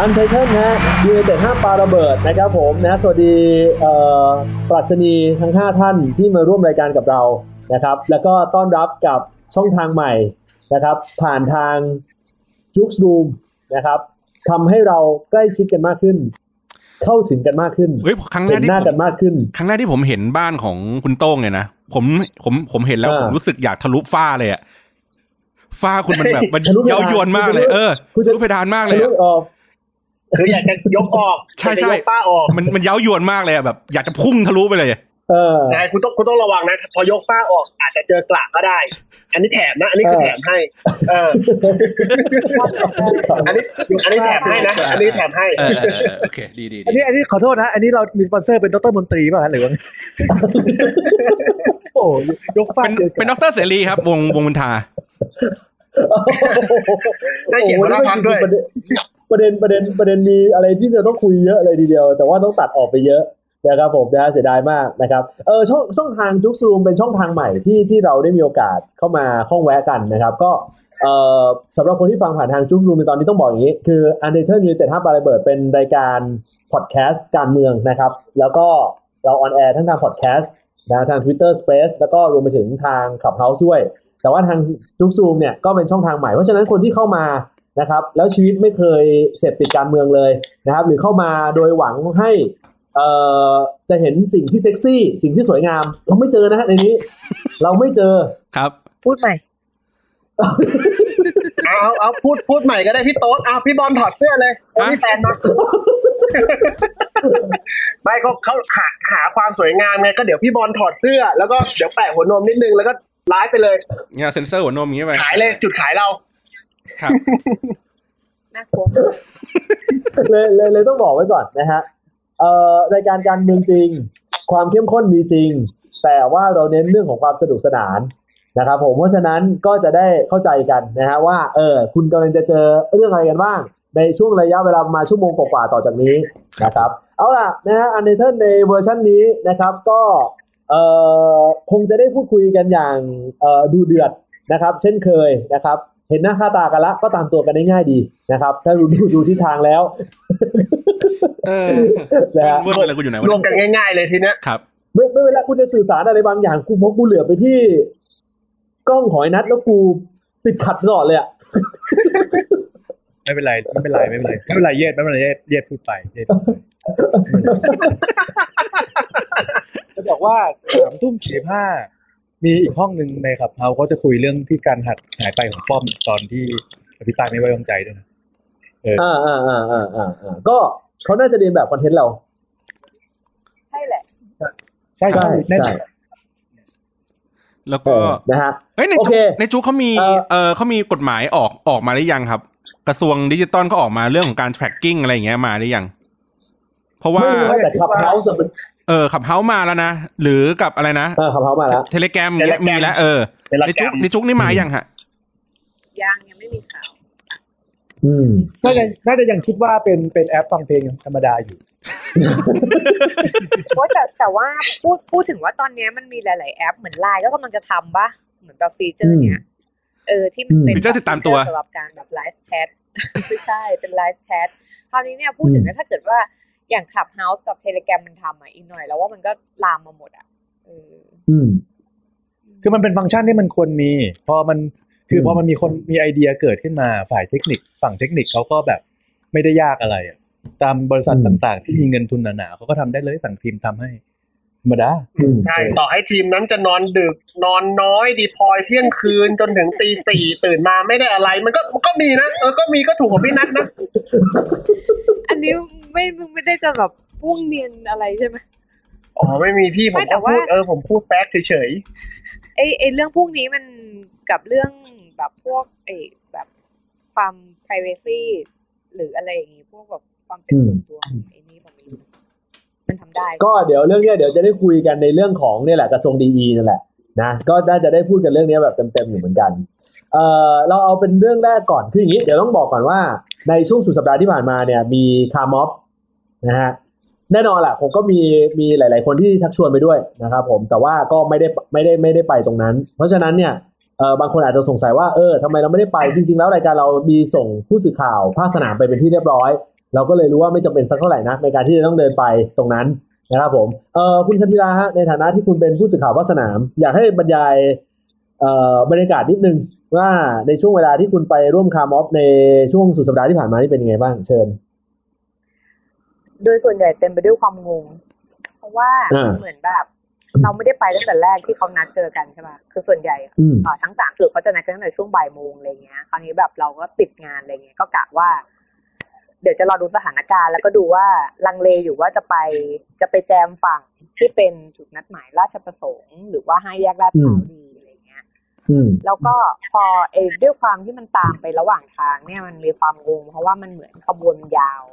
อันไทเทิลนะยูเนเต็ดห้าปาระเบิดนะครับผมนะสวัสดีปรัชนีทั้ง 5 ท่านที่มาร่วมรายการกับเรานะครับ แล้วก็ต้อนรับกับช่องทางใหม่นะครับ ผ่านทางจุกส์รูมนะครับทำให้เราใกล้ชิดกันมากขึ้น เข้าถึงกันมากขึ้นเฮ้ยครั้งแรกที่หน้ากันมากขึ้น ครั้งแรกที่ผมเห็นบ้านของคุณโต้งเนี่ยนะผมผมผมเห็นแล้วผมรู้สึกอยากทะลุฝ้าเลยอะฝ้าคุณมันแบบมันเย้ายวนมากเลย เออทะลุเพดานมากเลย คืออยากจะยกออกใช่ใช่ป้าออกมันมันเย้ายวนมากเลยอะแบบ อยากจะพุ่งทะลุไปเลยเออแต่คุณต้องคุณต้องระวังนะ พอยกฝ้าออกอาจจะเจอกระก็ได้ อันนี้แถมนะ อันนี้คือแถมให้ เออ อันนี้อันนี้แถมให้นะ อันนี้แถมให้โอเคดีดีอันนี้อันนี้ขอโทษนะ อันนี้เรามีสปอนเซอร์เป็นดรมนตรีป่ะหรือว่าโอ้ยกฝ้าเป็นดรเสรีครับ วงวงมุนทาได้เขียนมาพักด้วย ประเด็นประเด็นประเด็นมีอะไรที่จะต้องคุยเยอะเลยทีเดียว แต่ว่าต้องตัดออกไปเยอะนะครับผมนะเสียดายมากนะครับเออช่องช่องทางจุกซูมเป็นช่องทางใหม่ที่ที่เราได้มีโอกาสเข้ามาข้องแวะกันนะครับ ก็เอ่อสำหรับคนที่ฟังผ่านทางจุกซูมในตอนนี้ต้องบอกอย่างนี้ คืออันเดอร์ยูเต็ดห้าปาระเบิดเป็นรายการพอดแคสต์การเมืองนะครับ แล้วก็เรา on air ทั้งทางพอดแคสต์นะทาง Twitter Space แล้วก็รวมไปถึงทาง Clubhouse ด้วย แต่ว่าทาง Joox Room เนี่ยก็เป็นช่องทางใหม่ เพราะฉะนั้นคนที่เข้ามา นะครับ แล้วชีวิตไม่เคยเสพติดการเมืองเลยนะครับ หรือเข้ามาโดยหวังให้เอ่อจะเห็นสิ่งที่เซ็กซี่ สิ่งที่สวยงาม เราไม่เจอนะฮะในนี้ เราไม่เจอครับ พูดใหม่เอาเอาพูดพูดใหม่ก็ได้พี่โต๊ดเอาพี่บอลถอดเสื้อเลยพี่แฟนมาไม่ก็เขาหาหาความสวยงามไงก็เดี๋ยวพี่บอลถอดเสื้อแล้วก็เดี๋ยวแปะหัวนมนิดนึงแล้วก็ไลฟ์ไปเลยเนี่ยเซ็นเซอร์หัวนมอย่างนี้ไปขายเลยจุดขายเรา ครับน่ากลัวเลยเลยเลยต้องบอกไว้ก่อนนะฮะเอ่อรายการการเมืองจริง ความเข้มข้นมีจริง แต่ว่าเราเน้นเรื่องของความสนุกสนานนะครับผมเพราะฉะนั้นก็จะได้เข้าใจกันนะฮะว่าเออคุณกำลังจะเจอเรื่องอะไรกันบ้าง ในช่วงระยะเวลามาชั่วโมงกว่าต่อจากนี้นะครับเอาล่ะนะฮะอันเดอร์ในเวอร์ชันนี้นะครับก็เอ่อคงจะได้พูดคุยกันอย่างเอ่อดุเดือดนะครับ เช่นเคยนะครับ เห็นหน้าค่าตากันละ ก็ตามตัวกันได้ง่ายดีนะครับ ถ้าดูดูดูที่ทางแล้วเออนะรวมอะไรกูอยู่ไหนรวมกันง่ายๆเลยทีเนี้ยครับไม่ไม่เวลาคุณจะสื่อสารอะไรบางอย่างกูพกกูเหลือไปที่ กล้องหอยนัดแล้วกูติดขัดตลอดเลยอะไม่เป็นไรไม่เป็นไรไม่เป็นไรไม่เป็นไรเย็ดไม่เป็นไรเย็ดเย็ดพูดไปเย็ดจะบอกว่าสามทุ่มสี่ห้า มีอีกห้องหนึ่งในขับเฮาก็จะคุยเรื่องที่การหัดหายไปของป้อมตอนที่พิตายไม่ไว้วางใจด้วยนะเอออ่าอ่าอ่าอ่าอ่าก็เขาน่าจะเรียนแบบคอนเทนต์เรา ใช่แหละ ใช่ใช่แน่ใจแล้วก็นะฮะเฮ้ยในจุในจุเขามีเออเขามีกฎหมายออกออกมาหรือยังครับ กระทรวงดิจิตอลก็ออกมาเรื่องของการ tracking อะไรอย่างเงี้ยมาหรือยัง เพราะว่าแต่ Clubhouse เออ Clubhouse มาแล้วนะ หรือกับอะไรนะเออ Clubhouse มาแล้ว Telegram เนี้ยมีแล้วเออในจุกในจุกนี่มายังฮะยังยังไม่มีข่าวอืมน่าจะน่าจะยังคิดว่าเป็นเป็นแอปฟังเพลงธรรมดาอยู่โอ้แต่แต่ว่าพูดพูดถึงว่าตอนนี้มันมีหลาย ๆ แอปเหมือนไลน์ก็กำลังจะทำปะเหมือนแบบฟีเจอร์เนี้ยเออที่มันเป็นฟีเจอร์ติดตามตัวสำหรับการแบบ live chat ไม่ใช่เป็น live chat คราวนี้เนี่ยพูดถึงถ้าเกิดว่า อย่าง Clubhouse กับ Telegram มันทำอะอีกหน่อย แล้วว่ามันก็ลามมาหมดอะอืม คือมันเป็นฟังก์ชันที่มันควรมี พอมันคือพอมันมีคนมีไอเดียเกิดขึ้นมาฝ่ายเทคนิค ฝั่งเทคนิคเขาก็แบบไม่ได้ยากอะไรอะตามบริษัทต่าง ๆ ที่มีเงินทุนหนาๆเขาก็ทำได้เลยสั่งทีมทำให้ธ รรมดาใช่ ต่อให้ทีมนั้นจะนอนดึกนอนน้อยดีพอยเที่ยงคืนจนถึงตีสี่ตื่นมาไม่ได้อะไร มันก็มันก็มีนะเออก็มีก็ถูกของพี่นัทนะ อันนี้ไม่ไม่ได้จะแบบพุ่งเนียนอะไรใช่ไหมอ๋อไม่มีพี่ผมพูดเออผมพูดแป๊กเฉยๆไอไอเรื่องพวกนี้มันกับเรื่องแบบพวกไอแบบความ privacy หรืออะไรอย่างงี้พวกแบบความเป็นส่วนตัวไอ้นี่ผมไม่รู้ มันทำได้ ก็เดี๋ยวเรื่องนี้เดี๋ยวจะได้คุยกันในเรื่องของนี่แหละกระทรวงดีนั่นแหละนะก็น่าจะได้พูดกันเรื่องนี้แบบเต็มๆอยู่เหมือนกันเอ่อเราเอาเป็นเรื่องแรกก่อนคืออย่างนี้เดี๋ยวต้องบอกก่อนว่าในช่วงสุดสัปดาห์ที่ผ่านมาเนี่ยมีคาร์มอบนะฮะแน่นอนแหละผมก็มีมีหลาย ๆ คนที่ชักชวนไปด้วยนะครับผมแต่ว่าก็ไม่ได้ไม่ได้ไม่ได้ไปตรงนั้น เพราะฉะนั้นเนี่ยเออบางคนอาจจะสงสัยว่าเออทำไมเราไม่ได้ไปจริง ๆ แล้วรายการเรามีส่งผู้สื่อข่าวภาคสนามไปเป็นที่เรียบร้อย เราก็เลยรู้ว่าไม่จำเป็นสักเท่าไหร่นักในการที่จะต้องเดินไปตรงนั้นนะครับผมเออคุณคันธีราฮะในฐานะที่คุณเป็นผู้สื่อข่าวภาคสนาม อยากให้บรรยายเอ่อบรรยากาศนิดนึงว่าในช่วงเวลาที่คุณไปร่วมคาร์ม็อบในช่วงสุดสัปดาห์ที่ผ่านมานี่เป็นยังไงบ้างเชิญ โดยส่วนใหญ่เต็มไปด้วยความงงเพราะว่าอ่าเหมือนแบบ เราไม่ได้ไปตั้งแต่แรกที่เขานัดเจอกันใช่ป่ะคือส่วนใหญ่อืมเอ่อทั้งสามกลุ่มเขาจะนัดกันตั้งแต่ช่วงบ่ายโมงอะไรเงี้ยคราวนี้แบบเราก็ติดงานอะไรเงี้ยก็กะว่า เดี๋ยวจะรอดูสถานการณ์ แล้วก็ดูว่าลังเลอยู่ว่าจะไปจะไปแจมฝั่งที่เป็นจุดนัดหมายราชประสงค์ หรือว่าห้าแยกลาดพร้าวดีอะไรเงี้ยอืมแล้วก็พอเอด้วยความที่มันตามไประหว่างทางเนี่ยมันมีความงงเพราะว่ามันเหมือนขบวนมันยาว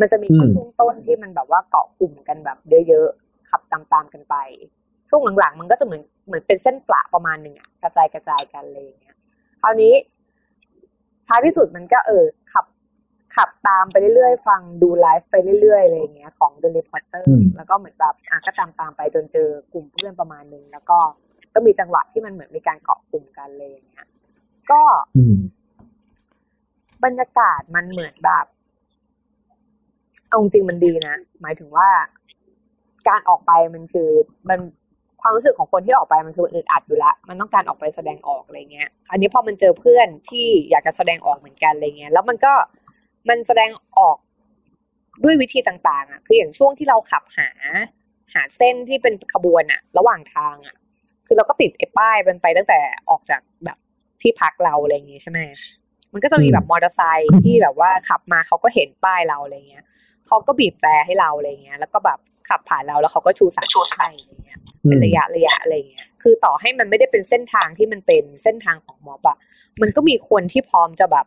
มันจะมีแค่อืมช่วงต้นที่มันแบบว่าเกาะกลุ่มกันแบบเยอะๆขับตามๆกันไป ช่วงหลังๆ มันก็จะเหมือนเหมือนเป็นเส้นปละประมาณหนึ่งอะกระจายกระจายกันอะไรอย่างเงี้ยคราวนี้ท้ายที่สุดมันก็เออขับ ขับตามไปเรื่อยๆ ฟังดูไลฟ์ไปเรื่อยๆอะไรอย่างเงี้ยของ The Reporter อืมแล้วก็เหมือนแบบอะก็ตามตามๆไปจนเจอกลุ่มเพื่อนประมาณหนึ่งแล้วก็ก็มีจังหวะที่มันเหมือนมีการเกาะกลุ่มกันเลยอย่างเงี้ยก็อืมบรรยากาศมันเหมือนแบบเอาจริงๆมันดีนะ หมายถึงว่า การออกไปมันคือมันความรู้สึกของคนที่ออกไปมันคืออึดอัดอยู่แล้วมันต้องการออกไปแสดงออกอะไรเงี้ย อันนี้พอมันเจอเพื่อนที่อยากจะแสดงออกเหมือนกันอะไรเงี้ย แล้วมันก็ มันแสดงออกด้วยวิธีต่างๆ อะ คืออย่างช่วงที่เราขับหา หาเส้นที่เป็นขบวนอะ ระหว่างทางอะ คือเราก็ติดไอ้ป้ายมันไปตั้งแต่ออกจากแบบที่พักเราอะไรอย่างงี้ใช่ไหมมันก็จะมีแบบมอเตอร์ไซค์ที่แบบว่าขับมาเขาก็เห็นป้ายเราอะไรเงี้ยเขาก็บีบแต่ให้เราอะไรเงี้ย แล้วก็แบบขับผ่านเราแล้วเขาก็ชูสามชูให้อะไรเงี้ยเป็นระยะระยะอะไรเงี้ย คือต่อให้มันไม่ได้เป็นเส้นทางที่มันเป็นเส้นทางของม็อบอะมันก็มีคนที่พร้อมจะแบบ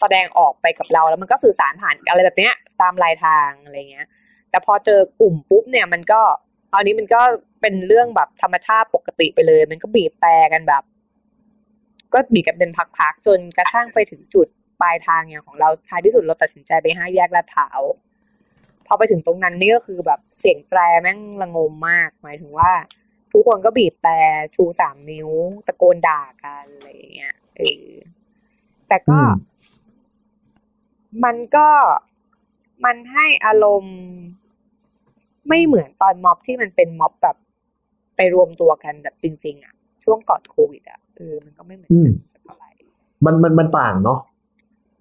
แสดงออกไปกับเราแล้วมันก็สื่อสารผ่านอะไรแบบเนี้ย ตามลายทางอะไรเงี้ย แต่พอเจอกลุ่มปุ๊บเนี่ยมันก็ตอนนี้มันก็เป็นเรื่องแบบธรรมชาติปกติไปเลย มันก็บีบแต่กันแบบ ก็บีบกันเป็นพักๆจนกระทั่งไปถึงจุดปลายทางอย่างของเราท้ายที่สุดเราตัดสินใจไปห้าแยกลาดพร้าวพอไปถึงตรงนั้นนี่ก็คือแบบเสียงแตรแม่งระงมมาก หมายถึงว่า ทุกคนก็บีบแต่ชูสามนิ้ว ตะโกนด่ากันอะไรอย่างเงี้ยเออแต่ก็ มมันก็มันให้อารมณ์ไม่เหมือนตอนม็อบที่มันเป็นม็อบแบบไปรวมตัวกันแบบจริง ๆ อะ ช่วงก่อนโควิดอะเออมันก็ไม่เหมือนอืกัมนสักเท่าไหร่มันมันมันต่างเนาะ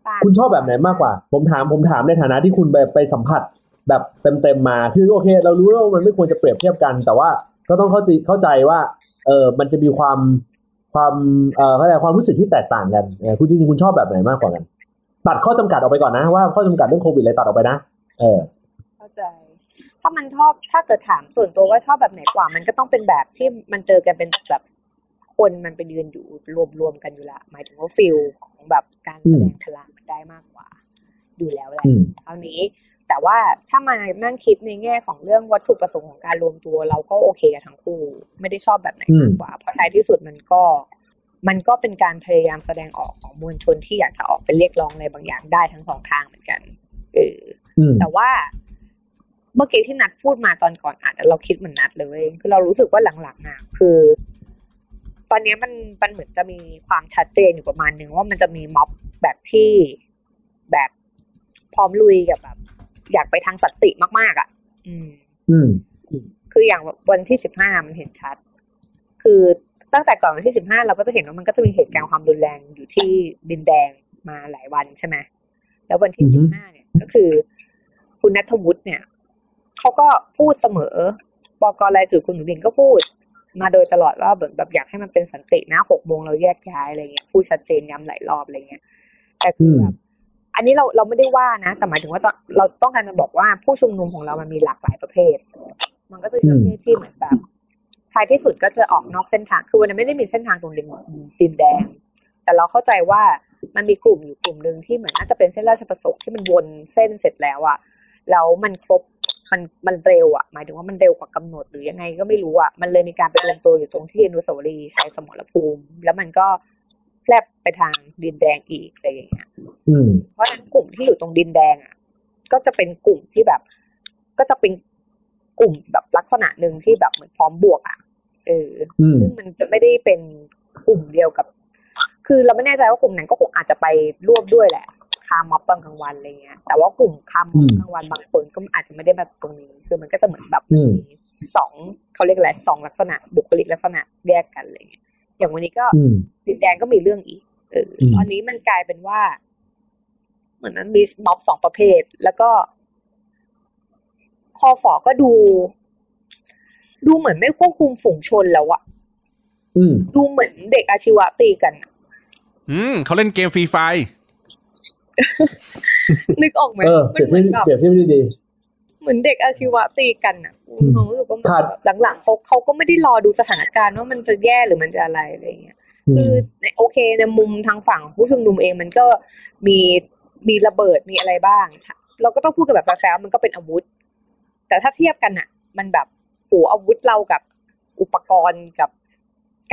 ต่างคุณชอบแบบไหนมากกว่า ผมถามผมถามในฐานะที่คุณไปไปสัมผัสแบบเต็มๆมา คือโอเค เรารู้ว่ามันไม่ควรจะเปรียบเทียบกัน แต่ว่าก็ต้องเข้าใจเข้าใจว่า เออมันจะมีความความเอ่อเขาเรียกอะไรความรู้สึกที่แตกต่างกันเออคุณจริงๆคุณชอบแบบไหนมากกว่ากัน ตัดข้อจำกัดออกไปก่อนนะว่าข้อจำกัดเรื่องโควิดอะไรตัดออกไปนะ เออ เข้าใจ ถ้ามันชอบถ้าเกิดถามส่วนตัวว่าชอบแบบไหนกว่า มันก็ต้องเป็นแบบที่มันเจอกันเป็นแบบคนมันไปยืนอยู่รวมรวมๆกันอยู่ละ หมายถึงว่าฟิลของแบบการแสดงพลังมันได้มากกว่า อยู่แล้วแหละอืมคราวนี้ แต่ว่าถ้ามานั่งคิดในแง่ของเรื่องวัตถุประสงค์ของการรวมตัว เราก็โอเคกับทั้งคู่ ไม่ได้ชอบแบบไหนมากกว่า เพราะท้ายที่สุดมันก็ มันก็เป็นการพยายามแสดงออกของมวลชนที่อยากจะออกไปเรียกร้องอะไรบางอย่างได้ทั้งสองทางเหมือนกันเอออืมแต่ว่าเมื่อกี้ที่นัดพูดมาตอนก่อนอ่านเราคิดเหมือนนัดเลยเว้ยคือเรารู้สึกว่าหลังๆอะคือ ตอนนี้มันมันเหมือนจะมีความชัดเจนอยู่ประมาณนึงว่ามันจะมีม็อบแบบที่แบบพร้อมลุยกับแบบ อยากไปทางสันติมากๆอะ อืม อืม คืออย่างวันที่สิบห้ามันเห็นชัด คือ ตั้งแต่ก่อนวันที่สิบห้าเราก็จะเห็นว่ามันก็จะมีเหตุการณ์ความรุนแรงอยู่ที่ดินแดงมาหลายวันใช่ไหมแล้ววันที่อือฮึสิบห้าเนี่ย ก็คือ คุณนัทวุฒิเนี่ยเขาก็พูดเสมอบอกรายจุดคุณหนูดินก็พูด มาโดยตลอดว่าแบบแบบอยากให้มันเป็นสันตินะหกโมงเราแยกย้ายอะไรเงี้ยพูดชัดเจนย้ำหลายรอบอะไรเงี้ยแต่คือแบบอันนี้เราเราไม่ได้ว่านะ แต่หมายถึงว่าตอนเราต้องการจะบอกว่าผู้ชุมนุมของเรามันมีหลากหลายประเภท มันก็จะมีประเภทที่เหมือนแบบ ท้ายที่สุดก็จะออกนอกเส้นทางคือมันไม่ได้มีเส้นทางตรงดินดินแดง แต่เราเข้าใจว่ามันมีกลุ่มอยู่กลุ่มหนึ่งที่เหมือนน่าจะเป็นเส้นราชประสงค์ที่มันวนเส้นเสร็จแล้วอะแล้วมันครบมันมันเร็วอะหมายถึงว่ามันเร็วกว่ากำหนดหรือยังไงก็ไม่รู้อะมันเลยมีการไปรวมตัวอยู่ตรงที่อนุสาวรีย์ชัยสมรภูมิ แล้วมันก็แพร่ไปทางดินแดงอีกอะไรอย่างเงี้ยอืมเพราะฉะนั้นกลุ่มที่อยู่ตรงดินแดงอะก็จะเป็นกลุ่มที่แบบ ก็จะเป็น กลุ่มแบบลักษณะหนึ่งที่แบบเหมือนพร้อมบวกอะเอออืมซึ่งมันจะไม่ได้เป็นกลุ่มเดียวกับ คือเราไม่แน่ใจว่ากลุ่มนั้นก็คงอาจจะไปร่วมด้วยแหละคาร์ม็อบตอนกลางวันอะไรเงี้ย แต่ว่ากลุ่มคาร์ม็อบกลางวันบางคนก็อาจจะไม่ได้แบบตรงนี้คือมันก็จะเหมือนแบบอืมสองเขาเรียกอะไรสองลักษณะ บุคลิกลักษณะแยกกันอะไรเงี้ยอย่างวันนี้ก็อืมดินแดงก็มีเรื่องอีกเอออมตอนนี้มันกลายเป็นว่า เหมือนมันมีม็อบสองประเภท แล้วก็ คอฝอก็ดู ดูเหมือนไม่ควบคุมฝูงชนแล้วอะอืมดูเหมือนเด็กอาชีวะตีกันอะอืมเขาเล่นเกมฟรีไฟนึกออกไหมเออมัเปรียบเหมืเทีอยนบแบบเปรียบเทียบได้ดีเหมือนเด็กอาชีวะตีกันอะอืมความรู้สึกก็เหมือนขาดแบบหลังๆเขาเขาก็ไม่ได้รอดูสถานการณ์ว่ามันจะแย่หรือมันจะอะไรอะไรอย่างเงี้ยอืคือมในโอเคในมุมทางฝั่งผู้ชุมนุมเองมันก็มีมีระเบิดมีอะไรบ้างเราก็ต้องพูดกันแบบแฟร์ๆมันก็เป็นอาวุธ แต่ถ้าเทียบกันอะมันแบบโหอาวุธเรากับอุปกรณ์กับ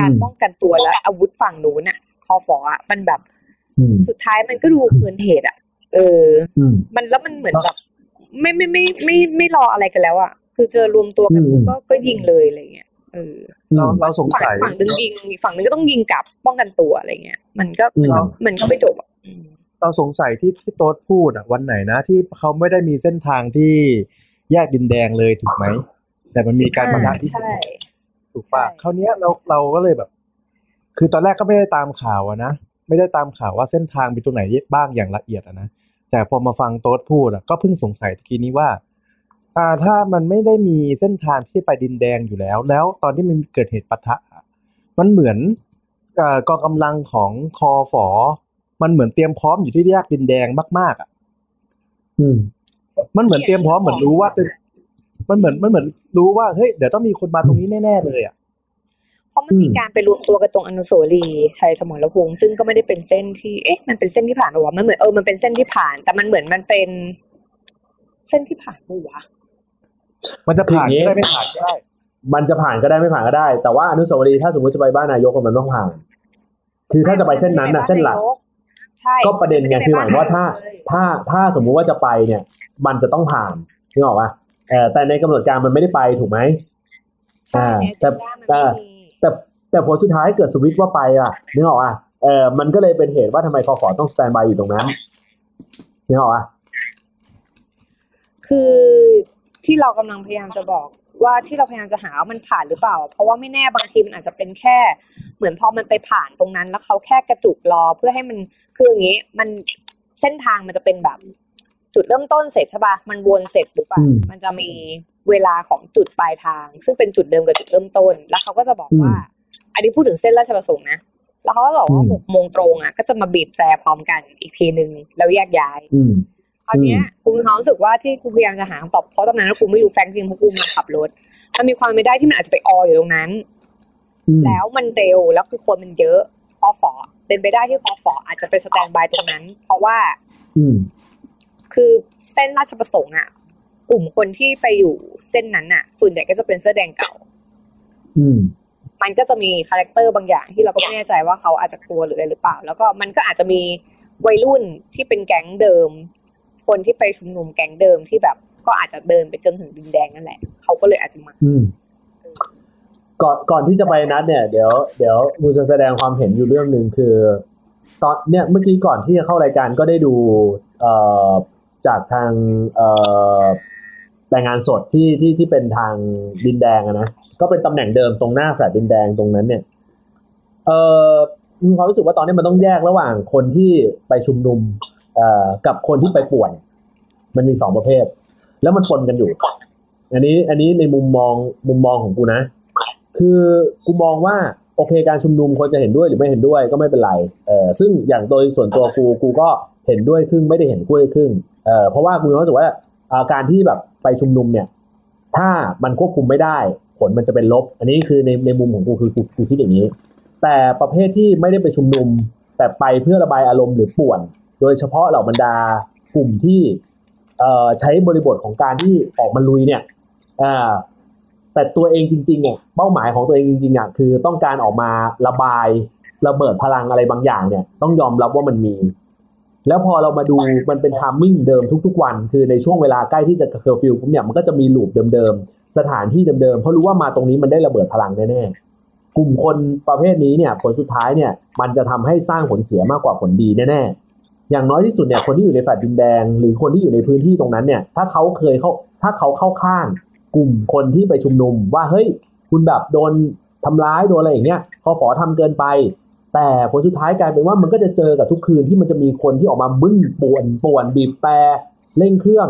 การอืมป้องกันตัวและอาวุธฝั่งนู้นอะคอฟอะมันแบบอืมสุดท้ายมันก็ดูเกินเหตุอะเอออืมมันแล้วมันเหมือนแบบไม่ไม่ไม่ไม่ไม่ไม่รออะไรกันแล้วอะคือเจอรวมตัวกันปุ๊บอืมก็ก็ยิงเลยอะไรเงี้ยเออเราเราสงฝั่งสัยฝั่งหนึงยิงอีกฝั่งหนึงก็ต้องยิงกลับป้องกันตัวอะไรเงี้ย มันก็มันก็อืมมันก็ไม่จบอะอืมเราสงสัยที่ที่โต๊ดพูดอะวันไหนนะที่เขาไม่ได้มีเส้นทางที่ แยกดินแดงเลยถูกไหม แต่มันมีการปะทะที่ใช่ถูกปะใช่คราวเนี้ยเราเราก็เลยแบบ คือตอนแรกก็ไม่ได้ตามข่าวอะนะไม่ได้ตามข่าวว่าเส้นทางมีตรงไหนบ้างอย่างละเอียดอะนะแต่พอมาฟังโต๊ดพูดอะก็เพิ่งสงสัยตะกี้นี้ว่าอ่าถ้ามันไม่ได้มีเส้นทางที่ไปดินแดงอยู่แล้ว แล้วตอนที่มันเกิดเหตุปะทะอะมันเหมือนเอ่อกองกำลังของคอฝอ มันเหมือนเตรียมพร้อมอยู่ที่แยกดินแดงมาก ๆอะ อืม มันเหมือนเตรียมพร้อมเหมือนรู้ว่าจะมันเหมือนมันเหมือนรู้ว่าเฮ้ยเดี๋ยวต้องมีคนมาตรงนี้แน่ๆเลยอะเพราะมันมีอืมการไปรวมตัวกันตรงอนุสาวรีย์ชัยสมรภูมิซึ่งก็ไม่ได้เป็นเส้นที่เอ๊ะมันเป็นเส้นที่ผ่านหรอวะมันเหมือนเออมันเป็นเส้นที่ผ่าน แต่มันเหมือนมันเป็น เส้นที่ผ่านปะวะมันจะผ่านคืออย่างงี้ก็ได้ไม่ผ่านก็ได้ มันจะผ่านก็ได้ไม่ผ่านก็ได้ แต่ว่าอนุสาวรีย์ถ้าสมมติจะไปบ้านนายกมันต้องผ่าน คือถ้าจะไปเส้นนั้นน่ะ เส้นหลักใช่ก็ประเด็นไงคือหมายว่าถ้า ถ้าถ้าสมมุติว่าจะไปเนี่ย มันจะต้องผ่านนึกออกปะเออแต่ในกำหนดการมันไม่ได้ไปถูกไหมใช่ในแต่แต่มันไม่มีแต่แต่ผลสุดท้ายเกิดสวิตช์ว่าไปอะนึกออกอะเออมันก็เลยเป็นเหตุว่าทำไมคอฟอต้องสแตนบายอยู่ตรงนั้นนึกออกอะคือที่เรากำลังพยายามจะบอกว่าที่เราพยายามจะหาว่ามันผ่านหรือเปล่า เพราะว่าไม่แน่บางทีมันอาจจะเป็นแค่ เหมือนพอมันไปผ่านตรงนั้น แล้วเขาแค่กระจุกรอเพื่อให้มันคืออย่างนี้ มันเส้นทางมันจะเป็นแบบ จุดเริ่มต้นเสร็จใช่ปะมันวนเสร็จปุ๊บอะอืมมันจะมีเวลาของจุดปลายทาง ซึ่งเป็นจุดเดิมกับจุดเริ่มต้น แล้วเขาก็จะบอกว่า อันนี้พูดถึงเส้นราชประสงค์นะแล้วเขาก็บอกว่าอืมหกโมงตรงอะก็จะมาบีบแตรพร้อมกันอีกทีหนึ่งแล้วแยกย้ายอืมคราวเนี้ยกูมีความรู้สึกว่าที่กูพยายามจะหาคำตอบเพราะตอนนั้นกูไม่รู้แฟงจริงเพราะกูมาขับรถมันมีความไม่ได้ที่มันอาจจะไปอออยู่ตรงนั้นอืมแล้วมันเร็วแล้วคือคนมันเยอะคอฟอเป็นไปได้ที่คอฟออาจจะไปสแตนบายตรงนั้น เพราะว่าอืม คือเส้นราชประสงค์อะกลุ่มคนที่ไปอยู่เส้นนั้นอะ ส่วนใหญ่ก็จะเป็นเสื้อแดงเก่า อืมมันก็จะมีคาแรคเตอร์บางอย่างที่เราก็ไม่แน่ใจว่าเขาอาจจะกลัวหรืออะไรหรือเปล่า แล้วก็มันก็อาจจะมีวัยรุ่นที่เป็นแก๊งเดิม คนที่ไปชุมนุมแก๊งเดิมที่แบบ ก็อาจจะเดินไปจนถึงดินแดงนั่นแหละเขาก็เลยอาจจะมาอืมก่อนก่อนที่จะไปนัดเนี่ยเดี๋ยวเดี๋ยวมูจะแสดงความเห็นอยู่เรื่องหนึ่งคือ ตอนเนี่ยเมื่อกี้ก่อนที่จะเข้ารายการก็ได้ดู เอ่อ จากทางเอ่อรายงานสดที่ที่ที่เป็นทางดินแดงนะก็เป็นตำแหน่งเดิมตรงหน้าแฟลตดินแดงตรงนั้นเนี่ยเออมีความรู้สึกว่าตอนนี้มันต้องแยกระหว่างคนที่ไปชุมนุมเอ่อกับคนที่ไปป่วน มันมีสองประเภท แล้วมันปนกันอยู่ อันนี้อันนี้ในมุมมองมุมมองของกูนะ คือกูมองว่าโอเคการชุมนุมคนจะเห็นด้วยหรือไม่เห็นด้วยก็ไม่เป็นไรเออซึ่งอย่างโดยส่วนตัวกูกูก็เห็นด้วยครึ่งไม่ได้เห็นด้วยครึ่ง เออเพราะว่ากูมีความรู้สึกว่าการที่แบบไปชุมนุมเนี่ย ถ้ามันควบคุมไม่ได้ ผลมันจะเป็นลบ อันนี้คือในในมุมของกูคือกูคิดอย่างนี้ แต่ประเภทที่ไม่ได้ไปชุมนุม แต่ไปเพื่อระบายอารมณ์หรือป่วน โดยเฉพาะเหล่าบรรดากลุ่มที่ใช้บริบทของการที่ออกมาลุยเนี่ยแต่ตัวเองจริงๆเนี่ยเป้าหมายของตัวเองจริงๆอะคือต้องการออกมาระบายระเบิดพลังอะไรบางอย่างเนี่ย ต้องยอมรับว่ามันมี แล้วพอเรามาดูมันเป็น timing เดิมทุกๆวัน คือในช่วงเวลาใกล้ที่จะเคอร์ฟิวปุ๊บเนี่ยมันก็จะมี loop เดิมๆ สถานที่เดิมๆ เพราะรู้ว่ามาตรงนี้มันได้ระเบิดพลังแน่ๆ กลุ่มคนประเภทนี้เนี่ยผลสุดท้ายเนี่ยมันจะทำให้สร้างผลเสียมากกว่าผลดีแน่อย่างน้อยที่สุดเนี่ยคนที่อยู่ในแฟลตดินแดง หรือคนที่อยู่ในพื้นที่ตรงนั้นเนี่ยถ้าเขาเคยเข้าถ้าเขาเข้าข้าง กลุ่มคนที่ไปชุมนุมว่าเฮ้ยคุณแบบโดนทำร้ายโดนอะไรอย่างเงี้ยคอฝอทำเกินไป แต่ผลสุดท้ายกลายเป็นว่ามันก็จะเจอกับทุกคืนที่มันจะมีคนที่ออกมาบึ้นป่วนป่วนบีบแต่เร่งเครื่อง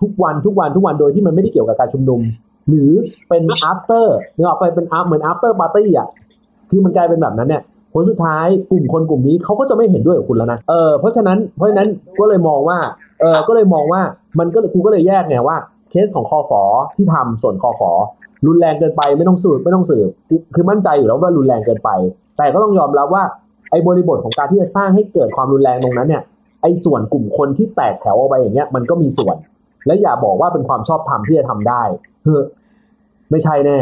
ทุกวันทุกวันทุกวันโดยที่มันไม่ได้เกี่ยวกับการชุมนุม หรือเป็น after นึกออกไปเป็น up เหมือน after party อะคือมันกลายเป็นแบบนั้นเนี่ยผลสุดท้ายกลุ่มคนกลุ่มนี้เขาก็จะไม่เห็นด้วยกับคุณแล้วนะเออเพราะฉะนั้นเพราะฉะนั้นก็เลยมองว่าเออก็เลยมองว่ามันก็กูก็เลยแยกไงว่าเคสของคอฟอที่ทำส่วนคอฟอรุนแรงเกินไปไม่ต้องสืบไม่ต้องสืบคือมั่นใจอยู่แล้วว่ารุนแรงเกินไป แต่ก็ต้องยอมรับว่าไอ้บริบทของการที่จะสร้างให้เกิดความรุนแรงตรงนั้นเนี่ยไอ้ส่วนกลุ่มคนที่แตกแถวออกไปอย่างเงี้ยมันก็มีส่วน และอย่าบอกว่าเป็นความชอบธรรมที่จะทำได้เฮ้อไม่ใช่แน่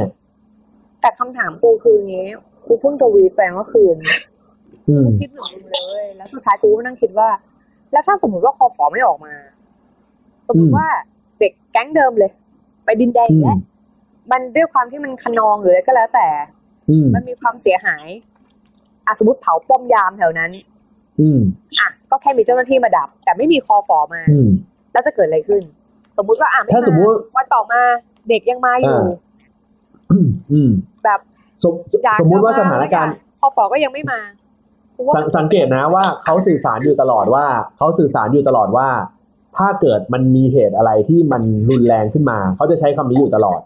แต่คำถามกูคืออย่างงี้กูเพิ่งทวีตไปเมื่อคืนอืมคิดเหมือนมึงเลยแล้วสุดท้ายกูก็นั่งคิดว่า แล้วถ้าสมมติว่าคอฟอไม่ออกมา สมมอืติมว่าเด็กแก๊งเดิมเลย ไปดินแดงอือีกมแล้วมันด้วยความที่มันคะนองหรืออะไรก็แล้วแต่อืมมันมีความเสียหาย อะสมมติเผาป้อมยามแถวนั้น อืมอะก็แค่มีเจ้าหน้าที่มาดับ แต่ไม่มีคอฟอมา อืมแล้วจะเกิดอะไรขึ้น สมมุติว่าอะไม่ถ้าสมมุติวันต่อมาเด็กยังมาอยู่อ่าอืมอืมแบบสมสมมุติว่าสถานการณ์คอฟอก็ยังไม่มากูว่าสังสังเกตนะว่าเขาสื่อสารอยู่ตลอดว่าเขาสื่อสารอยู่ตลอดว่า ถ้าเกิดมันมีเหตุอะไรที่มันรุนแรงขึ้นมา เขาจะใช้คำนี้อยู่ตลอด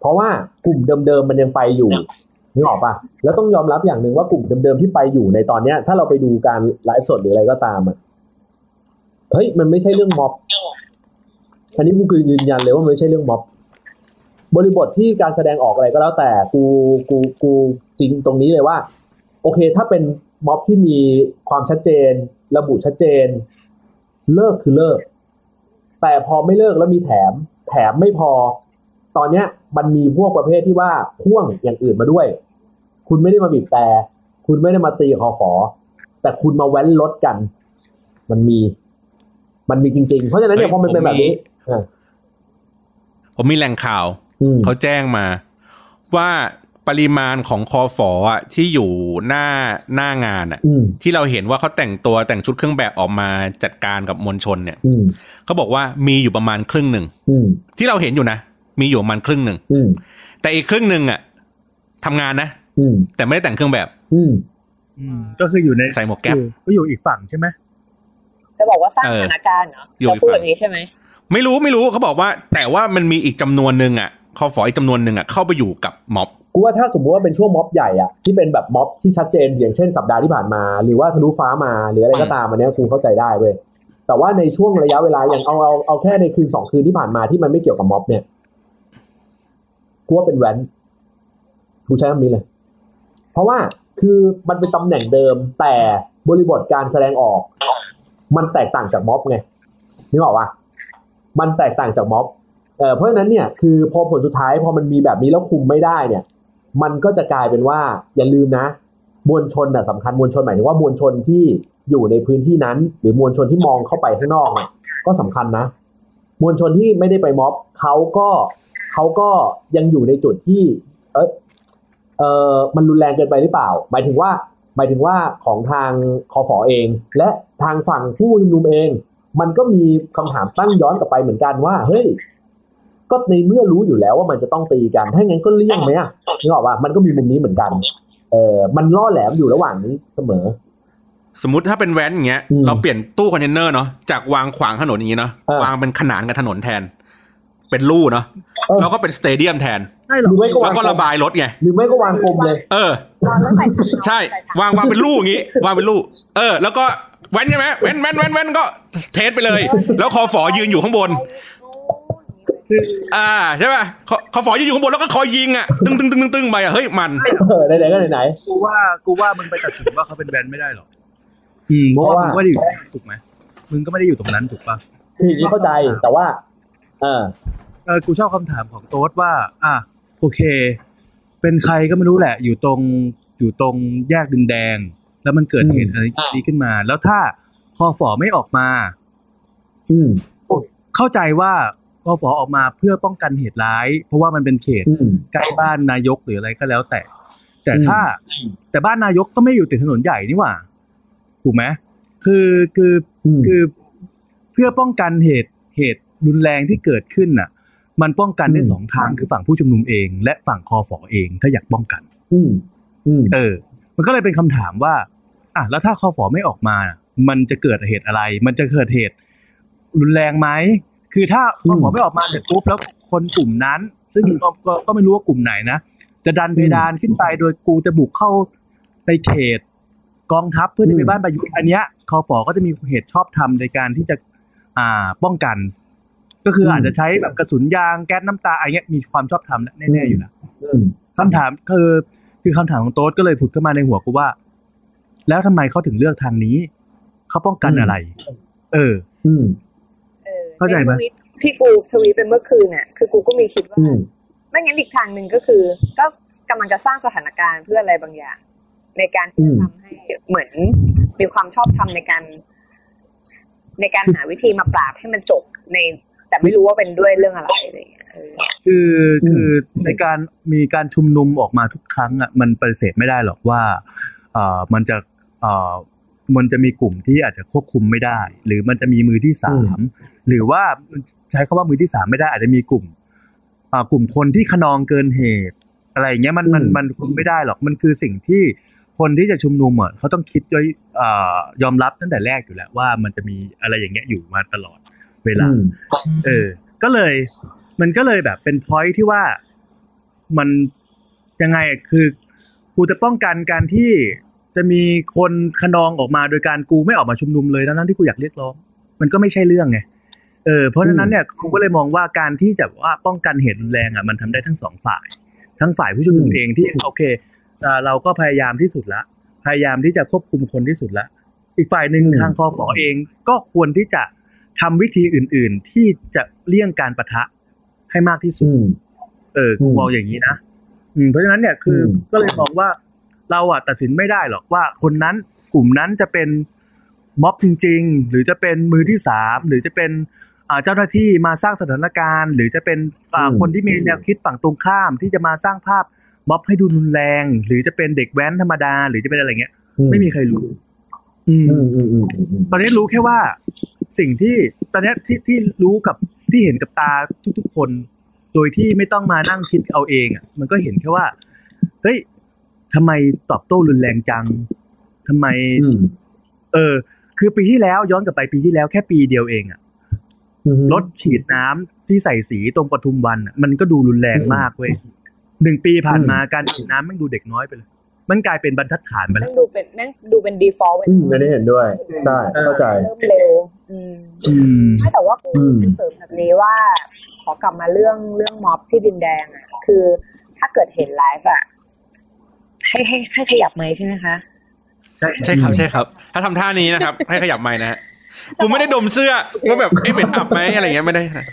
เพราะว่ากลุ่มเดิมๆมันยังไปอยู่ นึกออกปะแล้วต้องยอมรับอย่างหนึ่งว่ากลุ่มเดิมๆที่ไปอยู่ในตอนเนี้ย ถ้าเราไปดูการไลฟ์สดหรืออะไรก็ตามอะเฮ้ยมันไม่ใช่เรื่องม็อบ อันนี้กูคือยืนยันเลยว่ามันไม่ใช่เรื่องม็อบ บริบทที่การแสดงออกอะไรก็แล้วแต่กูกูกูจริงตรงนี้เลยว่า โอเค ถ้าเป็นม็อบที่มีความชัดเจน ระบุชัดเจน เลิกคือเลิก แต่พอไม่เลิกแล้วมีแถม แถมไม่พอ ตอนเนี้ยมันมีพวกประเภทที่ว่าพ่วงอย่างอื่นมาด้วย คุณไม่ได้มาบีบแต่ คุณไม่ได้มาตีคอฟอแต่คุณมาแว้นรถกัน มันมี มันมีจริง ๆ เพราะฉะนั้นเนี่ยพอมันเป็นแบบนี้อ่าผมมีแหล่งข่าวอืมเขาแจ้งมา ว่าปริมาณของคอฟออะที่อยู่หน้าหน้างานอะอืมที่เราเห็นว่าเขาแต่งตัวแต่งชุดเครื่องแบบออกมาจัดการกับมวลชนเนี่ยอืมเขาบอกว่ามีอยู่ประมาณครึ่งหนึ่งอืมที่เราเห็นอยู่นะ มีอยู่ประมาณครึ่งหนึ่งอืมแต่อีกครึ่งหนึ่งอะทำงานนะอืมแต่ไม่ได้แต่งเครื่องแบบอืมอืมก็คืออยู่ในใส่หมวกแก๊ปอยู่ก็อยู่อีกฝั่งใช่ไหมจะบอกว่าสร้างเอสอถานการณ์เหรออยู่จะอีกพูดฝั่งแบบนี้ใช่ไหมไม่รู้ไม่รู้เขาบอกว่า แต่ว่ามันมีอีกจำนวนหนึ่งอะคอฟออีกจำนวนหนึ่งอะเข้าไปอยู่กับม็อบกูว่าถ้าสมมติว่าเป็นช่วงม็อบใหญ่อะที่เป็นแบบม็อบที่ชัดเจนอย่างเช่นสัปดาห์ที่ผ่านมา หรือว่าทะลุฟ้ามาหรืออะไรก็ตามอันเนี้ยกูเข้าใจได้เว้ยแต่ว่าในช่วงระยะเวลาอย่างเอาเอาเอาแค่ในคืนสองคืนที่ผ่านมาที่มันไม่เกี่ยวกับม็อบเนี่ย กูว่าเป็นแว้นกูใช้คำนี้เลย เพราะว่าคือมันเป็นตำแหน่งเดิม แต่บริบทการแสดงออก มันแตกต่างจากม็อบไงนึกออกปะมันแตกต่างจากม็อบเออเพราะฉะนั้นเนี่ยคือพอผลสุดท้ายพอมันมีแบบนี้แล้วคุมไม่ได้เนี่ย มันก็จะกลายเป็นว่าอย่าลืมนะ มวลชนน่ะสำคัญมวลชนหมายถึงว่ามวลชนที่อยู่ในพื้นที่นั้น หรือมวลชนที่มองเข้าไปข้างนอกเนี่ยก็สำคัญนะ มวลชนที่ไม่ได้ไปม็อบเขาก็ เขาก็ยังอยู่ในจุดที่ เอยเออมันรุนแรงเกินไปหรือเปล่า หมายถึงว่า หมายถึงว่าของทางคอฟอเอง และทางฝั่งผู้ชุมนุมเอง มันก็มีคำถามตั้งย้อนกลับไปเหมือนกันว่า เฮ้ย ก็ในเมื่อรู้อยู่แล้วว่ามันจะต้องตีกัน ถ้างั้นก็เลี่ยงไหมอะนึกออกว่ามันก็มีมุมนี้เหมือนกัน เออมันล่อแหลมอยู่ระหว่างนี้เสมอสมมติถ้าเป็นแว้นอย่างเงี้ยอืมเราเปลี่ยนตู้คอนเทนเนอร์เนาะจากวางขวางถนนอย่างงี้เนาะเออวางเป็นขนานกับถนนแทน เป็นลู่เนาะเออแล้วก็เป็น stadium แทนใช่หหรอรือไม่ก็แล้ววางก็ระบายรถไงหรือไม่ก็วางกลมเลย เออนอนแล้วใส่ถังนอนใช่ใส่ถังวางวางเป็นลู่อย่างงี้ วางเป็นลู่เออ แล้วก็แว้นใช่ไหมแว้นแว้นแว้นแว้นก็ test ไปเลย แล้วคอฝอยืนอยู่ข้างบน อ่าใช่ป่ะคอคอฝอยืนอยู่ข้างบนแล้วก็คอยยิงอะตึ้งตึ้งตึ้งตึ้งตึ้งไปอะเฮ้ยมันเออไหนๆก็ไหนกูว่ากูว่ามึงไปตัดสินว่าเขาเป็นแบรนด์ไม่ได้หรอกอืมเพราะว่าเพราะว่ามึงก็ไม่ได้อยู่ถูกไหมมึงก็ไม่ได้อยู่ตรงนั้นถูกปะๆคืออย่างนี้เข้าใจแต่ว่า เออ เออกูชอบคำถามของโต๊ดว่า อะโอเค เป็นใครก็ไม่รู้แหละ อยู่ตรงอยู่ตรงแยกดินแดง แล้วมันเกิดอืมเหตุอะไรนี้ขึ้นมา แล้วถ้าคอฝอไม่ออกมา อืมเข้าใจว่าคอฝอออกมาเพื่อป้องกันเหตุร้าย เพราะว่ามันเป็นเขตอืมใกล้บ้านนายกหรืออะไรก็แล้วแต่ แต่อืมถ้า แต่บ้านนายกก็ไม่อยู่ติดถนนใหญ่นี่หว่าถูกไหมคือคืออืมคือเพื่อป้องกันเหตุเหตุรุนแรงที่เกิดขึ้นน่ะ มันป้องกันได้อืมสองทางคือฝั่งผู้ชุมนุมเอง และฝั่งคอฝอเองถ้าอยากป้องกัน อืมอืมเออ มันก็เลยเป็นคำถามว่า อะแล้วถ้าคอฝอไม่ออกมา มันจะเกิดเหตุอะไร มันจะเกิดเหตุ รุนแรงไหมคือถ้าคอฝอไม่ออกมาเสร็จปุ๊บแล้วคนกลุ่มนั้น ซึ่งก็ก็ก็ไม่รู้ว่ากลุ่มไหนนะจะดันเพดานขึ้นไปโดยกูจะบุกเข้าในเขตกองทัพเพื่อที่ไปบ้านประยุทธ์อันเนี้ยคอฝอก็จะมีเหตุชอบทำในการที่จะอ่าป้องกัน ก็คืออาจจะใช้แบบกระสุนยางแก๊สน้ำตาอะไรเงี้ยมีความชอบธรรมแน่ๆอยู่แล้วอืมคำถามคือคือคำถามของโต๊ดก็เลยผุดขึ้นมาในหัวกูว่า แล้วทำไมเขาถึงเลือกทางนี้เขาป้องกันอะไร เออ อืมเออเข้าใจไหมนทวิตที่กูทวีตเป็นเมื่อคืนน่ะคือกูก็มีคิดว่าอืมไม่งั้นอีกทางหนึ่งก็คือ ก็กำลังจะสร้างสถานการณ์เพื่ออะไรบางอย่าง ในการที่จะทำให้เหมือนมีความชอบธรรมในการ ในการหาวิธีมาปราบให้มันจบใน แต่ไม่รู้ว่าเป็นด้วยเรื่องอะไรอะไรอย่างเงี้ยเออคือคือในการมีการชุมนุมออกมาทุกครั้งอะมันปฏิเสธไม่ได้หรอกว่าเอ่อมันจะเอ่อมันจะมีกลุ่มที่อาจจะควบคุมไม่ได้ หรือมันจะมีมือที่สามหรือว่าใช้คำว่ามือที่สามไม่ได้อาจจะมีกลุ่มอ่ากลุ่มคนที่ขนองเกินเหตุ อะไรอย่างเงี้ยมันมันอืมมันคุมไม่ได้หรอกมันคือสิ่งที่คนที่จะชุมนุมอะเขาต้องคิดด้วยอ่ายอมรับตั้งแต่แรกอยู่แล้วว่ามันจะมีอะไรอย่างเงี้ยอยู่มาตลอด เวลาอืมเออ ก็เลย มันก็เลยแบบเป็นพอยที่ว่ามันยังไงอะคือกูจะป้องกันการที่จะมีคนขนองออกมาโดยการกูไม่ออกมาชุมนุมเลยทั้งๆที่กูอยากเรียกร้อง มันก็ไม่ใช่เรื่องไงเออเพราะฉะนั้นเนี่ยกูก็เลยมองว่าการที่จะว่าป้องกันเหตุรุนแรงอะมันทำได้ทั้งสองฝ่าย ทั้งฝ่ายผู้ชุมนุมอืมเองที่โอเคอ่าเราก็พยายามที่สุดละ พยายามที่จะควบคุมคนที่สุดละ อีกฝ่ายหนึ่งอืมทางคอฟอเองก็ควรที่จะ ทำวิธีอื่น ๆ ที่จะเลี่ยงการประทะให้มากที่สุดอืมเออกูอืมมองอย่างนี้นะอืมเพราะฉะนั้นเนี่ยคืออมก็เลยมองว่าเราอะตัดสินไม่ได้หรอกว่าคนนั้นกลุ่มนั้นจะเป็นม็อบจริง ๆ หรือจะเป็นมือที่สามหรือจะเป็นอ่าเจ้าหน้าที่มาสร้างสถานการณ์ หรือจะเป็นอ่าอืมคนที่มีแนวคิดฝั่งตรงข้ามที่จะมาสร้างภาพม็อบให้ดูรุนแรง หรือจะเป็นเด็กแว้นธรรมดา หรือจะเป็นอะไรเงี้ย ไม่มีใครรู้ อืมอืมอืมอืมอืมตอนนี้รู้แค่ว่า สิ่งที่ตอนนี้ที่ที่รู้กับที่เห็นกับตาทุกๆคน โดยที่ไม่ต้องมานั่งคิดเอาเองอะมันก็เห็นแค่ว่าเฮ้ยทำไมตอบโต้รุนแรงจังทำไมอืมเออ คือปีที่แล้วย้อนกลับไปปีที่แล้วแค่ปีเดียวเองอะอืมรถฉีดน้ำที่ใส่สีตรงปทุมวันอะมันก็ดูรุนแรงมากเว้ยหนึ่งปีผ่านมาการฉีดน้ำไม่งดูเด็กน้อยไปเลย มันกลายเป็นบรรทัดฐานไปแม่แล้วงดูเป็นแม่งดูเป็น default ไปอืมอันนี้เห็นด้วยใช่เข้าใจ เริ่มเร็ว อืมอืมไม่แต่ว่ากูอืมเสริมแบบนี้ว่า ขอกลับมาเรื่องเรื่องม็อบที่ดินแดงอะ คือถ้าเกิดเห็นไลฟ์อะให้ให้ให้ขยับไหมค์ใช่ไหมคะ ใช่ครับใช่ครับ ถ้าทำท่านี้นะครับ ให้ขยับไม้นะฮะกูไม่ได้ดมเสื้อว่าแบบเอ๊ะเป็นอับไหมอะไรเงี้ยไม่ได้นะ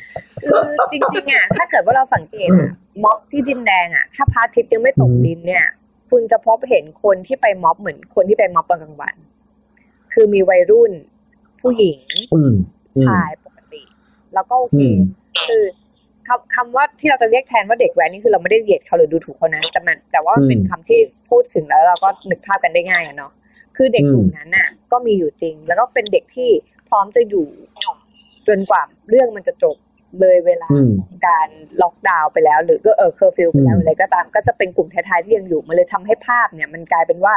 คือจริงๆอะถ้าเกิดว่าเราสังเกตอะม็อบที่ดินแดงอะ ถ้าพระอาทิตย์ยังไม่ตกดินเนี่ย คุณจะพบเห็นคนที่ไปม็อบเหมือนคนที่ไปม็อบตอนกลางวัน คือมีวัยรุ่น ผู้หญิงอืมอืมชายปกติ แล้วก็โอเคอืมคือคำคำว่าที่เราจะเรียกแทนว่าเด็กแว้นนี่คือเราไม่ได้เหยียดเขาหรือดูถูกเขานะแต่มันแต่ว่ามันเป็นคำที่พูดถึงแล้วเราก็นึกภาพกันได้ง่ายอะเนาะคือเด็กกลุ่มนั้นน่ะ ก็มีอยู่จริง แล้วก็เป็นเด็กที่พร้อมจะอยู่จนกว่าเรื่องมันจะจบ เลยเวลาอืมการล็อกดาวน์ไปแล้ว หรือก็เออเคอร์ฟิวไปแล้วอืมอะไรก็ตามก็จะเป็นกลุ่มท้ายๆที่ยังอยู่มันเลยทำให้ภาพเนี่ย มันกลายเป็นว่า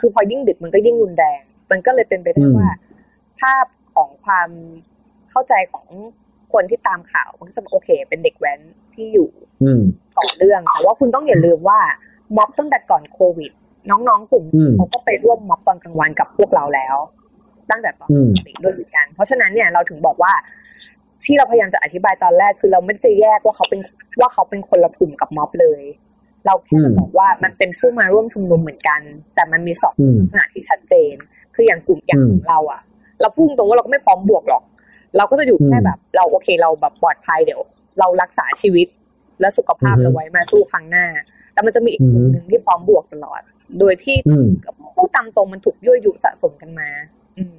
คือพอยิ่งดึกมันก็ยิ่งรุนแรง มันก็เลยเป็นไปได้ว่า ภาพของความเข้าใจของคนที่ตามข่าวมันก็จะโอเค เป็นเด็กแว้นที่อยู่อืมก่อนเรื่องแต่ว่าคุณต้องอย่าลืมว่าม็อบตั้งแต่ก่อนโควิด น้องๆกลุ่มอืมเขาก็ไปร่วมม็อบตอนกลางวันกับพวกเราแล้ว ตั้งแต่ตอนอืมปกติด้วยเหมือนกัน เพราะฉะนั้นเนี่ยเราถึงบอกว่า ที่เราพยายามจะอธิบายตอนแรกคือเราไม่ได้จะแยกว่าเขาเป็นว่าเขาเป็นคนละกลุ่มกับม็อบเลย เราแค่จะบอกว่ามันเป็นผู้มาร่วมชุมนุมเหมือนกัน แต่มันมีสองอืมลักษณะที่ชัดเจน คืออย่างกลุ่มอย่างอืมของเราอะเราพูดตรงว่าเราก็ไม่พร้อมบวกหรอก เราก็จะอยู่แค่อืมแบบ เราโอเคเราแบบปลอดภัยเดี๋ยว เรารักษาชีวิตและสุขภาพอือฮึเราไว้มาสู้ครั้งหน้า แต่มันจะมีอีกกลุ่มอือฮึหนึ่งที่พร้อมบวกตลอด โดยที่อืมพูดตามตรงมันถูกยั่วยุสะสมกันมา อืมอืม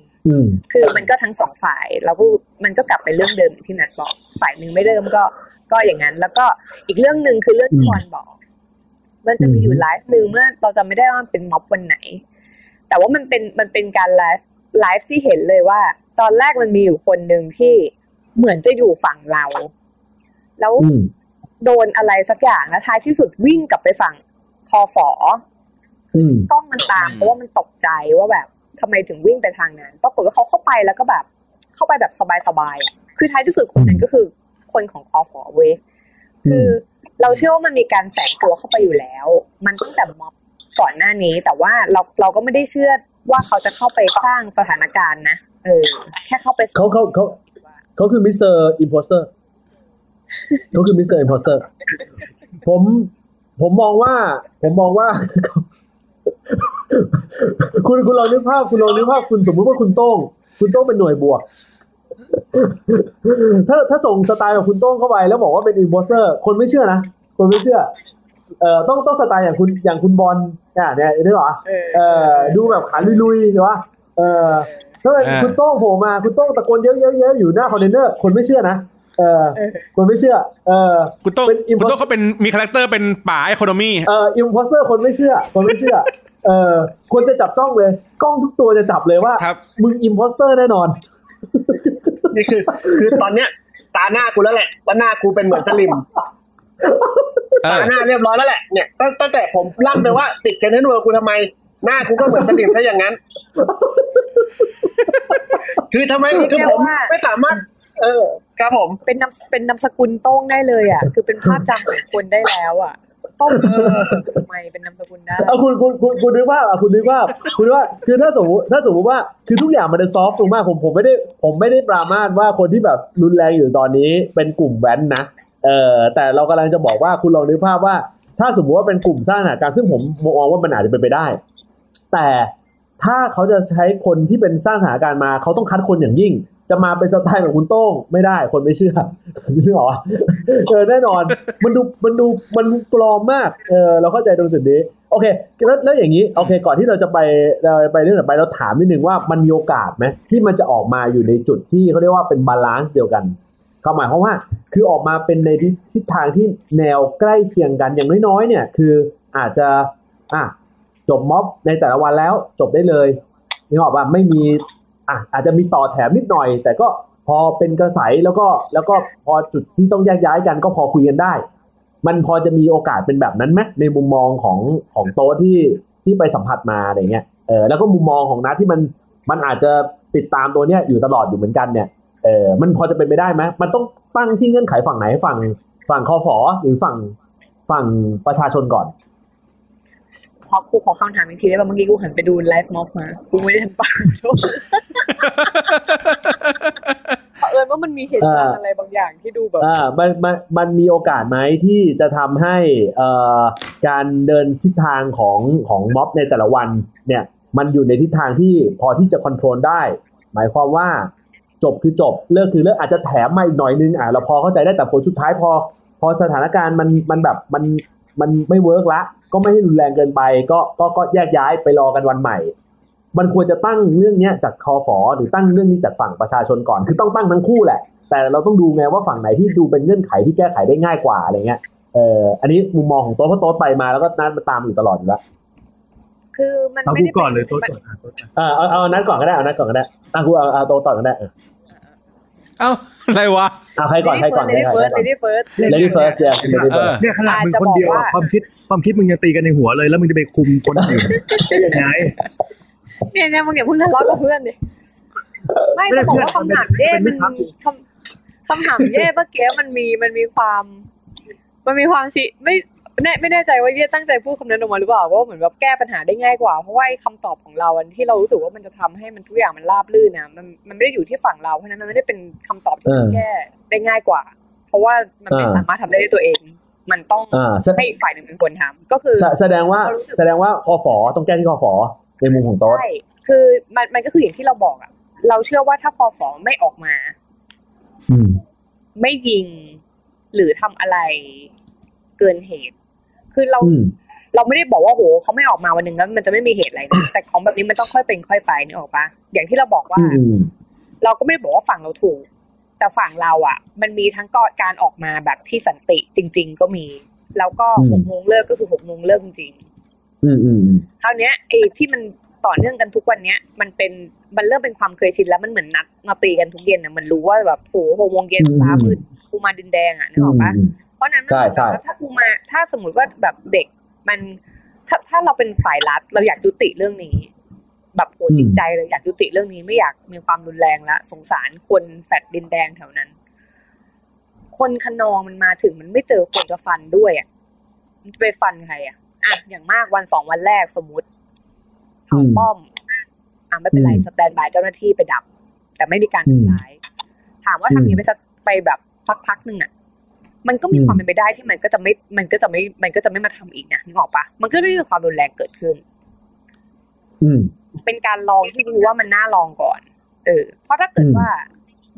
คือมันก็ทั้งสองฝ่ายแล้วก็มันก็กลับไปเรื่องเดิมอย่างที่นัดบอก ฝ่ายหนึ่งไม่เริ่มก็ ก็อย่างนั้น แล้วก็อีกเรื่องหนึ่งคือเรื่องที่อืมบอลบอก มันจะมีอยู่ไลฟ์หนึ่งเมื่อเราจะไม่ได้ว่ามันเป็นม็อบวันไหน แต่ว่ามันเป็นมันเป็นการไลฟ์ไลฟ์ที่เห็นเลยว่า ตอนแรกมันมีอยู่คนหนึ่งที่เหมือนจะอยู่ฝั่งเรา แล้วอืมโดนอะไรสักอย่างแล้วท้ายที่สุดวิ่งกลับไปฝั่งคอฝออืมกล้องมันตามอืมเพราะว่ามันตกใจว่าแบบ ทำไมถึงวิ่งไปทางนั้นปรากฏว่าเขาเข้าไปแล้วก็แบบเข้าไปแบบสบายๆอะคือท้ายที่สุดคนนั้นก็คือคนของคอฟอเวคือเราเชื่อว่ามันมีการแฝงตัวเข้าไปอยู่แล้ว มันตั้งแต่ม็อบก่อนหน้านี้ แต่ว่าเราเราก็ไม่ได้เชื่อว่าเขาจะเข้าไปสร้างสถานการณ์นะเออแค่เข้าไปเขาเขาเขาเขาคือ mister imposter เขาคือ mister imposter ผมผมมองว่า ผมมองว่า คุณคุณลองนึกภาพคุณลองนึกภาพคุณสมมุติว่าคุณโต้ง คุณโต้งเป็นหน่วยบวก ถ้าถ้าส่งสไตล์แบบคุณโต้งเข้าไปแล้วบอกว่าเป็น imposter คนไม่เชื่อนะ คนไม่เชื่อ เอ่อต้องต้องสไตล์อย่างคุณอย่างคุณบอลอะเนี่ยนึกออกปะเออเอ่อดูแบบขาลุยๆหรือว่าเออถ้าเป็นอ่าคุณโต้งโผล่มาคุณโต้งตะโกนเยอะๆๆอยู่หน้าคอนเทนเนอร์ คนไม่เชื่อนะ เออเออคนไม่เชื่อ เออคุณโต้งเป็น imposter คุณโต้งเขาเป็นมีคาแรคเตอร์เป็นป่าไอคอนมีเอออิมโพสเตอร์คนไม่เชื่อ คนไม่เชื่อ เออควรจะจับจ้องเลย กล้องทุกตัวจะจับเลยว่าครับมึง imposter แน่นอน นี่คือ คือตอนเนี้ย ตราหน้ากูแล้วแหละว่าหน้ากูเป็นเหมือนสลิมเออตราหน้าเรียบร้อยแล้วแหละเนี่ยตั้งตั้งแต่ผมลั่นไปว่าปิดเจนเนอร์เวิร์กูทำไมหน้ากูก็เหมือนสลิมซะอย่างนั้น คือทำไมคือผมไม่สามารถ เออ ครับผม เป็นนามเป็นนามสกุลโต้งได้เลยอะ คือเป็นภาพจำของคนได้แล้วอะโต้งทำไมเป็นนามสกุลได้เอาคุณคุณคุณคุณนึกว่าอะคุณนึกว่า คุณนึกว่าคือถ้าสมมติถ้าสมมติว่าคือทุกอย่างมันจะซอฟต์ลงมากผมผมไม่ได้ผมไม่ได้ปรามาสว่าคนที่แบบรุนแรงอยู่ตอนนี้เป็นกลุ่มแว้นนะเออแต่เรากำลังจะบอกว่าคุณลองนึกภาพว่า ถ้าสมมติว่าเป็นกลุ่มสร้างสถานการณ์ซึ่งผมมองว่ามันอาจจะเป็นไปได้ แต่ถ้าเขาจะใช้คนที่เป็นสร้างสถานการณ์มาเขาต้องคัดคนอย่างยิ่ง จะมาเป็นสไตล์แบบคุณโต้งไม่ได้คนไม่เชื่อไม่เชื่อหรอเออแน่นอน มันดูมันดูมันปลอมมากเออเราเข้าใจตรงจุดนี้โอเคแล้วแล้วอย่างนี้โอเค ก่อนที่เราจะไปเราไปเรื่องต่อไปเราถามนิดนึงว่ามันมีโอกาสไหมที่มันจะออกมาอยู่ในจุดที่เขาเรียกว่าเป็น balance เดียวกันเขาหมายความว่า คือออกมาเป็นในทิศทางที่แนวใกล้เคียงกันอย่างน้อยๆ เนี่ย คืออาจจะอะจบม็อบในแต่ละวันแล้วจบได้เลยนึกออกป่ะไม่มี อะอาจจะมีต่อแถมนิดหน่อย แต่ก็พอเป็นกระแสแล้วก็แล้วก็พอจุดที่ต้องแยกย้ายกันก็พอคุยกันได้ มันพอจะมีโอกาสเป็นแบบนั้นไหมในมุมมองของของโต๊ะที่ที่ไปสัมผัสมาอะไรเงี้ยเออแล้วก็มุมมองของนัทที่มันมันอาจจะติดตามตัวเนี้ยอยู่ตลอดอยู่เหมือนกันเนี่ยเออมันพอจะเป็นไปได้ไหมมันต้องตั้งที่เงื่อนไขฝั่งไหนฝั่งฝั่งคอฟอหรือฝั่งฝั่งประชาชนก่อน ขอกูขอคำถามอีกทีได้ป่ะเมื่อกี้กูหันไปดูไลฟ์ม็อบมากูไม่ได้ทันฟังโทษเผอิญว่ามันมีเหตุการณ์อะไรบางอย่างที่ดูแบบอ่ามันมันมันมีโอกาสไหมที่จะทำให้เอ่อการเดินทิศทางของของม็อบในแต่ละวันเนี่ยมันอยู่ในทิศทางที่พอที่จะ control ได้ หมายความว่าจบคือจบเลิกคือเลิกอาจจะแถมมาอีกหน่อยนึงอะเราพอเข้าใจได้แต่ผลสุดท้ายพอ พอสถานการณ์มันมันแบบมันมันไม่ work ละ ก็ไม่ให้รุนแรงเกินไปก็ก็ก็แยกย้ายไปรอกันวันใหม่ มันควรจะตั้งเรื่องเนี้ยจากคอฟอหรือตั้งเรื่องนี้จากฝั่งประชาชนก่อน คือต้องตั้งทั้งคู่แหละ แต่เราต้องดูไงว่าฝั่งไหนที่ดูเป็นเงื่อนไขที่แก้ไขได้ง่ายกว่าอะไรเงี้ยเอออันนี้มุมมองของโต๊ะเพราะโต๊ะไปมาแล้วก็นัดมาตามอยู่ตลอดอยู่แล้วคือมันเอาไม่กูได้ก่อนเลยป็ตัวมันก่อนอะโต๊ะก่อนเออเอาเอานัดก่อนก็ได้เอานัดก่อนก็ได้อะกูเอาเอาโต๊ะต่อก็ได้เออเอ้าอะไรวะเอาใครก่อนใครก่อนใครเลดี้ก่อนเฟิใคร์รสก่อนเลดี้เฟิร์ส Lady first เนี่ย Lady เอ first อเนี่ยขนาดมึงคนเดียวอะความคิด ความคิดมึงยังตีกันในหัวเลย แล้วมึงจะไปคุมคนอื่นได้ยังไงเนี่ยเนี่ยมึงอย่าเพิ่งทะเลาะกับเพื่อนดิไม่จะบอกว่าคำถามเย่มันคำคำถามเย่เมื่อกี้มันมีมันมีความ มันมีความสิไม่แน่ไม่แน่ใจว่าเย่ตั้งใจพูดคำนั้นออกมาหรือเปล่าว่าเหมือนแบบแก้ปัญหาได้ง่ายกว่าเพราะว่าไอ้คำตอบของเราอันที่เรารู้สึกว่ามันจะทำให้มันทุกอย่างมันราบรื่นนะมันมันไม่ได้อยู่ที่ฝั่งเราเพราะฉะนั้นมันไม่ได้เป็นคำตอบที่มันแก้ได้ง่ายกว่า เพราะว่ามันไม่สามารถทำได้ด้วยตัวเอง มันต้องอ่าแสให้อีกฝ่ายหนึ่งเป็นคนทำก็คือ แสแสดงว่าเรารู้สึกแสดงว่าคอฟอต้องแก้ที่คอฟอในมุมของโต๊ะใช่คือมันมันก็คืออย่างที่เราบอกอะเราเชื่อว่าถ้าคอฟอไม่ออกมา อืม ไม่ยิงหรือทำอะไรเกินเหตุ คือเราอืมเราไม่ได้บอกว่าโหเขาไม่ออกมาวันหนึ่งแล้ว มันจะไม่มีเหตุอะไรนะแต่ของแบบนี้มันต้องค่อยเป็นค่อยไปนึกออกปะอย่างที่เราบอกว่าอืมเราก็ไม่ได้บอกว่าฝั่งเราถูก แต่ฝั่งเราอะ มันมีทั้งก็การออกมาแบบที่สันติจริง ๆ ก็มี แล้วก็อืมหกโมงเลิกก็คือหกโมงเลิกจริงอืมอืมอืมๆคราวเนี้ยไอ้ที่มันต่อเนื่องกันทุกวันเนี้ย มันเป็นมันเริ่มเป็นความเคยชินแล้วมันเหมือนนัดมาตีกันทุกเย็นอะมันรู้ว่าแบบโหหกโมงเย็นอืมฟ้ามืดกูมาดินแดงอะนึกออกปะอืมเพราะฉะนั้นมันใช่เหมือนใช่กับว่าถ้ากูมาถ้าสมมติว่าแบบเด็กมันถ้าถ้าเราเป็นฝ่ายรัฐเราอยากยุติเรื่องนี้ แบบโหจริงใจเลยอยากยุติเรื่องนี้ไม่อยากมีความรุนแรงละสงสารคนแฟดดินแดงแถวนั้น คนขนองมันมาถึงมันไม่เจอคนจะฟันด้วยอะมันจะไปฟันใครอะอะอย่างมากวันสองวันแรกสมมติเผาป้อมอะไม่เป็นไรอืมสแตนบายเจ้าหน้าที่ไปดับ แต่ไม่มีการอืมทำร้าย ถามว่าทำอย่างนี้ไปสักไปแบบสักพักหนึ่งอะมันก็มีอืมความเป็นไปได้ที่มันก็จะไม่ มันก็จะไม่ มันก็จะไม่มาทำอีกนะนึกออกปะมันก็ไม่มีความรุนแรงเกิดขึ้น อืม เป็นการลองที่รู้ว่ามันน่าลองก่อน เออ เพราะถ้าเกิดอืมว่า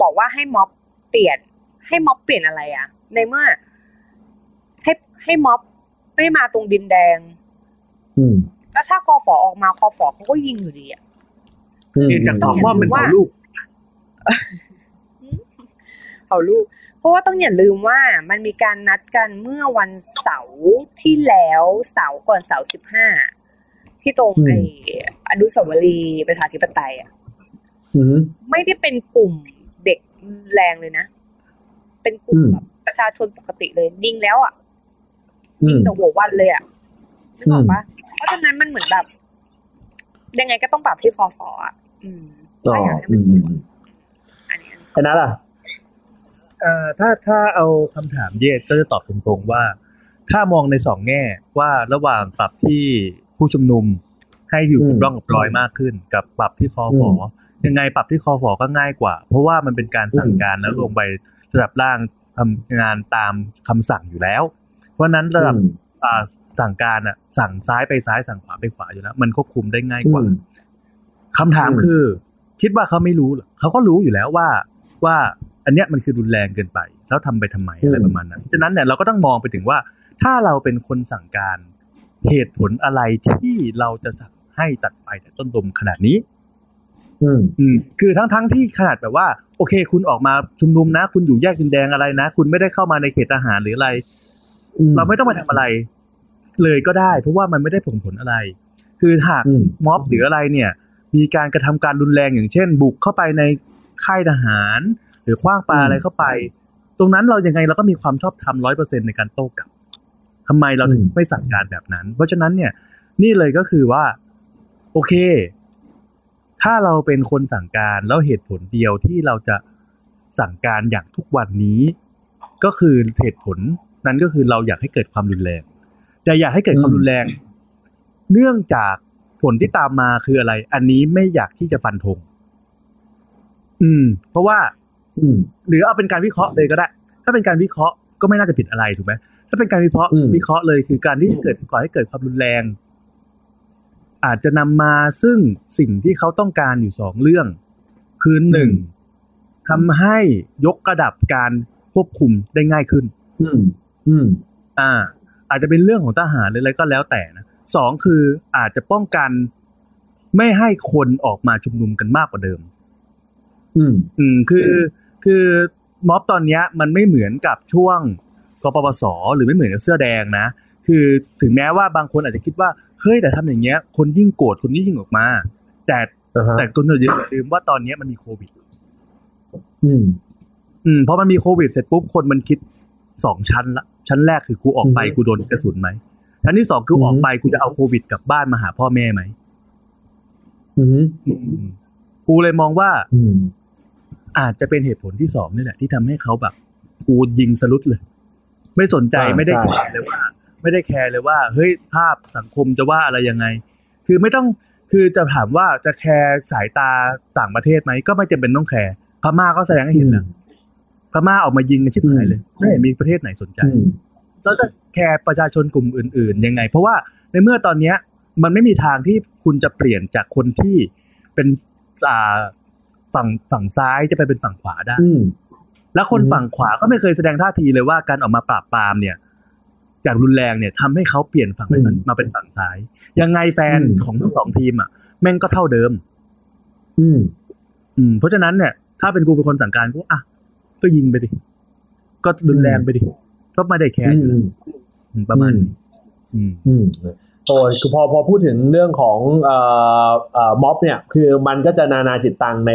บอกว่าให้ม็อบเปลี่ยน ให้ม็อบเปลี่ยนอะไรอะในเมื่อ ให้ให้ม็อบไม่มาตรงดินแดง อืมแล้วถ้าคอฝอออกมาคอฝอเขาก็ยิงอยู่ดีอะอืมเปลี่ยนจากเผาม่อมเป็นเผาลูกเอาลูก เพราะว่าต้องอย่าลืมว่ามันมีการนัดกันเมื่อวันเสาร์ที่แล้วเสาร์ก่อนเสาร์สิบห้า ที่ตรงอืมไอ้อนุสาวรีย์ประชาธิปไตยอะอืมไม่ได้เป็นกลุ่มเด็กแรงเลยนะ เป็นกลุ่มอืมแบบประชาชนปกติเลยยิงแล้วอะอืยิงมแต่หัววันเลยอะนึกออกปะเพราะฉะนั้นมันเหมือนแบบยังไงก็ต้องปรับที่คอฟอะอืมอ๋อถ้าอยากให้อืมันมจอืบมอะอันนี้อันนี้ไอ้นั้นล่ะเอ่อถ้าถ้าเอาคำถาม yes ก็จะตอบตรงๆว่า ถ้ามองในสองแง่ว่าระหว่างปรับที่ ผู้ชุมนุม ให้อยู่อืกับมร่องกับรอยมากขึ้น กับปรับที่คอฟออืมยังไงปรับที่คอฟอก็ง่ายกว่า เพราะว่ามันเป็นการสั่งการแล้วลงไประดับล่างทำงานตามคำสั่งอยู่แล้ว เพราะฉะนั้นระดับอืมอ่าสั่งการอะ สั่งซ้ายไปซ้ายสั่งขวาไปขวาอยู่แล้ว มันควบคุมได้ง่ายกว่าอืมคำถามอืมคือ คิดว่าเขาไม่รู้เหรอเขาก็รู้อยู่แล้วว่าว่าอันเนี้ยมันคือรุนแรงเกินไป แล้วทำไปทำไมอะไรประมาณนั้นฉะนั้นเนี่ยเราก็ต้องมองไปถึงว่า ถ้าเราเป็นคนสั่งการ เหตุผลอะไรที่เราจะสั่งให้ตัดไฟแต่ต้นลมขนาดนี้ อืมอืมคือทั้งทั้งที่ขนาดแบบว่า โอเค คุณออกมาชุมนุมนะ คุณอยู่แยกดินแดงอะไรนะ คุณไม่ได้เข้ามาในเขตทหารหรืออะไร เราไม่ต้องมาทำอะไร เลยก็ได้ เพราะว่ามันไม่ได้ผลผลอะไร คือหากอืมม็อบหรืออะไรเนี่ย มีการกระทำการรุนแรงอย่างเช่น บุกเข้าไปในค่ายทหาร หรือคว้างปาอืมอะไรเข้าไป ตรงนั้นเรายังไงเราก็มีความชอบธรรมร้อยเปอร์เซ็นในการโต้กลับ ทำไมเราถึงอืมไม่สั่งการแบบนั้น เพราะฉะนั้นเนี่ย นี่เลยก็คือว่า โอเค ถ้าเราเป็นคนสั่งการแล้วเหตุผลเดียวที่เราจะสั่งการอย่างทุกวันนี้ ก็คือเหตุผลนั้นก็คือเราอยากให้เกิดความรุนแรงแต่อยากให้เกิดความรุนแรง เนื่องจากผลที่ตามมาคืออะไร อันนี้ไม่อยากที่จะฟันธงอืม เพราะว่า อืม หรือเอาเป็นการวิเคราะห์เลยก็ได้ ถ้าเป็นการวิเคราะห์ก็ไม่น่าจะผิดอะไรถูกไหม ถ้าเป็นการวิเคราะห์อืมวิเคราะห์เลยคือการที่เกิดก่อให้เกิดความรุนแรง อาจจะนำมาซึ่งสิ่งที่เขาต้องการอยู่สองเรื่อง คือหนึ่งทำให้ยกระดับการควบคุมได้ง่ายขึ้น อืม อืม อ่า อาจจะเป็นเรื่องของทหารหรืออะไรก็แล้วแต่นะสองคืออาจจะป้องกันไม่ให้คนออกมาชุมนุมกันมากกว่าเดิม อืม อืม คือ คือม็อบตอนเนี้ย มันไม่เหมือนกับช่วง กปปสหรือไม่เหมือนกับเสื้อแดงนะ คือถึงแม้ว่าบางคนอาจจะคิดว่าเฮ้ยแต่ทำอย่างเงี้ย คนยิ่งโกรธคนยิ่งออกมา แต่อ่าฮะแต่คนอย่าลืมว่าตอนเนี้ยมันมีโควิด อืม อืมพอมันมีโควิดเสร็จปุ๊บคนมันคิดสองชั้นละชั้นแรกคือกูออกไปอือฮึกูโดนกระสุนไหมชั้นที่สองคือออฮึออกไปกูจะเอาโควิดกลับบ้านมาหาพ่อแม่ไหมอืมอืมกูเลยมองว่าอืมอาจจะเป็นเหตุผลที่สองนี่แหละ ที่ทำให้เขาแบบ กูยิงสลุดเลย ไม่สนใจอ่าไม่ได้ใช่แคร์เลยว่า ไม่ได้แคร์เลยว่า เฮ้ยภาพสังคมจะว่าอะไรยังไง คือไม่ต้องคือจะถามว่าจะแคร์สายตาต่างประเทศไหมก็ไม่จำเป็นต้องแคร์พม่าก็แสดงให้เห็นแล้วพม่าออกมายิงกันชิบหายเลยไม่เห็นมีประเทศไหนสนใจอืมแล้วจะแคร์ประชาชนกลุ่มอื่น ๆ ยังไง เพราะว่าในเมื่อตอนเนี้ย มันไม่มีทางที่คุณจะเปลี่ยนจากคนที่เป็นอ่าฝั่งฝั่งซ้ายจะไปเป็นฝั่งขวาได้อืม แล้วคนอืมฝั่งขวาก็ไม่เคยแสดงท่าทีเลยว่าการออกมาปราบปรามเนี่ยจากรุนแรงเนี่ยทำให้เขาเปลี่ยนฝั่งไปฝั่งมาเป็นฝั่งซ้าย ยังไงแฟนของทั้งสองทีมอะ แม่งก็เท่าเดิม อืม อืม เพราะฉะนั้นเนี่ย ถ้าเป็นกูเป็นคนสั่งการกูอะก็ยิงไปดิ ก็รุนแรงไปดิก็ไม่ได้แคร์อยู่แล้วอืมประมาณนี้อืม อืมโอ้ยคือพอพอพูดถึงเรื่องของเอ่อเอ่อม็อบเนี่ย คือมันก็จะนานาจิตตังใน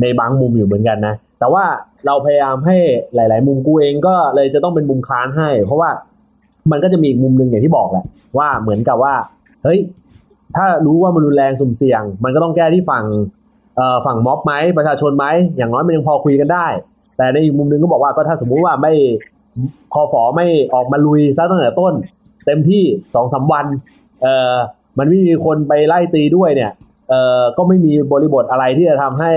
ในบางมุมอยู่เหมือนกันนะ แต่ว่าเราพยายามให้หลาย ๆ มุมกูเองก็เลยจะต้องเป็นมุมค้านให้ เพราะว่ามันก็จะมีอีกมุมหนึ่งอย่างที่บอกแหละ ว่าเหมือนกับว่า เฮ้ย ถ้ารู้ว่ามันรุนแรงสุ่มเสี่ยง มันก็ต้องแก้ที่ฝั่งเอ่อฝั่งม็อบไหมประชาชนไหมอย่างน้อยมันยังพอคุยกันได้ แต่ในอีกมุมหนึงก็บอกว่าก็ถ้าสมมุติว่าไม่คอฟอไม่ออกมาลุยซะตั้งแต่ต้น เต็มที่สองสามวันเอ่อมันไม่มีคนไปไล่ตีด้วยเนี่ยเอ่อก็ไม่มีบริบทอะไรที่จะทำให้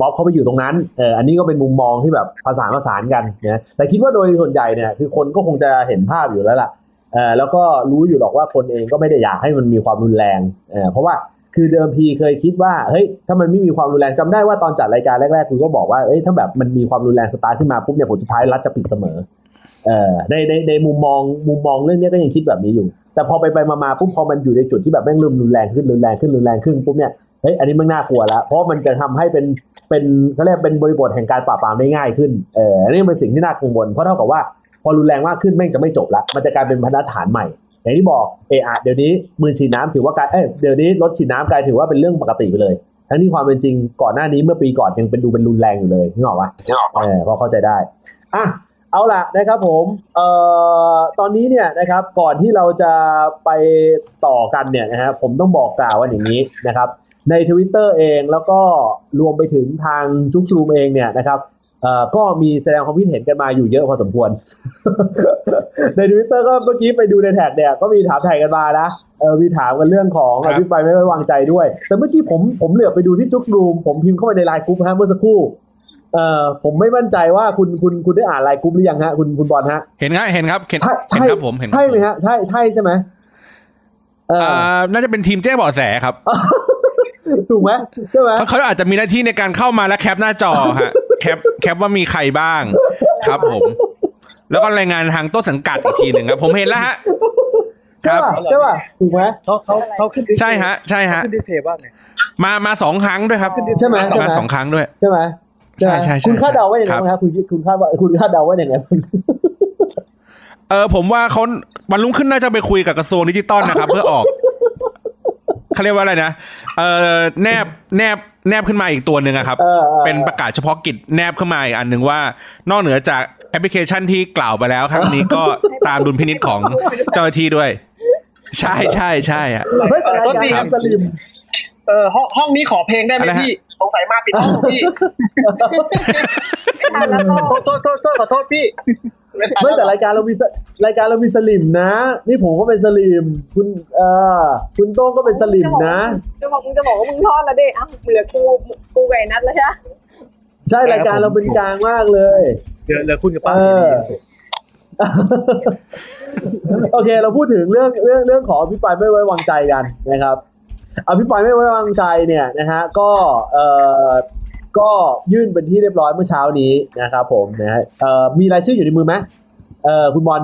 บ๊อบเขาไปอยู่ตรงนั้นเอออันนี้ก็เป็นมุมมองที่แบบผสานผสานกันนะแต่คิดว่าโดยส่วนใหญ่เนี่ยคือคนก็คงจะเห็นภาพอยู่แล้วล่ะเออแล้วก็รู้อยู่หรอกว่าคนเองก็ไม่ได้อยากให้มันมีความรุนแรงเออเพราะว่าคือเดิมทีเคยคิดว่าเฮ้ยถ้ามันไม่มีความรุนแรงจำได้ว่าตอนจัดรายการแรกๆคุณก็บอกว่าเอ้ยถ้าแบบมันมีความรุนแรงสตาร์ทขึ้นมาปุ๊บเนี่ยผลสุดท้ายรัฐจะปิดเสมอเออในในในมุมมองมุมมองเรื่องนี้ก็ยังคิดแบบนี้อยู่ แต่พอไปไปมามาปุ๊บพอมันอยู่ในจุดที่แบบแม่งเริ่มรุนแรงขึ้นรุนแรงขึ้นรุนแรงขึ้นปุ๊บเนี่ย เฮ้ยอันนี้มันน่ากลัวแล้ว เพราะมันจะทำให้เป็นเป็นเขาเรียกเป็นบริบทแห่งการปราบปรามได้ง่ายขึ้นเอออันนี้เป็นสิ่งที่น่ากังวลเพราะเท่ากับว่าพอรุนแรงมากขึ้นแม่งจะไม่จบละมันจะกลายเป็นบรรทัดฐานใหม่ อย่างที่บอกเออเดี๋ยวนี้มือฉีดน้ำถือว่ากลายเอ้ยเดี๋ยวนี้รถฉีดน้ำกลายถือว่าเป็นเรื่องปกติไปเลย ทั้งที่ความเป็นจริงก่อนหน้านี้เมื่อปีก่อนยังเป็นดูเป็นรุนแรงอยู่เลยนึกออกปะเออพอเข้าใจได้อะเอาล่ะนะครับผมเอ่อตอนนี้เนี่ยนะครับก่อนที่เราจะไปต่อกันเนี่ยนะฮะผมต้องบอกกล่าวว่าอย่างนี้นะครับ ใน Twitter เองแล้วก็รวมไปถึงทางจุกซูมเองเนี่ยนะครับเอ่อก็มีแสดงความคิดเห็นกันมาอยู่เยอะพอสมควร ใน Twitter ก็เมื่อกี้ไปดูใน tag เนี่ยก็มีถามไถ่กันมานะเออมีถามกันเรื่องของครับ อภิปรายไม่ไว้วางใจด้วย แต่เมื่อกี้ผมผมเหลือบไปดูที่จุกรูม ผมพิมพ์เข้าไปในไลน์กรุ๊ปฮะเมื่อสักครู่เอ่อผมไม่มั่นใจว่าคุณคุณคุณได้อ่านไลน์กรุ๊ปหรือยังฮะคุณคุณบอลฮะ เห็นครับเห็นครับเห็นใช่เห็นใช่ครับผมเห็นครับใช่ไหมผมฮะใช่ใช่ใช่ไหมเอออ่าน่าจะเป็นทีมแจ้งเบาะแสครับ ถูกไหมใช่ไหมเขาเขาอาจจะมีหน้าที่ในการเข้ามาและ cap หน้าจอฮะcap cap ว่ามีใครบ้าง ครับผม แล้วก็รายงานทางต้นสังกัดอีกทีหนึ่งครับ ผมเห็นแล้วฮะคใช่ป่ะใช่ป่ะถูกไหมเขาเขาเขาขึ้น detail ใช่ฮะ ใช่ฮะเขาขึ้น detail ว่าไงมามาสองครั้งด้วยครับใช่ไหมใช่ไหมมาสองครั้งด้วยใช่ไหมใช่ใช่ใช่คุณคาดเดาว่าอย่างไรครับบ้างครับคุณคุณคาดว่าคุณคาดเดาว่าอย่างไรบ้างเออผมว่าเขาวันรุ่งขึ้นน่าจะไปคุยกับกระทรวงดิจิตอลนะครับ เพื่อออก เขาเรียกว่าอะไรนะเออแนบแนบแนบขึ้นมาอีกตัวหนึ่งอะครับเออออเป็นประกาศเฉพาะกิจแนบขึ้นมาอีกอันหนึ่งว่า นอกเหนือจากแอปพลิเคชันที่กล่าวไปแล้วครั้งนี้ก็ตามดุลพินิจของเจ้าหน้าที่ด้วย ใช่ใช่ใช่อะเฮ้ยแต่เออโทษทีรายครัการบสลิมเออห้องห้องนี้ขอเพลงได้ไหมอะไรฮะพี่สงสัยมาปิดห้องพี่ไม่ทันแล้วก็โทษโทษโทษโทษขอโทษพี่ ไม่ทันไม่แต่แล้วรายการเรามีสรายการเรามีสลิมนะ นี่ผมก็เป็นสลิมคุณเอ่อคุณโต้งก็เป็นสลิมนะจะบอกมึงจะบอกว่ามึงทอดแล้วดิอ้าวเหลือกูกูไก่นัดแล้วใช่ไหมใช่รายการเราเป็นกลางมากเลยเหลือเหลือคุณกับป้าเออโอเค เราพูดถึงเรื่องเรื่องเรื่องของอภิปรายไม่ไว้วางใจกันนะครับอภิปรายไม่ไว้วางใจเนี่ยนะฮะก็เอ่อ ก็ยื่นเป็นที่เรียบร้อยเมื่อเช้านี้นะครับผมนะฮะเอ่อมีรายชื่ออยู่ในมือไหมเอ่อคุณบอล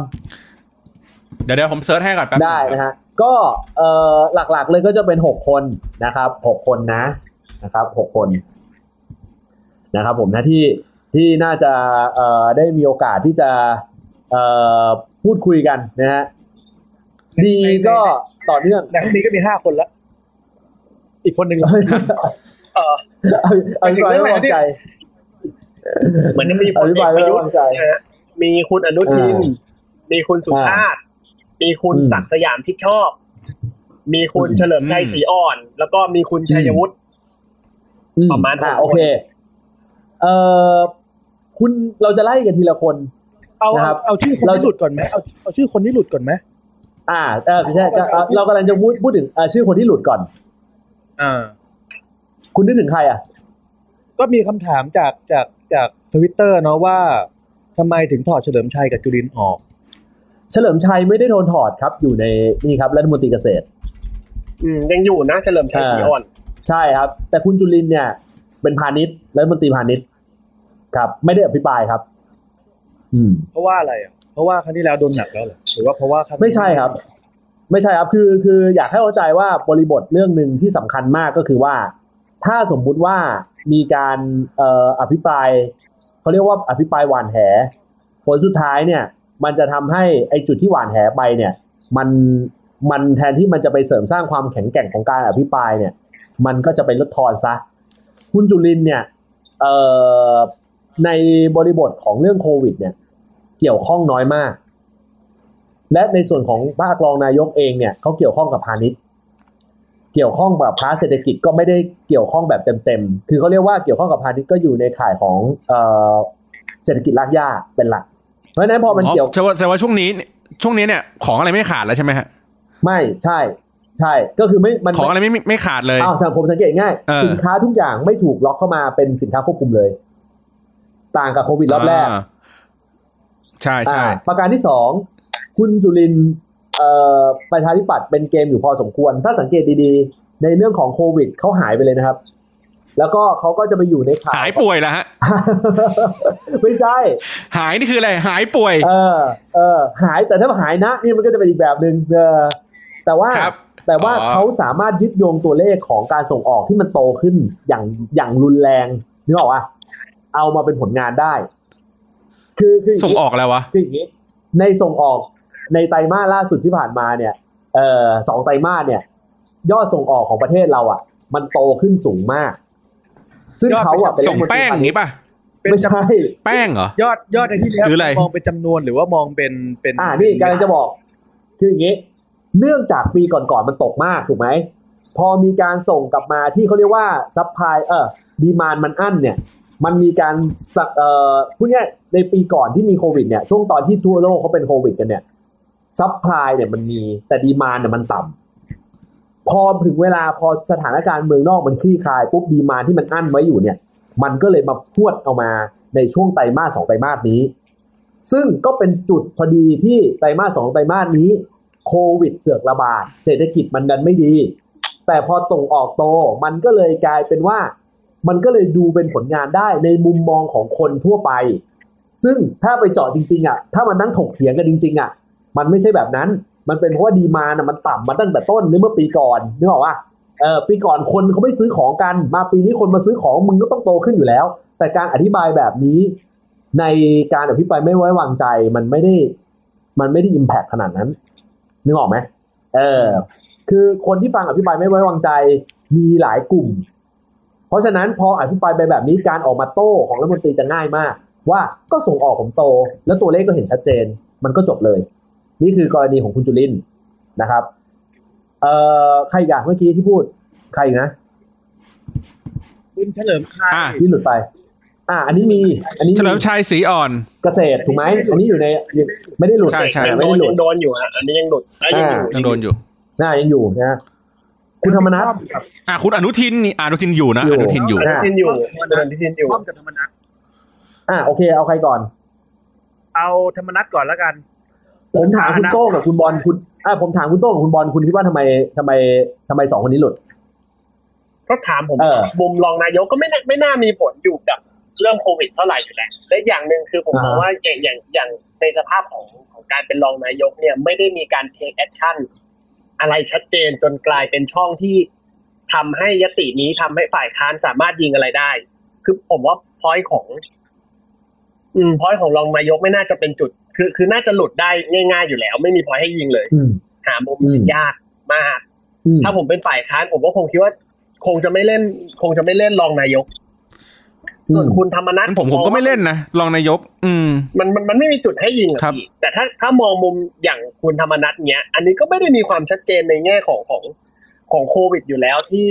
เดี๋ยวเดี๋ยวผมเซิร์ชให้ก่อนแป๊บนึงได้นะฮะก็เอ่อหลักๆเลยก็จะเป็นหกคนนะครับหกคนนะนะครับหกคนนะครับ ผมนะที่ที่น่าจะเอ่อได้มีโอกาสที่จะเอ่อพูดคุยกันนะฮะดีก็ต่อเนื่องในห้องนี้ก็มีห้าคนละอีกคนหนึ่ง เอออภิปรายไม่ไว้วางใจเหมือนจะมีพอลภิเอปรายกปไม่ระไว้ยุทวาธ์งใจนะฮะมีคุณอนุทินอ่ามีคุณสุชาติ มีคุณอืมศักดิ์สยามที่ชอบ มีคุณอืมเฉลิมชัยศรีอ่อน แล้วก็มีคุณชัยวุฒิอืประมาณอะหกคนโอเค เอ่อคุณเราจะไล่กันทีละคน เอานะครัเอาบเอาชื่อคนเราที่หลุดก่อนไหมเอาเอาชื่อคนที่หลุดก่อนไหมอ่าเออไม่ใช่ก็เอ่อเรากำลังจะพูดพูดถึงเอ่อชื่อคนที่หลุดก่อนอ่า คุณนึกถึงใครอะ ก็มีคำถามจากจากจากทวิตเตอร์เนาะว่าทำไมถึงถอดเฉลิมชัยกับจุรินทร์ออก เฉลิมชัยไม่ได้โดนถอดครับ อยู่ในนี่ครับรัฐมนตรีเกษตร อืมยังอยู่นะเฉลิมชัยศรีอ่อน ใช่ครับ แต่คุณจุลินทร์เนี่ย เป็นพาณิชย์รัฐมนตรีพาณิชย์ครับ ไม่ได้อภิปรายครับ อืม เพราะว่าอะไรอะเพราะว่าครั้งที่แล้วโดนหนักแล้วเหรอหรือว่าเพราะว่าครั้งนี้ไม่ใช่ครับ ไม่ใช่ครับคือคืออยากให้เข้าใจว่าบริบทเรื่องหนึ่งที่สำคัญมากก็คือว่า ถ้าสมมุติว่ามีการเอออภิปรายเขาเรียกว่าอภิปรายหวานแหผลสุดท้ายเนี่ย มันจะทำให้ไอจุดที่หวานแหไปเนี่ย มันมันแทนที่มันจะไปเสริมสร้างความแข็งแกร่งของการอภิปรายเนี่ย มันก็จะไปลดทอนซะคุณจุลินเนี่ยเออในบริบทของเรื่องโควิด เนี่ย เกี่ยวข้องน้อยมาก และในส่วนของภาครองนายกเองเนี่ยเขาเกี่ยวข้องกับพาณิชย์ เกี่ยวข้องแบบพาร์ทเศรษฐกิจก็ไม่ได้เกี่ยวข้องแบบเต็มๆ คือเขาเรียกว่าเกี่ยวข้องกับพาณิชย์ก็อยู่ในข่ายของเอ่อเศรษฐกิจรากหญ้าเป็นหลัก เพราะฉะนั้นพอมันอ๋อเกี่ยวแสดงว่าแสดงว่าช่วงนี้ช่วงนี้เนี่ยของอะไรไม่ขาดแล้วใช่ไหมฮะ ไม่ใช่ ใช่ ก็คือไม่มันของอะไรไม่ไม่ไม่ขาดเลยอ้าวสังผมสังเกตง่ายเออสินค้าทุกอย่างไม่ถูกล็อกเข้ามาเป็นสินค้าควบคุมเลย ต่างกับโควิดรอบแรกาใช่ใช่อ่าประการที่สองคุณจุลินทร์เอ่อ ประชาธิปัตย์เป็นเกมอยู่พอสมควร ถ้าสังเกตดีๆ ในเรื่องของโควิดเขาหายไปเลยนะครับ แล้วก็เขาก็จะไปอยู่ในข่าวหายป่วยแล้วฮะ ไม่ใช่ หายนี่คืออะไร หายป่วย เออ เออ หายแต่ถ้าหายนะนี่มันก็จะเป็นอีกแบบหนึ่งเออแต่ว่าครับแต่ว่าอ๋อเขาสามารถยึดโยงตัวเลขของการส่งออกที่มันโตขึ้นอย่างอย่างรุนแรงนึกออกปะเอามาเป็นผลงานได้ คือคืออย่างส่งนี้ออกแล้ววะคืออย่างนี้ในส่งออก ในไตรมาสล่าสุดที่ผ่านมาเนี่ยเอ่อสองไตรมาสเนี่ย ยอดส่งออกของประเทศเราอะ มันโตขึ้นสูงมาก ซึ่งเขาอะเป็นส่งแป้งอย่างนี้ป่ะเป็นไม่ใช่แป้งเหรอยอดยอดในที่นี้หรืออะไรมองเป็นจำนวนหรือว่ามองเป็นเป็นอ่านี่กำลังจะบอก คืออย่างนี้ เนื่องจากปีก่อนๆมันตกมากถูกไหมพอมีการส่งกลับมาที่เขาเรียกว่า supply เออ demand มันอั้นเนี่ย มันมีการสะเอ่อพูดง่ายๆในปีก่อนที่มีโควิดเนี่ยช่วงตอนที่ทั่วโลกเขาเป็นโควิดกันเนี่ย supply เนี่ยมันมีแต่ demand เนี่ยมันต่ำพอถึงเวลาพอสถานการณ์เมืองนอกมันคลี่คลายปุ๊บ demand ที่มันอั้นไว้อยู่เนี่ย มันก็เลยมาพวดเอามาในช่วงไตรมาสสองไตรมาสนี้ ซึ่งก็เป็นจุดพอดีที่ไตรมาสสองไตรมาสนี้โควิดเสือกระบาด เศรษฐกิจมันดันไม่ดี แต่พอส่งออกโตมันก็เลยกลายเป็นว่า มันก็เลยดูเป็นผลงานได้ในมุมมองของคนทั่วไป ซึ่งถ้าไปเจาะจริง ๆอะถ้ามันนั่งถกเถียงกันจริง ๆอะ มันไม่ใช่แบบนั้น มันเป็นเพราะว่าดีมานะมันต่ำมาตั้งแต่ต้นนึกเมื่อปีก่อนนึกออกว่าเออปีก่อนคนเขาไม่ซื้อของกัน มาปีนี้คนมาซื้อของมึงก็ต้องโตขึ้นอยู่แล้ว แต่การอธิบายแบบนี้ ในการอภิปรายไม่ไว้วางใจมันไม่ได้ มันไม่ได้อิมแพคขนาดนั้นนึกออกไหมเออ คือคนที่ฟังอภิปรายไม่ไว้วางใจมีหลายกลุ่ม เพราะฉะนั้นพออภิปรายไปแบบนี้การออกมาโต้ของรัฐมนตรีจะง่ายมาก ว่าก็ส่งออกผมโต แล้วตัวเลขก็เห็นชัดเจน มันก็จบเลย นี่คือกรณีของคุณจุลินทร์นะครับ เอ่อใครอีกอะเมื่อกี้ที่พูด ใครอีกนะคุณเฉลิมชัยอะที่หลุดไป อ่า อันนี้มี อันนี้เฉลิมชัยสีอ่อนเกษตรถูกไหมอันนี้อยู่ในไม่ได้หลุดใช่ใช่อ่ายังไม่โดได้นหลุยัดงโดนอยู่ฮะอันนี้ยังหลุดอะยังอยู่ยังโดนอยู่น่ายังอยู่นะคุณธรรมนัฐอะคุณอนุทินนี่อนุทินอยู่นะอยู่อนุทินอยู่อันนี้ทินอยู่อันนี้ทินอยู่ป้อมกับธรรมนัฐอ่าโอเค เอาใครก่อน เอาธรรมนัฐก่อนแล้วกัน ผมถามคุณโต้งกับคุณบอลคุณอ่าผมถามคุณโต้งกับคุณบอลคุณคิดว่าทำไมทำไมทำไมสองคนนี้หลุดก็ถามผมเออมุมรองนายกก็ไม่น่าไม่น่ามีผลอยู่กับเรื่องโควิดเท่าไหร่อยู่แล้วและอย่างหนึ่งคือผมมองว่าอย่างอย่างอย่างในสภาพของของการเป็นรองนายกเนี่ยไม่ได้มีการ take action อะไรชัดเจนจนกลายเป็นช่องที่ทำให้ยตินี้ทำให้ฝ่ายค้านสามารถยิงอะไรได้ คือผมว่าพอยของ อืมพอยของรองนายกไม่น่าจะเป็นจุด คือคือน่าจะหลุดได้ง่าย ๆอยู่แล้ว ไม่มีพอยให้ยิงเลยอืมหามุมอืมยากมากอืมถ้าผมเป็นฝ่ายค้านผมก็คงคิดว่า คงจะไม่เล่น คงจะไม่เล่นรองนายก ส่วนคุณธรรมนัสงั้นผมผมก็ไม่เล่นนะรองนายก อืม มันมันมันไม่มีจุดให้ยิงอะครับพี่แต่ถ้าถ้ามองมุมอย่างคุณธรรมนัสเนี้ย อันนี้ก็ไม่ได้มีความชัดเจนในแง่ของของของโควิดอยู่แล้วที่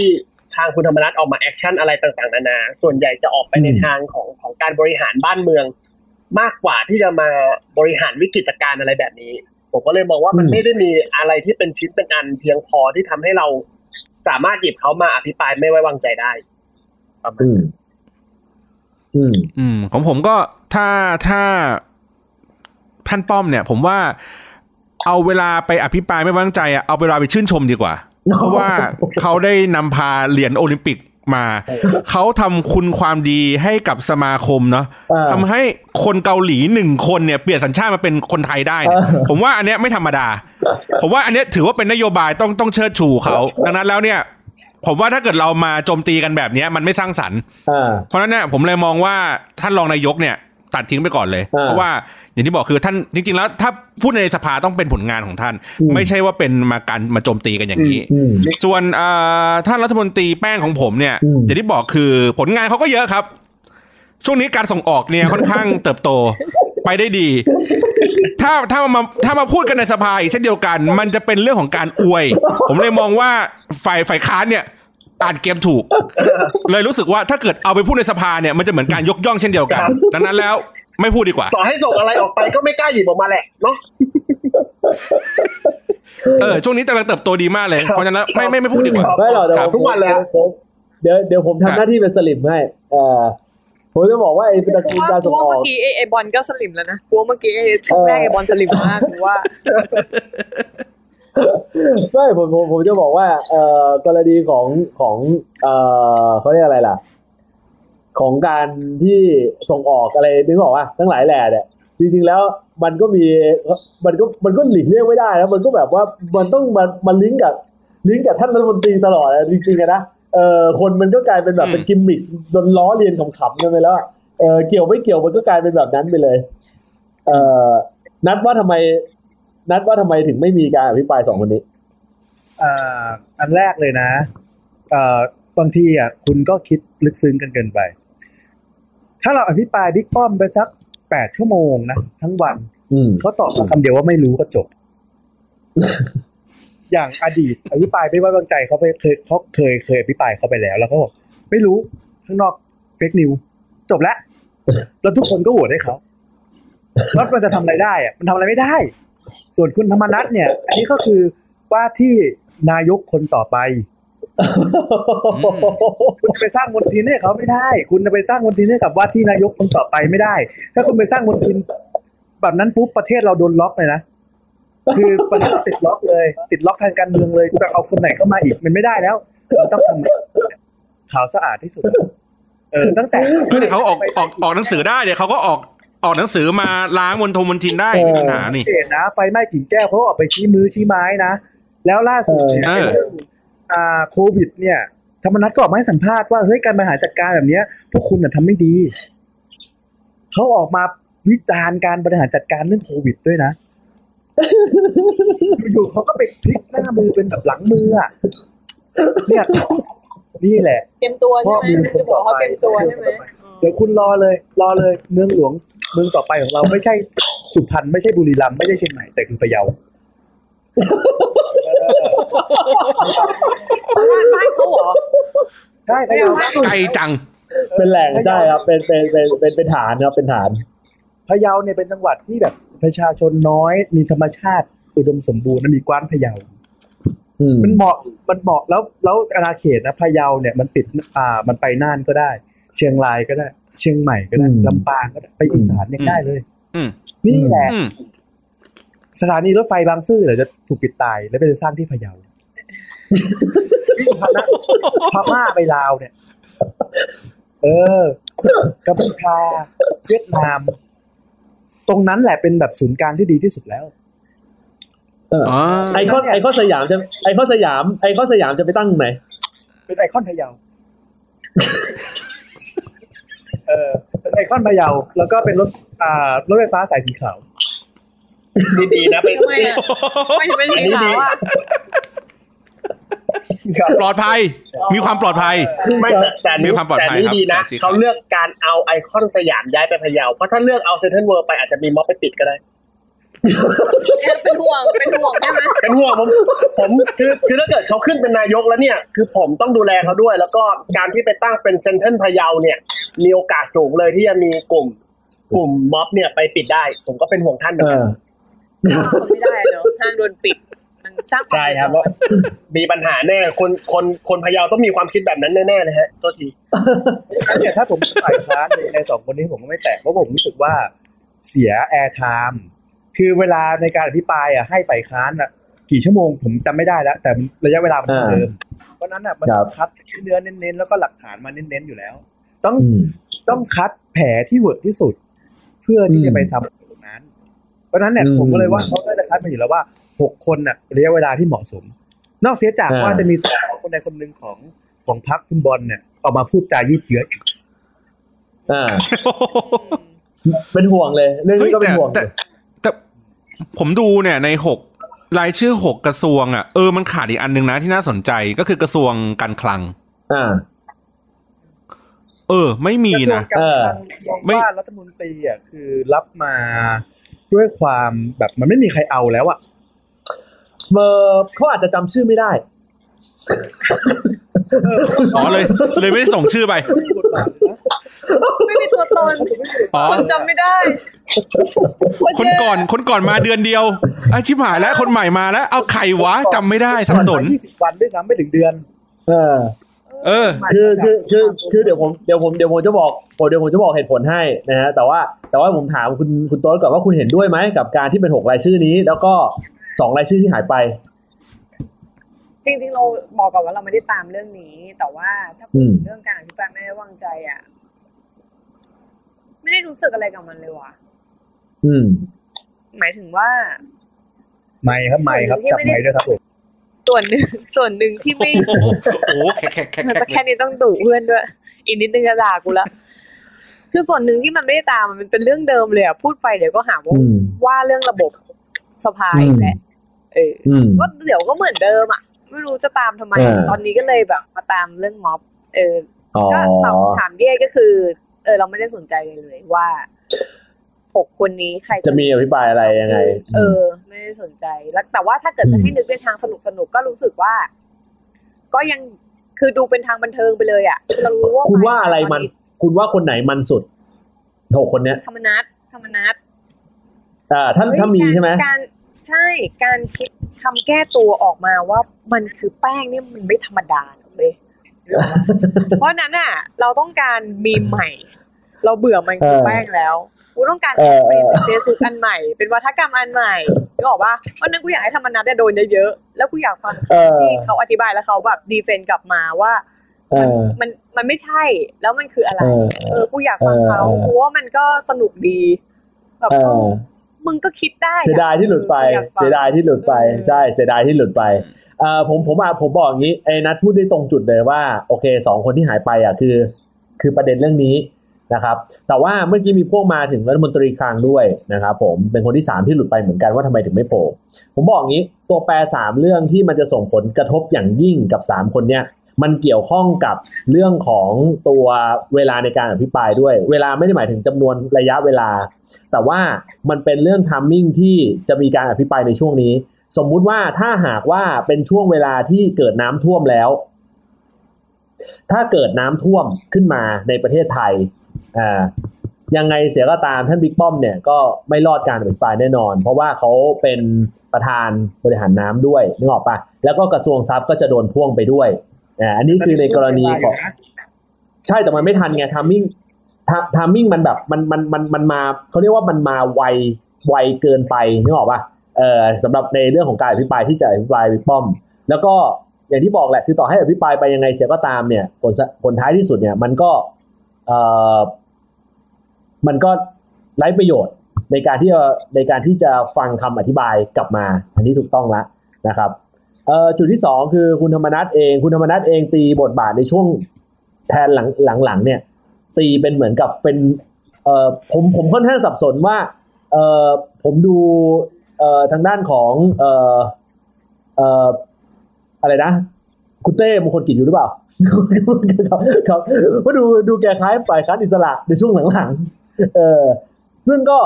ทางคุณธรรมนัสออกมา action อะไรต่างๆนานา ส่วนใหญ่จะออกไปในอืมทางของของการบริหารบ้านเมือง มากกว่าที่จะมาบริหารวิกฤตการณ์อะไรแบบนี้ ผมก็เลยมองว่ามันไม่ได้มีอะไรที่เป็นชิ้นเป็นอันเพียงพอที่ทำให้เราสามารถหยิบเขามาอภิปรายไม่ไว้วางใจได้ประมาณอืมอืม อืม ของผมก็ถ้าถ้าท่านป้อมเนี่ย ผมว่าเอาเวลาไปอภิปรายไม่ไว้วางใจอะเอาเวลาไปชื่นชมดีกว่า เพราะว่าเขาได้นำพาเหรียญโอลิมปิก มา เขาทำคุณความดีให้กับสมาคมเนาะเออทำให้คนเกาหลีหนึ่งคนเนี่ยเปลี่ยนสัญชาติมาเป็นคนไทยได้เนี่ยเออผมว่าอันเนี้ยไม่ธรรมดา ผมว่าอันเนี้ยถือว่าเป็นนโยบายต้องต้องเชิดชูเขาดังนั้นแล้วเนี่ยผมว่าถ้าเกิดเรามาโจมตีกันแบบเนี้ยมันไม่สร้างสรรค์อ่าเพราะฉะนั้นเนี่ยผมเลยมองว่าท่านรองนายกเนี่ย ตัดทิ้งไปก่อนเลยอ่าเพราะว่าอย่างที่บอกคือท่านจริง ๆ แล้ว ถ้าพูดในสภาต้องเป็นผลงานของท่านอืมไม่ใช่ว่าเป็นมาการมาโจมตีกันอย่างนี้อืมส่วนเอ่อท่านรัฐมนตรีแป้งของผมเนี่ยอืมอย่างที่บอกคือผลงานเขาก็เยอะครับ ช่วงนี้การส่งออกเนี่ยค่อนข้างเติบโตไปได้ดี ถ้าถ้ามาถ้ามาพูดกันในสภาอีกเช่นเดียวกัน มันจะเป็นเรื่องของการอวย ผมเลยมองว่าฝ่ายฝ่ายค้านเนี่ย อ่านเกมถูก เลยรู้สึกว่าถ้าเกิดเอาไปพูดในสภาเนี่ยมันจะเหมือนการยกย่องเช่นเดียวกันครับดังนั้นแล้วไม่พูดดีกว่า ต่อให้ส่งอะไรออกไปก็ไม่กล้าหยิบออกมาแหละเนาะเออช่วงนี้กำลังเติบโตดีมากเลย เพราะฉะนั้นแล้วไม่ไม่ไม่พูดดีกว่าไม่หรอกเดี๋ยวครับผมทุกวันเลยอะผมเดี๋ยวเดี๋ยวผมทำหน้าที่เป็นสลิมให้เออผมจะบอกว่าไอ้ตระกูกูลว่าการกูส่งว่าออเมื่อกกี้ไอ้ไอ้บอลก็สลิมแล้วนะกูว่าเมื่อกี้ไอ้ช่วงแรกไอ้บอลสลิมมากกูว่า ไม่ผมผมผมจะบอกว่า เอ่อกรณีของของเอ่อเขาเรียกอะไรล่ะ ของการที่ส่งออกอะไรนึกออกว่าทั้งหลายแหล่เนี่ยจริงๆแล้วมันก็มีมันก็มันก็หลีกเลี่ยงไม่ได้นะมันก็แบบว่ามันต้องมันมันลิงก์กับลิงก์กับท่านรัฐมนตรีตลอดอะจริงๆอะนะเออคนมันก็กลายเป็นแบบเป็นกิมมิคโดนล้อเลียนขำๆกันไปแล้วอะเออเกี่ยวไม่เกี่ยวมันก็กลายเป็นแบบนั้นไปเลย เออนัดว่าทำไม นัดว่าทำไมถึงไม่มีการอภิปรายสองคนนี้อ่าอันแรกเลยนะเอ่อบางทีอะคุณก็คิดลึกซึ้งกันเกินไป ถ้าเราอภิปรายบิ๊กป้อมไปสักแปดชั่วโมงนะทั้งวันอืมเขาตอบมาคำเดียวว่าไม่รู้ก็จบ อย่างอดีตอภิปรายไม่ไว้วางใจเขาไปเคยเขาเคยเคยอภิปรายเขาไปแล้วแล้วเขาบอกไม่รู้ข้างนอกเฟกนิวจบแล้วแล้วทุกคนก็โหวตให้เขาแล้วมันจะทำอะไรได้อะมันทำอะไรไม่ได้ ส่วนคุณธรรมนัฐเนี่ย อันนี้ก็คือว่าที่นายกคนต่อไป คุณจะไปสร้างมลทินให้เขาไม่ได้ คุณจะไปสร้างมลทินให้กับว่าที่นายกคนต่อไปไม่ได้ ถ้าคุณไปสร้างมลทิน แบบนั้นปุ๊บประเทศเราโดนล็อกเลยนะคือประเทศติดล็อกเลย ติดล็อกทางการเมืองเลยจะเอาคนไหนเข้ามาอีกมันไม่ได้แล้วมันต้องทำข่าวสะอาดที่สุดเออตั้งแต่ไม่ได้เขาออกออกออกหนังสือได้เดี๋ยวเขาก็ออก ออกหนังสือมาล้างมณฑลมณฑินได้ไม่มีปัญหานี่เจนนะไฟไหม้กิ่งแก้วเขาออกไปชี้มือชี้ไม้นะ แล้วล่าสุดเนี่ยเออเรื่องอ่าโควิด เนี่ยธรรมนัฐก็ออกมาให้สัมภาษณ์ว่าเฮ้ยการบริหารจัดการแบบเนี้ย พวกคุณน่ะทำไม่ดีเขาออกมาวิจารณ์การบริหารจัดการเรื่องโควิดด้วยนะอยู่ๆเขาก็ไปพลิกหน้ามือเป็นแบบหลังมืออะเนี่ยนี่แหละเตรียมตัวใช่ไหมพ่อมีมันจะบอกว่าเตรียมตัวใช่ไหมเดี๋ยวคุณรอเลย รอเลยเมืองหลวง เมืองต่อไปของเราไม่ใช่สุพรรณไม่ใช่บุรีรัมย์ไม่ใช่เชียงใหม่แต่คือพะเยาบ้านบ้านเขาเหรอใช่พะเยาไกลจัง เป็นแหล่งใช่ครับ เป็นเป็นเป็นเป็นเป็นฐานครับเป็นฐานพะเยาเนี่ยเป็นจังหวัดที่แบบประชาชนน้อยมีธรรมชาติอุดมสมบูรณ์และมีกว้านพะเยาอืมมันเหมาะมันเหมาะแล้วแล้วอาณาเขตนะพะเยาเนี่ยมันติดอ่ามันไปน่านก็ได้ เชียงรายก็ได้ เชียงใหม่ก็ได้อืมลำปางก็ได้ไปอีสานยังได้เลยอืมนี่แหละอืมสถานีรถไฟบางซื่อเดี๋ยวจะถูกปิดตายแล้วไปจะสร้างที่พะเยาวิ่งพนะพม่าไปลาวเนี่ย เออกัมพูชาเวียดนาม ตรงนั้นแหละเป็นแบบศูนย์กลางที่ดีที่สุดแล้วอ๋อไอคอนไอคอนสยามจะไอคอนสยามไอคอนสยามจะไปตั้งไหน เป็นไอคอนพะเยา เออเป็นไอคอนพะเยาแล้วก็เป็นรถอ่ารถไฟฟ้าสายสีขาวดีๆนะไปทำไมอะไม่ถึงเป็นสีขาวอะปลอดภัย มีความปลอดภัย ไม่แต่แต่อันนี้มีความปลอดภัย แต่ภัอัยนนี้ครับดีนะสายสีขาวเขาเลือกการเอาไอคอนสยามย้ายไปพะเยาเพราะถ้าเลือกเอาเซ็นทรัลเวิลด์ไปอาจจะมีม็อบไปปิดก็ได้ เป็นห่วงเป็นห่วงใช่ไหมเป็นห่วงผมผมคือคือถ้าเกิดเขาขึ้นเป็นนายกแล้วเนี่ย คือผมต้องดูแลเขาด้วย แล้วก็การที่ไปตั้งเป็นเซนทรัลพะเยาเนี่ย มีโอกาสสูงเลยที่จะมีกลุ่ม กลุ่มม็อบเนี่ยไปปิดได้ ผมก็เป็นห่วงท่านเหมืเออนกันอทำไม่ได้เนอะห้างโดนปิดมันสร้างวามใช่ครับว่ามีปัญหาแน่คนคนคนพะเยาต้องมีความคิดแบบนั้นแน่ๆเลยฮะโทษทีแล้วเนี่ยถ้าผมเป็นฝ่ายค้านในในสองคนนี้ผมก็ไม่แตะเพราะผมรู้สึกว่าเสีย airtime คือเวลาในการอภิปรายอะให้ฝ่ายค้านอะกี่ชั่วโมงผมจำไม่ได้แล้ว แต่ระยะเวลามันเท่าเดิม เพราะฉะนั้นอะมันครับคัดที่เนื้อเน้นๆแล้วก็หลักฐานมาเน้นๆอยู่แล้ว ต้องอืมต้องคัดแผลที่ work ที่สุด เพื่อที่อืมจะไปซ้ำตรงนั้น เพราะฉะนั้นเนี่ยอืมผมก็เลยว่าเขาน่าจะคัดมาอยู่แล้วว่าหกคนน่ะระยะเวลาที่เหมาะสม นอกเสียจากอ่าว่าจะมีสส. คนใดคนหนึ่งของของพรรคคุณบอลเนี่ยออกมาพูดจายืดเยื้ออีกอ่าอืมเป็นห่วงเลย เรื่องเฮ้นี้ยก็เป็แต่นห่วงแต่แต่ ผมดูเนี่ยในหกรายชื่อหกกระทรวงอะเออมันขาดอีกอันหนึงนะที่น่าสนใจก็คือกระทรวงการคลังอ่าเออ ไม่มีกระทรวงนะการเออคลังมองไม่ว่ารัฐมนตรีอะคือรับมาด้วยความแบบมันไม่มีใครเอาแล้วอะเออเขาอาจจะจำชื่อไม่ได้อ๋อเลย เลยไม่ได้ส่งชื่อไป ไม่มีบทบาทเลยนะไม่มีตัวตนอ๋อคนจำไม่ได้ คนก่อนคนก่อนมาเดือนเดียวอาชิบหายแล้วคนใหม่มาแล้ว เอาใครวะจำไม่ได้สับสนยี่สิบวันด้วยซ้ำไม่ถึงเดือน เออ เออ คือคือคือคือเดี๋ยวผมเดี๋ยวผมเดี๋ยวผมจะบอกผมเดี๋ยวผมจะบอกเหตุผลให้นะฮะแต่ว่าแต่ว่าผมถามคุณคุณโต๊ดก่อนว่าคุณเห็นด้วยไหมกับการที่เป็นหกรายชื่อนี้ แล้วก็สองรายชื่อที่หายไปจริงๆเราบอกก่อนว่าเราไม่ได้ตามเรื่องนี้ แต่ว่าถ้าพูอืดมถึงเรื่องการอภิปรายไม่ไว้วางใจอะ ไม่ได้รู้สึกอะไรกับมันเลยว่ะ อืม หมายถึงว่า ไม่ครับไม่ครับส่วนหนึ่งที่จับไม่ได้ไม่ด้วยครับผมส่วนหนึ่งส่วนหนึ่งที่ไม่โอ้โหโอ้โหแขกแขกแขกแต่แค่นี้ต้องดุเพื่อนด้วย อีกนิดนึงจะด่ากูละคือส่วนหนึ่งที่มันไม่ได้ตามมันเป็นเรื่องเดิมเลยอะพูดไปเดี๋ยวก็หาว่าอืมว่าเรื่องระบบสภาอีกแหละเอออืมก็เดี๋ยวก็เหมือนเดิมอะ ไม่รู้จะตามทำไมเออตอนนี้ก็เลยแบบมาตามเรื่องม็อบ เอออ๋อก็ตอบคำถามเดียก็คือ เออเราไม่ได้สนใจเลยเลยว่าหกคนนี้ใครจะมีอภิปรายอะไรยังไง เออ ไม่ได้สนใจแล้วแต่ว่าถ้าเกิดจะให้นึกในทางสนุกสนุกก็รู้สึกว่า ก็ยังคือดูเป็นทางบันเทิงไปเลย อะเรารู้ว่าคุณว่าอะไรมัน คุณว่าคนไหนมันสุดหกคนเนี้ยธรรมนัตธรรมนัตอ่าถ้าถ้ามีใช่ไหมการใช่การคิดคำแก้ตัวออกมาว่ามันคือแป้งเนี่ยมันไม่ธรรมดาเลยเพราะฉะนั้นอะ เราต้องการมีมใหม่ เราเบื่อมันคือเออแป้งแล้วกูต้องการเออเอเป็นอเฟซบุ๊กอันใหม่ เป็นวาทกรรมอันใหม่นึกออกปะวันนึงกูอยากให้ธรรมนัสเนี่ยโดนเยอะๆแล้วกูอยากฟังเออที่เขาอธิบายแล้วเขาแบบ defend กลับมาว่าเออมันมันไม่ใช่แล้วมันคืออะไร เออเออกูอยากฟังเขาเออกูว่ามันก็สนุกดีแบบเอเอออมึงก็คิดได้อะเสียดายที่หลุดไปอออฟังเสียดายที่หลุดไปเออใช่เสียดายที่หลุดไปเอ่อผมผมอะผมบอกอย่างนี้ไอ้นัทพูดได้ตรงจุดเลยว่า โอเคสองคนที่หายไปอะคือ คือประเด็นเรื่องนี้ นะครับ แต่ว่าเมื่อกี้มีพวกมาถึงรัฐมนตรีคลังด้วยนะครับผมเป็นคนที่สามที่หลุดไปเหมือนกันว่าทำไมถึงไม่โผล่ผมบอกอย่างนี้ตัวแปรสามเรื่องที่มันจะส่งผลกระทบอย่างยิ่งกับสามคนเนี้ยมันเกี่ยวข้องกับเรื่องของตัวเวลาในการอภิปรายด้วย เวลาไม่ได้หมายถึงจำนวนระยะเวลา แต่ว่ามันเป็นเรื่องทัมมิ่งที่จะมีการอภิปรายในช่วงนี้ สมมุติว่าถ้าหากว่าเป็นช่วงเวลาที่เกิดน้ำท่วมแล้ว ถ้าเกิดน้ำท่วมขึ้นมาในประเทศไทย อ่ายังไงเสียก็ตามท่านบิ๊กป้อมเนี่ยก็ไม่รอดการอภิปรายแน่นอน เพราะว่าเขาเป็นประธานบริหารน้ำด้วยนึกออกปะแล้วก็กระทรวงทรัพย์ก็จะโดนพ่วงไปด้วยอ่าอันนี้คือในกรณีของใช่แต่มันไม่ทันไง timing timing มันแบบมันมันมันมันมาเขาเรียกว่ามันมาไวไวเกินไปนึกออกป่ะเออสำหรับในเรื่องของการอภิปรายที่จะอภิปรายบิ๊กป้อม แล้วก็อย่างที่บอกแหละคือต่อให้อภิปรายไปยังไงเสียก็ตามเนี่ยผลสผลท้ายที่สุดเนี่ยมันก็เออ มันก็ไร้ประโยชน์ในการที่จะในการที่จะฟังคำอธิบายกลับมา อันนี้ถูกต้องแล้วนะครับจุดที่สองคือคุณธรรมนัฐเอง คุณธรรมนัฐเองตีบทบาทในช่วงแทนหลังหลังๆเนี่ย ตีเป็นเหมือนกับเป็นเอ่อผมผมค่อนข้างสับสนว่าเอ่อผมดูเอ่อทางด้านของเอ่อเอ่ออะไรนะ คุณเต้มงคลกิจอยู่หรือเปล่าครับครับว่าดูดูแกคล้ายฝ่ายค้านอิสระในช่วงหลังๆ เออซึ่งก็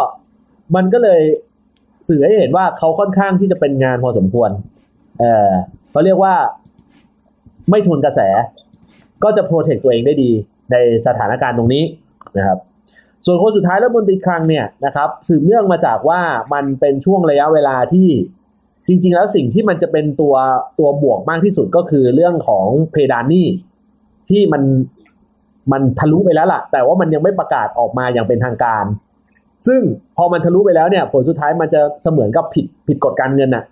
มันก็เลยสื่อให้เห็นว่าเขาค่อนข้างที่จะเป็นงานพอสมควร เออเขาเรียกว่าไม่ทวนกระแส ก็จะโปรเทคตัวเองได้ดีในสถานการณ์ตรงนี้นะครับ ส่วนคนสุดท้ายแล้วบนตรีคลังเนี่ยนะครับ สืบเนื่องมาจากว่ามันเป็นช่วงระยะเวลาที่จริง ๆ แล้วสิ่งที่มันจะเป็นตัวตัวบวกมากที่สุดก็คือเรื่องของเพดานหนี้ที่มัน มันทะลุไปแล้วล่ะ แต่ว่ามันยังไม่ประกาศออกมาอย่างเป็นทางการ ซึ่งพอมันทะลุไปแล้วเนี่ย ผลสุดท้ายมันจะเสมือนกับผิดผิดกฎการเงินน่ะ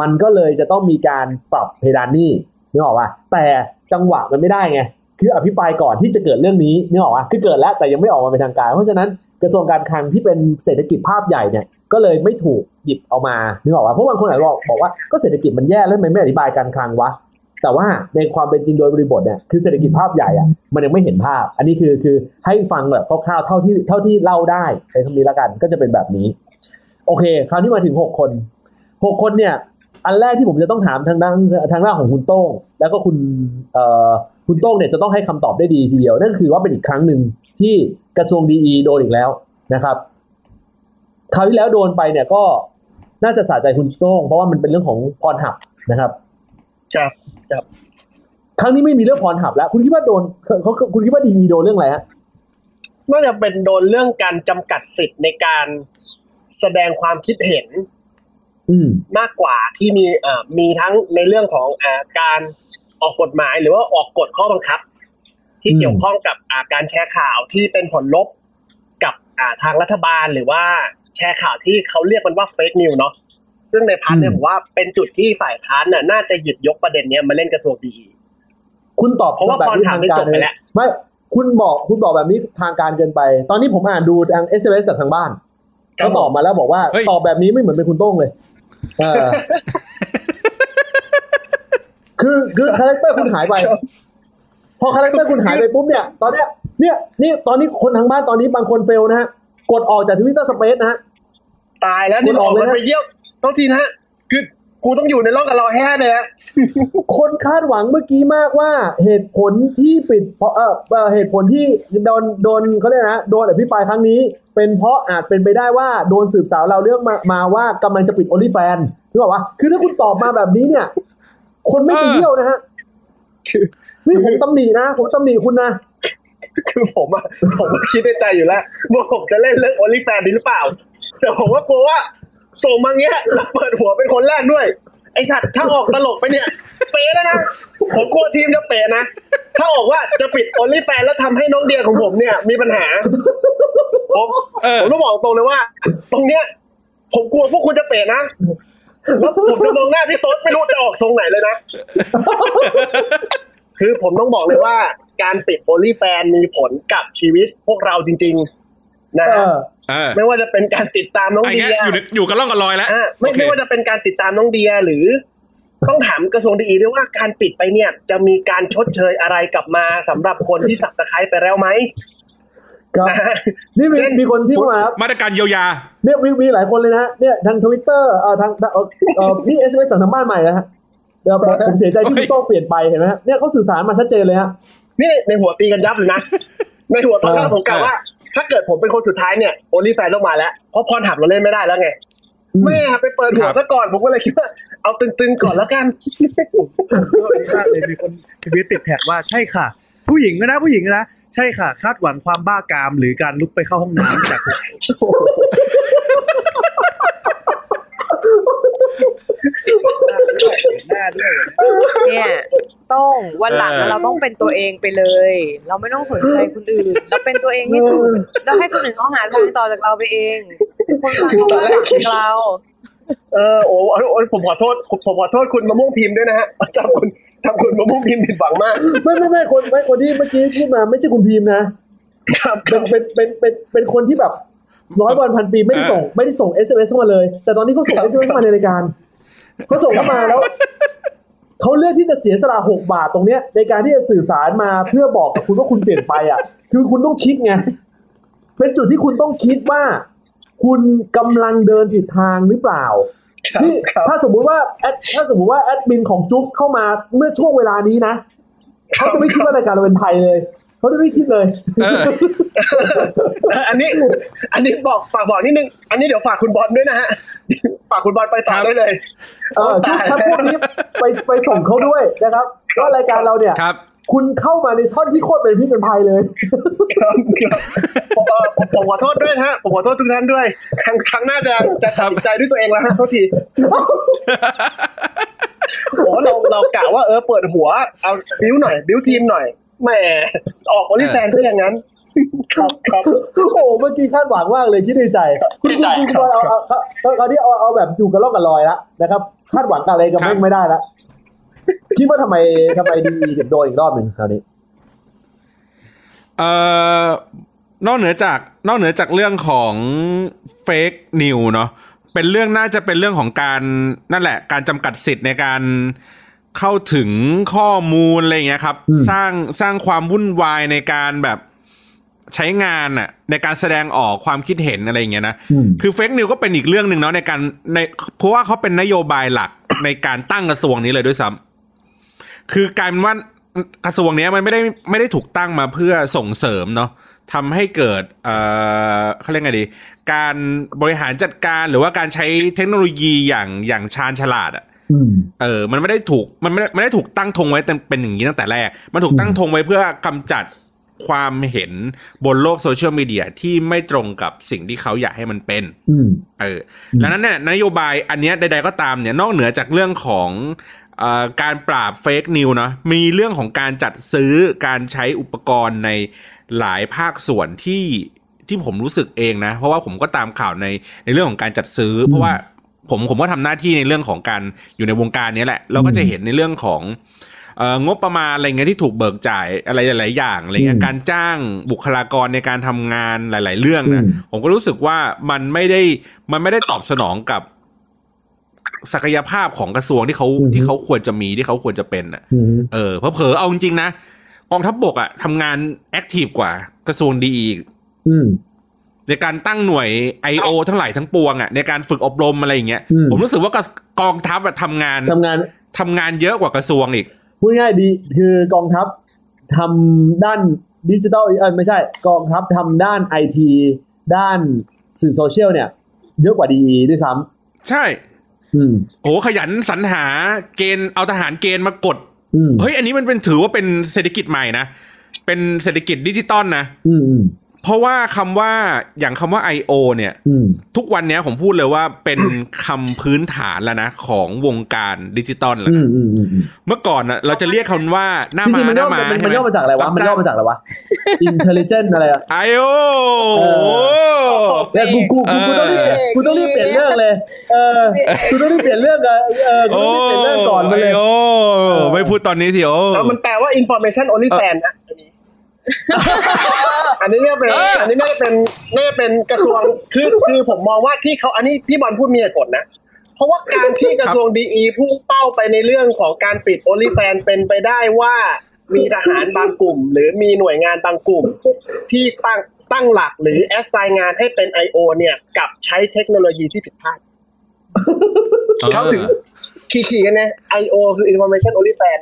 มันก็เลยจะต้องมีการปรับเพดานหนี้นึกออกป่ะแต่จังหวะมันไม่ได้ไงคืออภิปรายก่อนที่จะเกิดเรื่องนี้นึกออกป่ะคือเกิดแล้วแต่ยังไม่ออกมาเป็นทางการ เพราะฉะนั้นกระทรวงการคลังที่เป็นเศรษฐกิจภาพใหญ่เนี่ยก็เลยไม่ถูกหยิบเอามานึกออกป่ะเพราะบางคนอาจจะบอกบอกว่าก็เศรษฐกิจมันแย่แล้วทำไมไม่อธิบายการคลังวะ แต่ว่าในความเป็นจริงโดยบริบทเนี่ยคือเศรษฐกิจภาพใหญ่อะมันยังไม่เห็นภาพ อันนี้คือคือให้ฟังแบบคร่าวๆเท่าที่เท่าที่เล่าได้ใช้คำนี้ละกันก็จะเป็นแบบนี้ โอเค คราวนี้มาถึงหกคนหกคนเนี่ย อันแรกที่ผมจะต้องถามทางด้านทางด้านของคุณโต้ง แล้วก็คุณเอ่อคุณโต้งเนี่ยจะต้องให้คำตอบได้ดีทีเดียว นั่นคือว่าเป็นอีกครั้งหนึ่งที่กระทรวงดีโดนอีกแล้วนะครับคราวที่แล้วโดนไปเนี่ยก็น่าจะสะใจคุณโต้งเพราะว่ามันเป็นเรื่องของพรหับนะครับ ครับครั้งนี้ไม่มีเรื่องพรหับแล้ว คุณคิดว่าโดนเขาเขาคุณคิดว่าดีโดนเรื่องอะไรฮะน่าจะเป็นโดนเรื่องการจำกัดสิทธิ์ในการแสดงความคิดเห็น อืมมากกว่าที่มีอ่ามีทั้งในเรื่องของอ่าการออกกฎหมายหรือว่าออกกฎข้อบังคับ ที่อืมเกี่ยวข้องกับอ่าการแชร์ข่าวที่เป็นผลลบกับอ่าทางรัฐบาลหรือว่าแชร์ข่าวที่เขาเรียกมันว่า fake news เนาะ ซึ่งใน part เนี่ยผมว่าเป็นจุดที่ฝ่ายค้านน่ะน่าจะหยิบยกประเด็นเนี้ยมาเล่นกระทรวง DE คุณตอบเพราะว่าแบบ Pornhub ทางได้การจบไปแล้วไม่คุณบอกคุณบอกแบบนี้ทางการเกินไป ตอนนี้ผมอ่านดูทาง SMS จากทางบ้านครัเขาบตอบมาแล้วบอกว่าเฮ้ยตอบแบบนี้ไม่เหมือนเป็นคุณโต้งเลยเออคือคือ character คุณหายไป พอ character คุณหายไปปุ๊บเนี่ย ตอนเนี้ยเนี่ยนี่ตอนนี้คนทางบ้านตอนนี้บางคน fail นะฮะกดออกจาก Twitter Space นะฮะตายแล้วนี่คุณออออกกเลยมันนะไปเยี่ยม โทษทีนะฮะคือกูต้องอยู่ในร่องกับรอยให้ได้เลยนะคนคาดหวังเมื่อกี้มากว่าเหตุผลที่ปิดเพราะเออเอ่อเหตุผลที่โดนโดนเขาเรียกนะโดนอภิปรายครั้งนี้ เป็นเพราะอาจเป็นไปได้ว่าโดนสืบสาวเราวเรื่องมามาว่ากำลังจะปิดโอลิแฟนคือบอกว่า คือถ้าคุณตอบมาแบบนี้เนี่ย คนไม่ไปเยี่ยวนะฮะคือนี่ผมตำหนินะผมตำหนิคุณนะคือผมอะผมก็คิดในใจอยู่แล้วว่าผมจะเล่นเรื่องโอลิแฟนดีหรือเปล่าแต่ผมว่ากลัวว่า ส่งมาเงี้ยแล้วเปิดหัวเป็นคนแรกด้วย ไอสัตว์ถ้าออกตลกไปเนี่ย เป๋แล้วนะผมกลัวทีมจะเป๋นะ ถ้าออกว่าจะปิดโอลิแฟนแล้วทำให้น้องเดียของผมเนี่ย มีปัญหาผมเออผมต้องบอกตรงเลยว่า ตรงเนี้ย ผมกลัวพวกคุณจะเป๋นะแล้วผมจะมองหน้าพี่โต๊ดไม่รู้จะออกทรงไหนเลยนะ คือผมต้องบอกเลยว่า การปิดโอลิแฟนมีผลกับชีวิตพวกเราจริง ๆ นะเอฮะอเออไม่ว่าจะเป็นการติดตามน้องไอ้เดีเงี้ยยอยู่ในอยู่กันล่องกันลอยแล้วอะไม่โอเคไม่ว่าจะเป็นการติดตามน้องเดียหรือ ต้องถามกระทรวง DE ด้วยว่าการปิดไปเนี่ย จะมีการชดเชยอะไรกลับมาสำหรับคนที่ subscribe ไปแล้วไหมครับนะฮะนี่มีเช่นมีคนที่มาครับมาตรการเยียวยาเนี่ยมีมีหลายคนเลยนะฮะเนี่ยทางทวิตเตอร์เอ่อทางทางเอ่อเอ่อนี่ SMS จากทางบ้านใหม่นะฮะเดี๋ยวผมผมเสียใจที่คุณโต้งเปลี่ยนไปเห็นไหมฮะเนี่ยเขาสื่อสารมาชัดเจนเลยฮะนี่ในหัวตีกันยับเลยนะในหัวตอนแรกเออผมกล่าวว่า ถ้าเกิดผมเป็นคนสุดท้ายเนี่ย OnlyFans ต้องมาแล้ว เพราะ Pornhub เราเล่นไม่ได้แล้วไงอืมแม่ไปเปิดหัวครับซะก่อนผมก็เลยคิดว่าเอาตึงๆก่อนแล้วกันก็อันนี้มากเลยมีคนทวิตติดแท็กว่าใช่ค่ะ ผู้หญิงนะผู้หญิงนะใช่ค่ะ คาดหวังความบ้ากามหรือการลุกไปเข้าห้องน้ำจากหน้าด้วยเนี่ย ต้องวันหลังเออเราต้องเป็นตัวเองไปเลย เราไม่ต้องสนใจคนอื่น เราเป็นตัวเองที่สุดแล้วให้คนอื่นเขาหาทางต่อจากเราไปเองคนฟังเขาก็หลังจากเราเออโอ้โอ้ผมขอโทษผมผมขอโทษคุณมะม่วงพิมพ์ด้วยนะฮะทำคุณทำคุณมะม่วงพิมพ์ผิดหวังมากไม่ไม่ไม่คนไม่คนที่เมื่อกี้พูดมาไม่ใช่คุณพีมนะครับคเป็รันบเป็นเป็นเป็นเป็นคนที่แบบร้อยวันพันปีไม่ได้ส่ง ไม่ได้ส่ง SMS เข้ามาเลย แต่ตอนนี้เขาส่งครับ SMS มาในรายการเขาส่งเข้ามาแล้ว เขาเลือกที่จะเสียสละหกบาทตรงเนี้ย ในการที่จะสื่อสารมาเพื่อบอกกับคุณว่าคุณเปลี่ยนไปอะ คือคุณต้องคิดไงเป็นจุดที่คุณต้องคิดว่า คุณกำลังเดินผิดทางหรือเปล่าครับนี่ครับถ้าสมมุติว่าแอดถ้าสมมุติว่าแอดมินของจุ๊กเข้ามาเมื่อช่วงเวลานี้นะเขาจะไม่คิดว่ารายการเราเป็นภัยเลย เขาจะไม่คิดเลยเออเอออันนี้ อันนี้บอกฝากบอกนิดนึง อันนี้เดี๋ยวฝากคุณบอลด้วยนะฮะ ฝากคุณบอลไปต่อครับได้เลย เออถ้าถ้าพวกนี้ไปไปส่งเขาด้วยนะครับว่ารายการเราเนี่ยครับคุณเข้ามาในท่อนที่โคตรเป็นพิษเป็นภัยเลยครับครับผมเออผมผมขอโทษด้วยนะฮะ ผมขอโทษทุกท่านด้วย ครั้งครั้งหน้าจะจะตัดสินใจด้วยตัวเองแล้วฮะโทษทีโอ้เราเรากะว่าเออเปิดหัว เอาบิ้วหน่อย บิ้วทีมหน่อย แหมออกโอลิแฟนก็อย่างนั้น ครับครับโอ้โหเมื่อกี้คาดหวังมากเลยคิดในใจคุณในคุณใจคุณบอลเอาเอาเอาเอาเอาที่เอาเอาแบบอยู่กับล่องกับลอยแล้วนะครับ คาดหวังกับอะไรกับครับแม่งไม่ได้แล้วคิดว่าทำไมทำไมดีถึงโดนอีกรอบหนึ่งคราวนี้เอ่อนอกเหนือจากนอกเหนือจากเรื่องของเฟกนิวเนาะเป็นเรื่องน่าจะเป็นเรื่องของการนั่นแหละ การจำกัดสิทธิ์ในการ เข้าถึงข้อมูลอะไรอย่างเงี้ยครับอืมสร้างสร้างความวุ่นวายในการแบบใช้งานอะในการแสดงออกความคิดเห็นอะไรอย่างเงี้ยนะอืมคือเฟกนิวก็เป็นอีกเรื่องหนึ่งเนาะในการในเพราะว่าเขาเป็นนโยบายหลักในการตั้งกระทรวงนี้เลยด้วยซ้ำคือการว่ากระทรวงเนี้ยมันไม่ได้ไม่ได้ถูกตั้งมาเพื่อส่งเสริมเนาะทำให้เกิดเอ่อเขาเรียกไงดี การบริหารจัดการหรือว่าการใช้เทคโนโลยีอย่างอย่างชาญฉลาดอะอืม เออ มันไม่ได้ถูก มันไม่ได้ไม่ได้ถูกตั้งธงไว้เป็นอย่างนี้ตั้งแต่แรก มันถูกตั้งธงไว้เพื่อกำจัดความเห็นบนโลกโซเชียลมีเดียที่ไม่ตรงกับสิ่งที่เขาอยากให้มันเป็นอืมเออดังนั้นเนี่ยนโยบายอันเนี้ยใดๆก็ตามเนี่ยนอกเหนือจากเรื่องของเอ่อการปราบเฟกนิวเนาะมีเรื่องของการจัดซื้อการใช้อุปกรณ์ในหลายภาคส่วนที่ที่ผมรู้สึกเองนะ เพราะว่าผมก็ตามข่าวในในเรื่องของการจัดซื้อ เพราะว่า ผมผมก็ทำหน้าที่ในเรื่องของการอยู่ในวงการเนี้ยแหละ เราก็จะเห็นในเรื่องของเอ่องบประมาณอะไรเงี้ยที่ถูกเบิกจ่ายอะไรหลาย ๆ อย่างอะไรเงี้อืยมการจ้างบุคลากรในการทำงานหลาย ๆ เรื่องนะอืมผมก็รู้สึกว่ามันไม่ได้มันไม่ได้ตอบสนองกับศักยภาพของกระทรวงที่เขาอือฮึที่เขาควรจะมีที่เขาควรจะเป็นอะอืมเออเพอเผลอๆเอาจริงๆนะกองทัพบกอะทำงานแอคทีฟกว่ากระทรวงดีอีกอืม ในการตั้งหน่วย I.O. ทั้งหลายทั้งปวงอะในการฝึกอบรมอะไรอย่างเงี้ยอืมผมรู้สึกว่ากองทัพอะทำงานทำงานทำงานเยอะกว่ากระทรวงอีกพูดง่ายดีคือกองทัพทำด้านดิจิทัลเออไม่ใช่ กองทัพทำด้านไอทีด้านสื่อโซเชียลเนี่ย เยอะกว่าดีด้วยซ้ใช่ำอืมโอ้ขยันสรรหาเกณฑ์เอาทหารเกณฑ์มากดอืมเฮ้ยอันนี้มันเป็นถือว่าเป็นเศรษฐกิจใหม่นะ เป็นเศรษฐกิจดิจิตอลนะอืมอืม เพราะว่าคำว่าอย่างคำว่า I.O. เนี่ยอืมทุกวันเนี้ยผมพูดเลยว่าเป็นคำพื้นฐานแล้วนะของวงการดิจิตอลแล้วอืนะมอืมอืมอืมเมื่อก่อนนะเราจะเรียกคำว่าหน้าจมาริงๆมันหย่น้าอมามันใช่มันไหย่อมาจากอะไรวะมันย่อมาจากอะไรวะ intelligent อะไรอะไอโอเออเนี่ยกูกูกูกูต้องรีบกูต้องรีบเปลี่ยนเรื่องเลยเออกูต้องรีบเปลี่ยนเรื่องอะเออกูโอ้ต้องรีบเปลี่ยนเรื่องก่อนมาเลยไโอ้ไม่พูดตอนนี้ทีโอแล้วมันแปลว่า information only fan นะ อันนี้อันนี้เนี่ยเป็นเอออัอันนี้น่าจะเป็นน่าจะเป็นกระทรวงคือคือผมมองว่าที่เขาอันนี้พี่บอลพูดมีเหตุผลนะเพราะว่าการที่กระทรวงดีอีพุ่งเป้าไปในเรื่องของการปิด only fan เป็นไปได้ว่ามีทหารบางกลุ่ม หรือมีหน่วยงานบางกลุ่ม ที่ตั้งตั้งหลักหรือแอสไซน์งานให้เป็น I.O. เนี่ยกับใช้เทคโนโลยีที่ผิดพลาดเขาถึงขี่ๆกันนะ I.O. คือ information only fan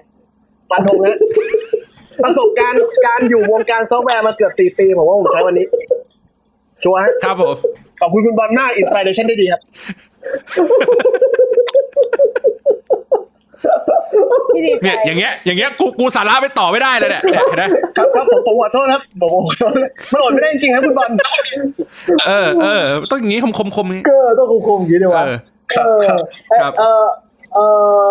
ฟันธงนะ ประสบการณ์การอยู่วงการซอฟต์แวร์มาเกือบสี่ปีผมว่าผมใช้วันนี้ชัวร์ฮะครับผมขอบคุณคุณบอลมาก inspiration ได้ดีครับพี่ดีใจเนี่ยอย่างเงี้ยอย่างเงี้ยกูกูสาระไปต่อไม่ได้เลยเนี่ยเนี่ยเห็นไหมครับครับผมผมขอโทษครับผมผมขอโทษมันอดไม่ได้จริงๆครับคุณบอลเออเออต้องอย่างงี้คมคมคมๆอย่างงี้ก็ต้องคงๆอย่างนี้ด้วยวะเออครับครับครับเออ เอ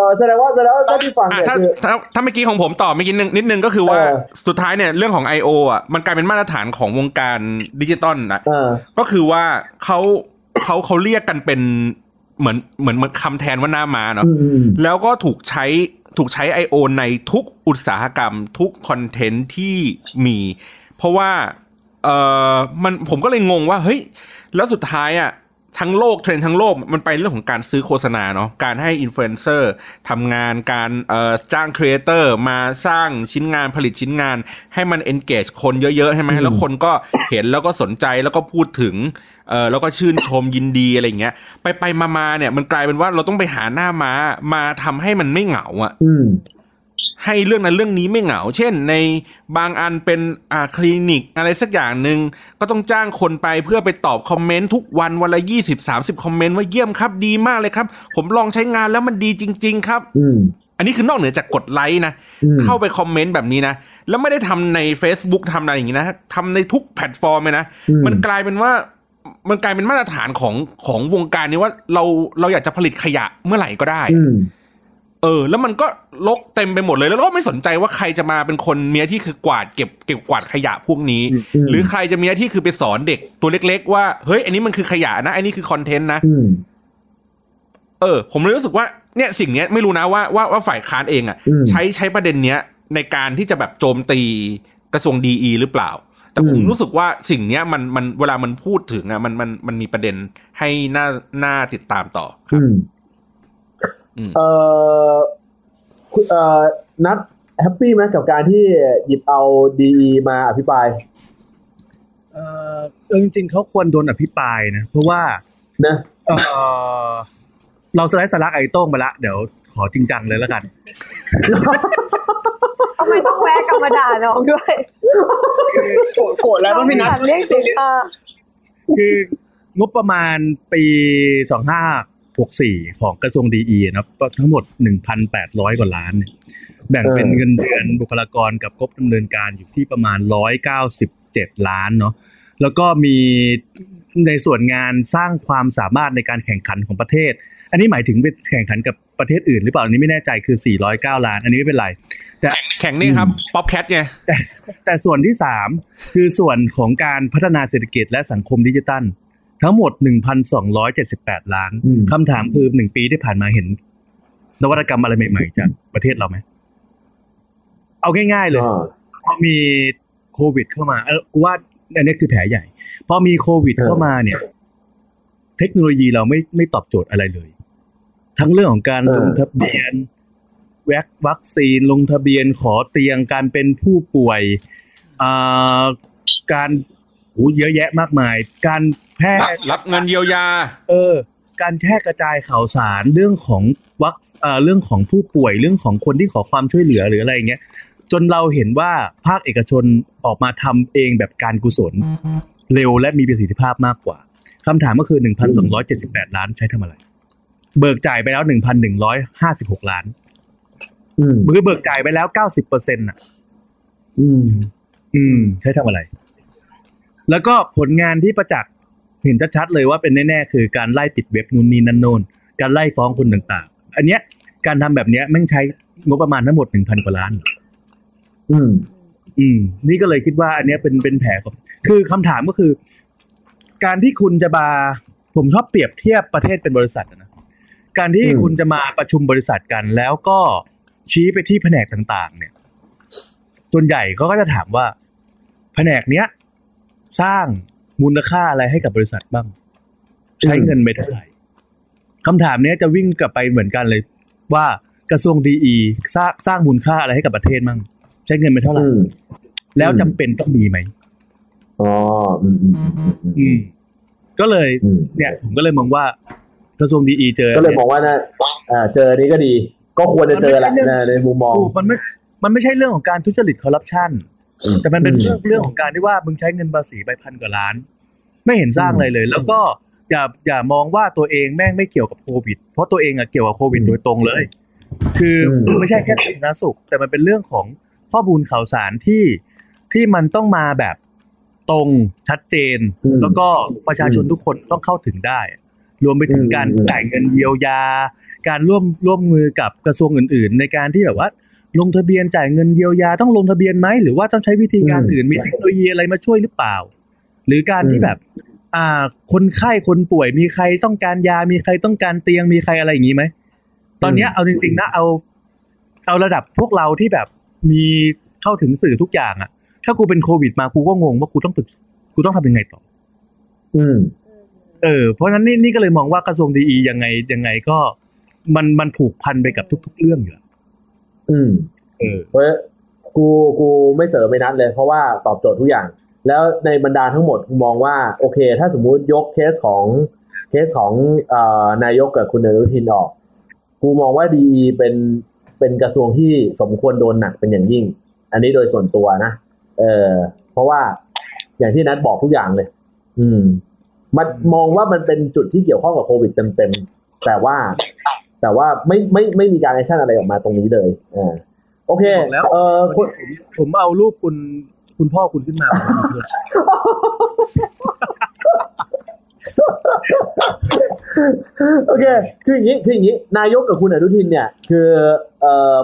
อแสดงว่าแสดงว่าถ้าที่ฟังอะเนี่ยถ้าคือถ้าถ้าเมื่อกี้ของผมต่อเมื่อกี้นึงนิดนึงก็คือว่าเออสุดท้ายเนี่ยเรื่องของ I.O. อะมันกลายเป็นมาตรฐานของวงการดิจิตอลนะเออก็คือว่าเขาเขาเขาเรียกกันเป็นเหมือนเหมือนเหมือนคำแทนว่าหน้ามาเนาะอืมอืมแล้วก็ถูกใช้ถูกใช้ I.O. ในทุกอุตสาหกรรม ทุกคอนเทนต์ที่มี เพราะว่าเออมันผมก็เลยงงว่าเฮ้ยแล้วสุดท้ายอะ ทั้งโลกเทรนด์ทั้งโลกมันไปเรื่องของการซื้อโฆษณาเนาะการให้อินฟลูเอนเซอร์ทำงานการเอ่อจ้าง creator มาสร้างชิ้นงานผลิตชิ้นงาน ให้มัน engage คนเยอะๆใช่ไหมแล้วคนก็เห็นแล้วก็สนใจแล้วก็พูดถึงเออแล้วก็ชื่นชมยินดีอะไรอย่างเงี้ย ไปไปมามาเนี่ยมันกลายเป็นว่าเราต้องไปหาหน้าม้ามาทำให้มันไม่เหงาอะอืม ให้เรื่องนั้นเรื่องนี้ไม่เหงา เช่น ในบางอันเป็นอ่าคลินิกอะไรสักอย่างหนึ่งก็ต้องจ้างคนไปเพื่อไปตอบ comment ทุกวันวันละยี่สิบสามสิบ comment ว่าเยี่ยมครับดีมากเลยครับ ผมลองใช้งานแล้วมันดีจริง ๆ ครับอืมอันนี้คือนอกเหนือจากกดไลค์นะอืมเข้าไป comment แบบนี้นะ แล้วไม่ได้ทำใน Facebook ทำอะไรอย่างนี้นะทำในทุกแพลตฟอร์มเลยนะอืมมันกลายเป็นว่ามันกลายเป็นมาตรฐานของของวงการนี้ว่าเราเราอยากจะผลิตขยะเมื่อไหร่ก็ได้อืม เออ แล้วมันก็ลกเต็มไปหมดเลยแล้วเราก็ไม่สนใจว่าใครจะมาเป็นคนมีหน้าที่คือกวาดเก็บเก็บกวาดขยะพวกนี้อืมหรือใครจะมีหน้าที่คือไปสอนเด็กตัวเล็ก ๆ ว่าเฮ้ยอันนี้มันคือขยะนะอันนี้คือคอนเทนต์นะอืมเออ ผมเลยรู้สึกว่าเนี่ยสิ่งเนี้ยไม่รู้นะว่าว่าว่าฝ่ายค้านเองอะอืมใช้ใช้ประเด็นเนี้ยในการที่จะแบบโจมตีกระทรวงดีหรือเปล่า แต่ผมอืมรู้สึกว่าสิ่งเนี้ยมันมันเวลามันพูดถึงอะมันมันมันมีประเด็นให้น่าน่าติดตามต่อครัอืมอืม เอ่อคุณเอ่อนัด happy ไหมกับการที่หยิบเอา DE มาอภิปรายเออเออจริงๆเขาควรโดนอภิปรายนะ เพราะว่านะเออเราสลัดสลัดไอ้โต้งไปละ เดี๋ยวขอจริงจังเลยแล้วกันทำไมต้องแวะกลับมาด่าน้องด้วยโกรธโกรธแล้วมั้งพี่นัทอยากเรียกเสียงอ่าคืองบประมาณปี 2564 ของกระทรวงดีนะทั้งหมด 1,800 กว่าล้านเนี่ยแบ่งเป็นเงินเดือนบุคลากรกับงบดำเนินการอยู่ที่ประมาณ 197 ล้านเนาะแล้วก็มีในส่วนงานสร้างความสามารถในการแข่งขันของประเทศ อันนี้หมายถึงไปแข่งขันกับประเทศอื่นหรือเปล่าอันนี้ไม่แน่ใจคือ 409 ล้าน อันนี้ไม่เป็นไรแข่งนี่ครับ Popcat ไงแต่แต่ส่วนที่สามคือส่วนของการพัฒนาเศรษฐกิจและสังคมดิจิทัล ทั้งหมด 1,278 ล้านอืมคำถามคือหนึ่งปีที่ผ่านมาเห็น นวัตกรรมอะไรใหม่ๆจากประเทศเราไหม เอาง่ายๆเลยอ่าพอมีโควิดเข้ามา เออกูว่าอันนี้คือแผลใหญ่ พอมีโควิดเออเข้ามาเนี่ย เทคโนโลยีเราไม่ไม่ตอบโจทย์อะไรเลย ทั้งเรื่องของการลงทะเบียนแวควัคซีนลงทะเบียนขอเตียงการเป็นผู้ป่วยอ่าการ โอ้เยอะแยะมากมาย การแพร่รับเงินเยียวยา เออ การแพร่กระจายข่าวสารเรื่องของวัคเอ่อเรื่องของผู้ป่วยเรื่องของคนที่ขอความช่วยเหลือหรืออะไรอย่างเงี้ยจนเราเห็นว่าภาคเอกชนออกมาทำเองแบบการกุศล เร็วและมีประสิทธิภาพมากกว่าคำถามก็คือ 1,278 ล้านใช้ทำอะไร เบิกจ่ายไปแล้ว 1,156 ล้านอืมมือเบิกจ่ายไปแล้ว 90เปอร์เซ็นต์อะ อืม อืม ใช้ทำอะไร แล้วก็ผลงานที่ประจักษ์เห็นชัดๆเลยว่าเป็นแน่ๆคือการไล่ปิดเว็บนู่นนี่นั่นโน่นการไล่ฟ้องคนต่างๆ อันเนี้ยการทำแบบเนี้ยแม่งใช้งบประมาณทั้งหมดหนึ่งพันกว่าล้าน อืม อืม นี่ก็เลยคิดว่า อันเนี้ยเป็นเป็นแผลของคือคำถามก็คือ การที่คุณจะมาผมชอบเปรียบเทียบประเทศเป็นบริษัทอะนะการที่อืมคุณจะมาประชุมบริษัทกัน แล้วก็ชี้ไปที่แผนกต่าง ๆ เนี่ย ส่วนใหญ่เขาก็จะถามว่า แผนกเนี้ย สร้างมูลค่าอะไรให้กับบริษัทบ้าง ใช้เงินไปเท่าไหร่คำถามเนี้ยจะวิ่งกลับไปเหมือนกันเลย ว่ากระทรวงดีสร้างสร้างมูลค่าอะไรให้กับประเทศบ้างใช้เงินไปเท่าไหร่อืมแล้วอืมจำเป็นต้องมีไหมอ๋ออืมอืมอืมอืมอืมก็เลยอืมเนี่ย ผมก็เลยมองว่ากระทรวงดีเจอ ก็เลยมองว่านะอ่า เจอนี้ก็ดี ก็ควรจะเจอแหละในในมุมมองถูกมันไม่มันไม่ใช่เรื่องของการทุจริตคอร์รัปชันอืม แต่มันเป็นอืมเรื่องเรื่องของการที่ว่ามึงใช้เงินภาษีไปพันกว่าล้าน ไม่เห็นสร้างอะไรเลย แล้วก็อย่าอย่ามองว่าตัวเองแม่งไม่เกี่ยวกับโควิด เพราะตัวเองอะเกี่ยวกับโควิดโดยตรงเลย คืออมไม่ใช่แค่สาธารณสุข แต่มันเป็นเรื่องของข้อมูลข่าวสารที่ที่มันต้องมาแบบตรงชัดเจนอืมแล้วก็ประชาชนทุกคนต้องเข้าถึงได้ รวมไปถึงอืมการอืมจ่ายเงินเยียวยา การร่วมร่วมมือกับกระทรวงอื่น ๆ ในการที่แบบว่า ลงทะเบียนจ่ายเงินเยียวยาต้องลงทะเบียนไหมหรือว่าต้องใช้วิธีการอืมอื่นมีเทคโนโลยีอะไรมาช่วยหรือเปล่า หรือการที่อืมแบบ อ่า คนไข้คนป่วยมีใครต้องการยา มีใครต้องการเตียงมีใครอะไรอย่างนี้ไหมตอนเนี้ยเอาจริงๆนะเอา เอาระดับพวกเราที่แบบมีเข้าถึงสื่อทุกอย่างอะถ้ากูเป็นโควิดมากูก็งงว่ากูต้องปรึกกูต้องทำยังไงต่อ อืม เออ เพราะฉะนั้นนี่นี่ก็เลยมองว่ากระทรวงดียังไงยังไงก็ มันมันผูกพันไปกับทุก ๆ เรื่องอยู่แล้ว อืมเออเพราะกูกูไม่เสริมไปนัดเลย เพราะว่าตอบโจทย์ทุกอย่าง แล้วในบรรดาทั้งหมดกูมองว่าโอเค ถ้าสมมุติยกเคสของเคสของเอ่อนายกกับคุณอนุทินออก กูมองว่า DE เป็นเป็นกระทรวงที่สมควรโดนหนักเป็นอย่างยิ่ง อันนี้โดยส่วนตัวนะเออเพราะว่าอย่างที่นัดบอกทุกอย่างเลย อืม มันมองว่ามันเป็นจุดที่เกี่ยวข้องกับโควิดเต็มๆแต่ว่า แต่ว่าไม่ไม่ไม่มีการ action อะไรออกมาตรงนี้เลยอ่าโอเคบอกแล้วเออคุณผมผมเอารูปคุณคุณพ่อคุณขึ้นมาโอเค คืออย่างนี้ คืออย่างนี้ นายกกับคุณอนุทินเนี่ย คือเอ่อ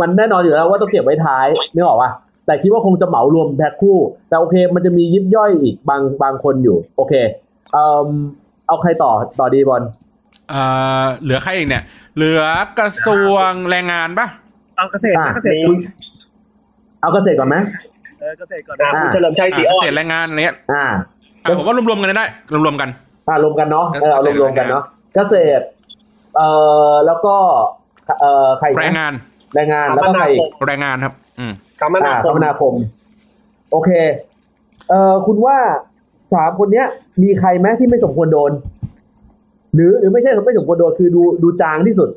มันแน่นอนอยู่แล้วว่าต้องเก็บไว้ท้ายนึกออกป่ะแต่คิดว่าคงจะเหมารวมแพ็คคู่ แต่โอเค มันจะมียิบย่อยอีกบางบางคนอยู่ โอเค เอ่อเอาใครต่อต่อดีบอล เอ่อเหลือใครอีกเนี่ย เหลือกระทรวงแรงงานปะเอาเกษตรอะนะเกษตรก่อนเอาเกษตรก่อนไหมเออเกษตรก่อนอ่านะคุณเฉลิมชัยศรีอะอ่เกอนษตรแรงงานอะไรเงี้ยอ่าอะผมว่ารวมๆกันได้รวมๆกันอ่ารวมกันเนาะเออเอาเกษตรรวมๆกันเนาะเกษตรเอ่อแล้วก็เอ่อใครอีกแรงนะงานแรงงานแล้วก็ใครอีกแรงงานครับ อืมคมนาอ่าคคมมนาคม โอเค เอ่อคุณว่าสามคนเนี้ย มีใครไหมที่ไม่สมควรโดน หรือหรือไม่ใช่ไม่สมควรโดนคือดูดูจางที่สุด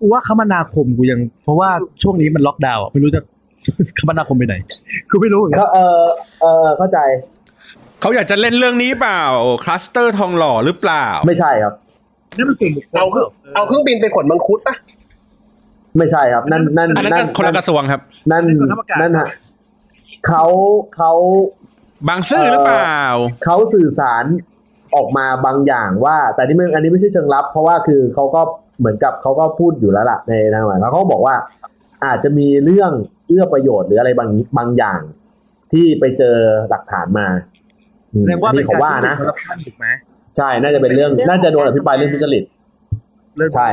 กูว่าคมนาคมกูยัง เพราะว่าช่วงนี้มันล็อกดาวน์อะไม่รู้จะ คมนาคมไปไหนคือไม่รู้เหมือนกันก็เออเออเข้าใจเขาอยากจะเล่นเรื่องนี้เปล่า คลัสเตอร์ทองหล่อหรือเปล่า ไม่ใช่ครับ นั่นมันส่วนบุคคลเอาเครื่องเอาเครื่องบินไปขนมังคุดปะไม่ใช่ครับ นั่นนั่นอันนั้นก็คนละกระทรวงครับ นั่นนั่นฮะเขาเขาบางซื่อหรือเปล่า เขาสื่อสาร ออกมาบางอย่างว่า แต่นี่มันอันนี้ไม่ใช่เชิงลับ เพราะว่าคือเขาก็เหมือนกับเขาก็พูดอยู่แล้วล่ะในทางหมายแล้วเขาก็บอกว่า อาจจะมีเรื่องเอื้อประโยชน์หรืออะไรบางบางอย่าง ที่ไปเจอหลักฐานมาอืมแสดงว่าอันเป็นี้นเขาการว่านะคอร์รัปชันถูกไหมใช่น่าจะเป็นเรื่อง น่าจะโดนอภิปรายเรื่องทุจริตเรื่องใช่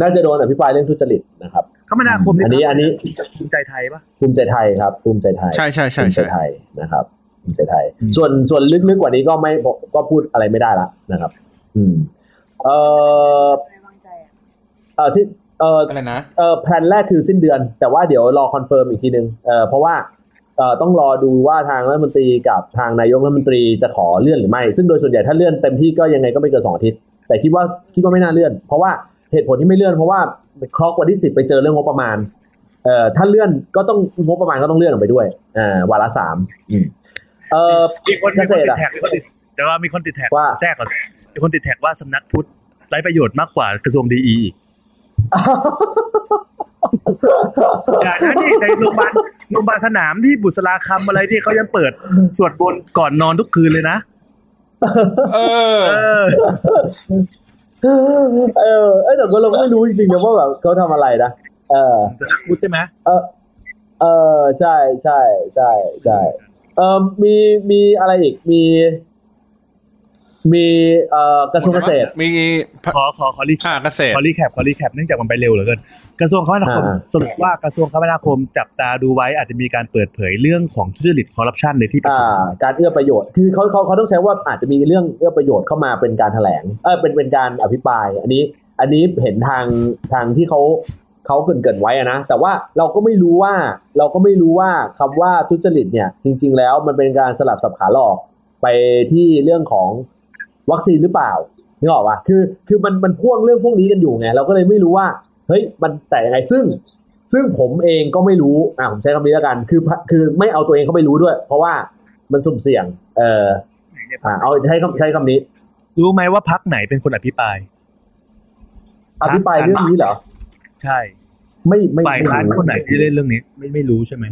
น่าจะโดนอภิปรายเรื่องทุจริตนะครับคมนาคมอันนี้อันนี้ภูมิใจไทยปะภูมิใจไทยครับภูมิใจไทย ใช่ใช่ใช่ภูมิใจใช่ไทยนะครับ ภูมิใจไทยอืมส่วนส่วนลึกๆกว่านี้ก็ไม่ก็พูดอะไรไม่ได้ละนะครับ อืม เอ่อไม่วางใจอะเอ่อที่เอ่ออะไรนะเอ่อแผนแรกคือสิ้นเดือน แต่ว่าเดี๋ยวรอ confirm อีกทีนึงเอ่อเพราะว่าเอ่อต้องรอดูว่าทางรัฐมนตรีกับทางนายกรัฐมนตรีจะขอเลื่อนหรือไม่ ซึ่งโดยส่วนใหญ่ถ้าเลื่อนเต็มที่ก็ยังไงก็ไม่เกินสองอาทิตย์ แต่คิดว่าคิดว่าไม่น่าเลื่อน เพราะว่าเหตุผลที่ไม่เลื่อนเพราะว่าครอกวันที่สิบไปเจอเรื่องงบประมาณเอ่อถ้าเลื่อนก็ต้องงบประมาณก็ต้องเลื่อนออกไปด้วยอ่าวาระสามอืม เอ่อมีคนเกมีคษนตรติดอะแท็กมีคนติดแต่ว่ามีคนติดแท็กว่าแทรกก่อนมีคนติดแท็กว่าสำนักพุทธไร้ประโยชน์มากกว่ากระทรวงดีอีกอย่านะนี่ในโรงพยาบาลโรงพยาบาลสนามที่บุษราคำอะไรที่เขายังเปิดสวดบนต์ก่อนนอนทุกคืนเลยนะเออ เออเออเอยแต่ก็เราไม่รู้จริงๆนะว่าแบบเขาทำอะไรนะเออสำนักพุทธใช่ไหมเออเออใช่ใช่ใช่ใช่ เออมีมีอะไรอีกมีมีเอ่อกระทรวงเกษตร มีขอขอขอรีอ่าเกษตรขอ recap ขอ recap เนื่องจากมันไปเร็วเหลือเกินกระทรวงคมนาคมอ่าสรุปว่ากระทรวงคมนาคมจับตาดูไว้อาจจะมีการเปิดเผยเรื่องของทุจริตคอร์รัปชันในที่ประอ่าชุมการเอื้อประโยชน์คือเขาเขาเขาต้องใช้ว่าอาจจะมีเรื่องเอื้อประโยชน์เข้ามาเป็นการแถลงเออเป็นเป็นการอภิปราย อันนี้ อันนี้เห็นทางทางที่เขา เขาเกรินเกรินไว้อะนะแต่ว่าเราก็ไม่รู้ว่าเราก็ไม่รู้ว่าคำว่าทุจริตเนี่ยจริง ๆ แล้วมันเป็นการสลับสับขาหลอกไปที่เรื่องของวัคซีนหรือเปล่านึกออกปะคือคือมันมันพ่วงเรื่องพวกนี้กันอยู่ไงเราก็เลยไม่รู้ว่าเฮ้ยมันแต่ยังไงซึ่ง ซึ่งผมเองก็ไม่รู้อ่าผมใช้คำนี้แล้วกัน คือคือไม่เอาตัวเองเข้าไปรู้ด้วย เพราะว่ามันสุ่มเสี่ยง เอออ่าเอาใช้คำใช้คำนี้ รู้ไหมว่าพักไหนเป็นคนอภิปรายอภิปรายเรื่องนี้เหรอ ใช่ ไม่ไม่ฝ่ายไม่ค้านรู้คนไหนที่เล่นเรื่องนี้ ไม่ไม่รู้ใช่ไหม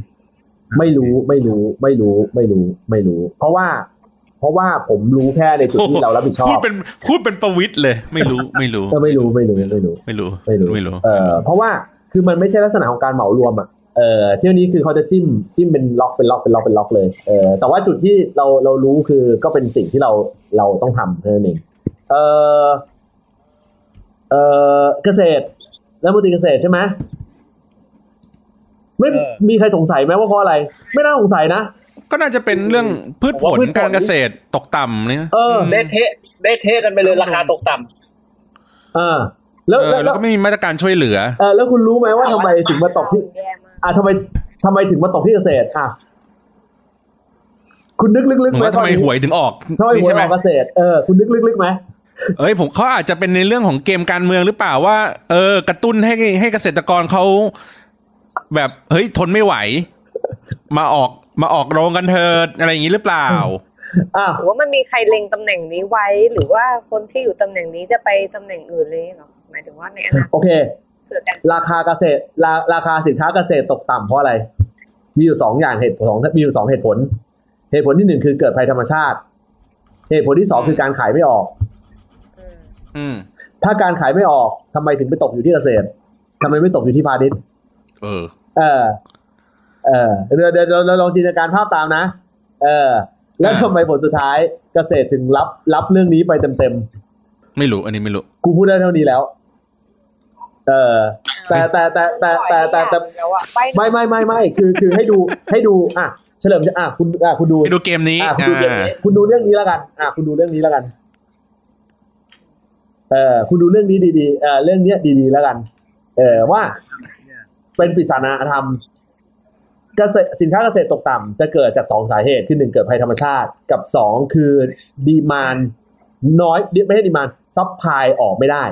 ไม่รู้ไม่รู้ไม่รู้ไม่รู้ไม่รู้ เพราะว่า เพราะว่าผมรู้แค่ในจุดที่เรารับผิดชอพูดบเป็นพูดเป็นประวิตรเลย ไม่รู้ไม่รู้เออไม่รู้ไม่รู้ไม่รู้ไม่รู้ไม่รู้ไม่รู้เออเพราะว่าคือมันไม่ใช่ลักษณะของการเหมารวมอะเออเที่ยวนี้คือเขาจะจิ้มจิ้มเป็นล็อกเป็นล็อกเป็นล็อกเป็นล็อกเลยเออแต่ว่าจุดที่เราเรารู้คือก็เป็นสิ่งที่เราเราต้องทำเท่านั้นเองเออเออเกษตร รัฐมนตรีเกษตรใช่ไหมไม่เออมีใครสงสัยไหมว่าเพราะอะไร ไม่น่าสงสัยนะ ก็น่าจะเป็นเรื่องพืชผผมว่าลพืชผลการเกษตรตกต่ำเนี่ยเออเละเทะเละเทะกันไปเลยราคาตกต่ำอ่าแล้วเออแล้วแล้วก็ไม่มีมาตรการช่วยเหลือเออแล้วคุณรู้ไหมว่าทำไมถึงมาตกที่แย่มากอะทำไมทำไมถึงมาตกที่เกษตรอะคุณนึกลึกๆมึงไหมว่าทำไมตอนนี้หวยถึงออกทำไมนี่หวยใช่ไหอมอกเกษตรเออคุณนึกลึกๆไหม เอ้ยผมเขาอาจจะเป็นในเรื่องของเกมการเมืองหรือเปล่าว่า เออ กระตุ้นให้ให้เกษตรกรเขาแบบเฮ้ยทนไม่ไหว มาออกมาออกโรงกันเถิดอะไรอย่างนี้หรือเปล่าอะหรือว่ามันมีใครเล็งตำแหน่งนี้ไว้ หรือว่าคนที่อยู่ตำแหน่งนี้จะไปตำแหน่งอื่นเลยเหรอหมายถึงว่าในอนาคตโอเคเกิดการราคาเกษตรราราคาสินค้าเกษตรตกต่ำเพราะอะไร มีอยู่สองอย่างเหตุผลสองมีอยู่สองเหตุผล เหตุผลที่หนึ่งคือเกิดภัยธรรมชาติ เหตุผลที่สองคือการขายไม่ออกอืมอืม ถ้าการขายไม่ออกทำไมถึงไปตกอยู่ที่เกษตรทำไมไม่ตกอยู่ที่พาณิชย์เออ เออ เออเดี๋ยวเดี๋ยวเราลองจินตนาการภาพตามนะ เออ แล้วอ่าทำไมผลสุดท้ายเกษตรถึงรับรับเรื่องนี้ไปเต็มไม่รู้ อันนี้ไม่รู้ๆกูพูดได้เท่านี้แล้ว เออ แต่แต่แต่แต่แต่แต่แต่แล้วอะไปไม่ไม่ไม่ไม่คือคือให้ดูให้ดู อะ เฉลิมจะอะคุณอะคุณดูไปดูเกมนี้ อะคุณดูเรื่องอ่านี้คุณดูเรื่องนี้แล้วกัน อะคุณดูเรื่องนี้แล้วกัน เออคุณดูเรื่องนี้ดีๆเออเรื่องเนี้ยดีๆแล้วกัน เออว่าเป็นปริศนาธรรมเกษตรสินค้าเกษตรตกต่ำจะเกิดจากสองสาเหตุคือหนึ่งเกิดภัยธรรมชาติ กับสองคือดีมานน้อยไม่ใช่ demand supply ออกไม่ได้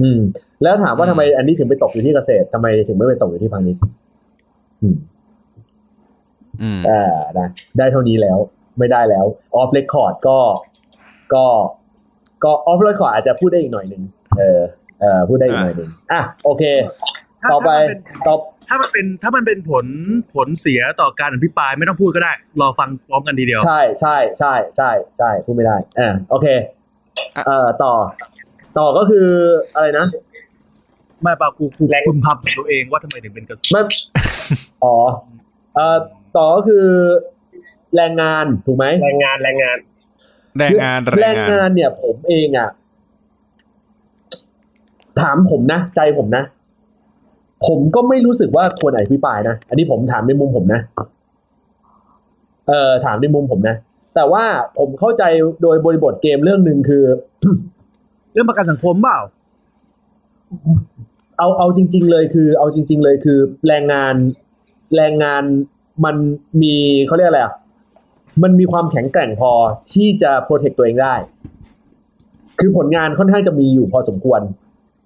อืม แล้วถามว่าทำไมอันนี้ถึงไปตกอยู่ที่เกษตรทำไมถึงไม่ไปตกอยู่ที่พาณิชย์อืมอืมอ่านะได้เท่านี้แล้ว ไม่ได้แล้ว off record ก็ก็ ก็ off record อาจจะพูดได้อีกหน่อยหนึ่งเออเออพูดได้อีกหน่อยหนึ่งอะโอเคถ้าต่อไปถ้ามันเป็นต่อถ้ามันเป็นถ้ามันเป็นผลผลเสียต่อการอภิปรายไม่ต้องพูดก็ได้ รอฟังพร้อมกันทีเดียว ใช่ใช่ใช่ใช่ใช่พูดไม่ได้อ่าโอเคเอ่อต่อ ต่อก็คืออะไรนะไม่ปากูกูแรงคุณพับตัวเองว่าทำไมถึงเป็นกระทรวงไม่อ๋อเอ่อต่อก็คือแรงงานถูกไหมแรงงานแรงงาน แรงงานแรงงานเนี่ย ผมเองอะ ถามผมนะ ใจผมนะ ผมก็ไม่รู้สึกว่าควรอภิปรายนะ อันนี้ผมถามในมุมผมนะ เอ่อถามในมุมผมนะ แต่ว่าผมเข้าใจโดยบริบทเกมเรื่องหนึ่งคือ เรื่องประกันสังคมเปล่าเอาเอาจริง ๆ เลยคือ เอาจริง ๆ เลยคือ แรงงานแรงงานมันมีเขาเรียกอะไรอะ มันมีความแข็งแกร่งพอที่จะโปรเทคตัวเองได้ คือผลงานค่อนข้างจะมีอยู่พอสมควร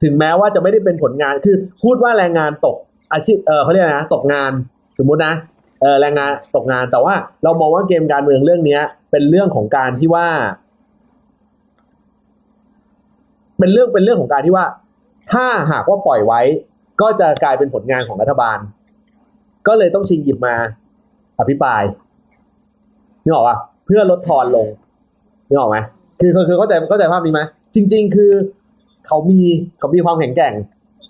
ถึงแม้ว่าจะไม่ได้เป็นผลงาน คือพูดว่าแรงงานตกอาชีพ เออเขาเรียกนะ ตกงาน สมมุตินะ เออแรงงานตกงาน แต่ว่าเรามองว่าเกมการเมืองเรื่องเนี้ย เป็นเรื่องของการที่ว่า เป็นเรื่อง เป็นเรื่องของการที่ว่า ถ้าหากว่าปล่อยไว้ ก็จะกลายเป็นผลงานของรัฐบาล ก็เลยต้องชิงหยิบมาอภิปราย นึกออกปะเพื่อลดทอนลงนึกออกไหมคือคือคือเข้าใจเข้าใจภาพนี้ไหมจริง ๆ คือเขามีเขามีความแข็งแกร่ง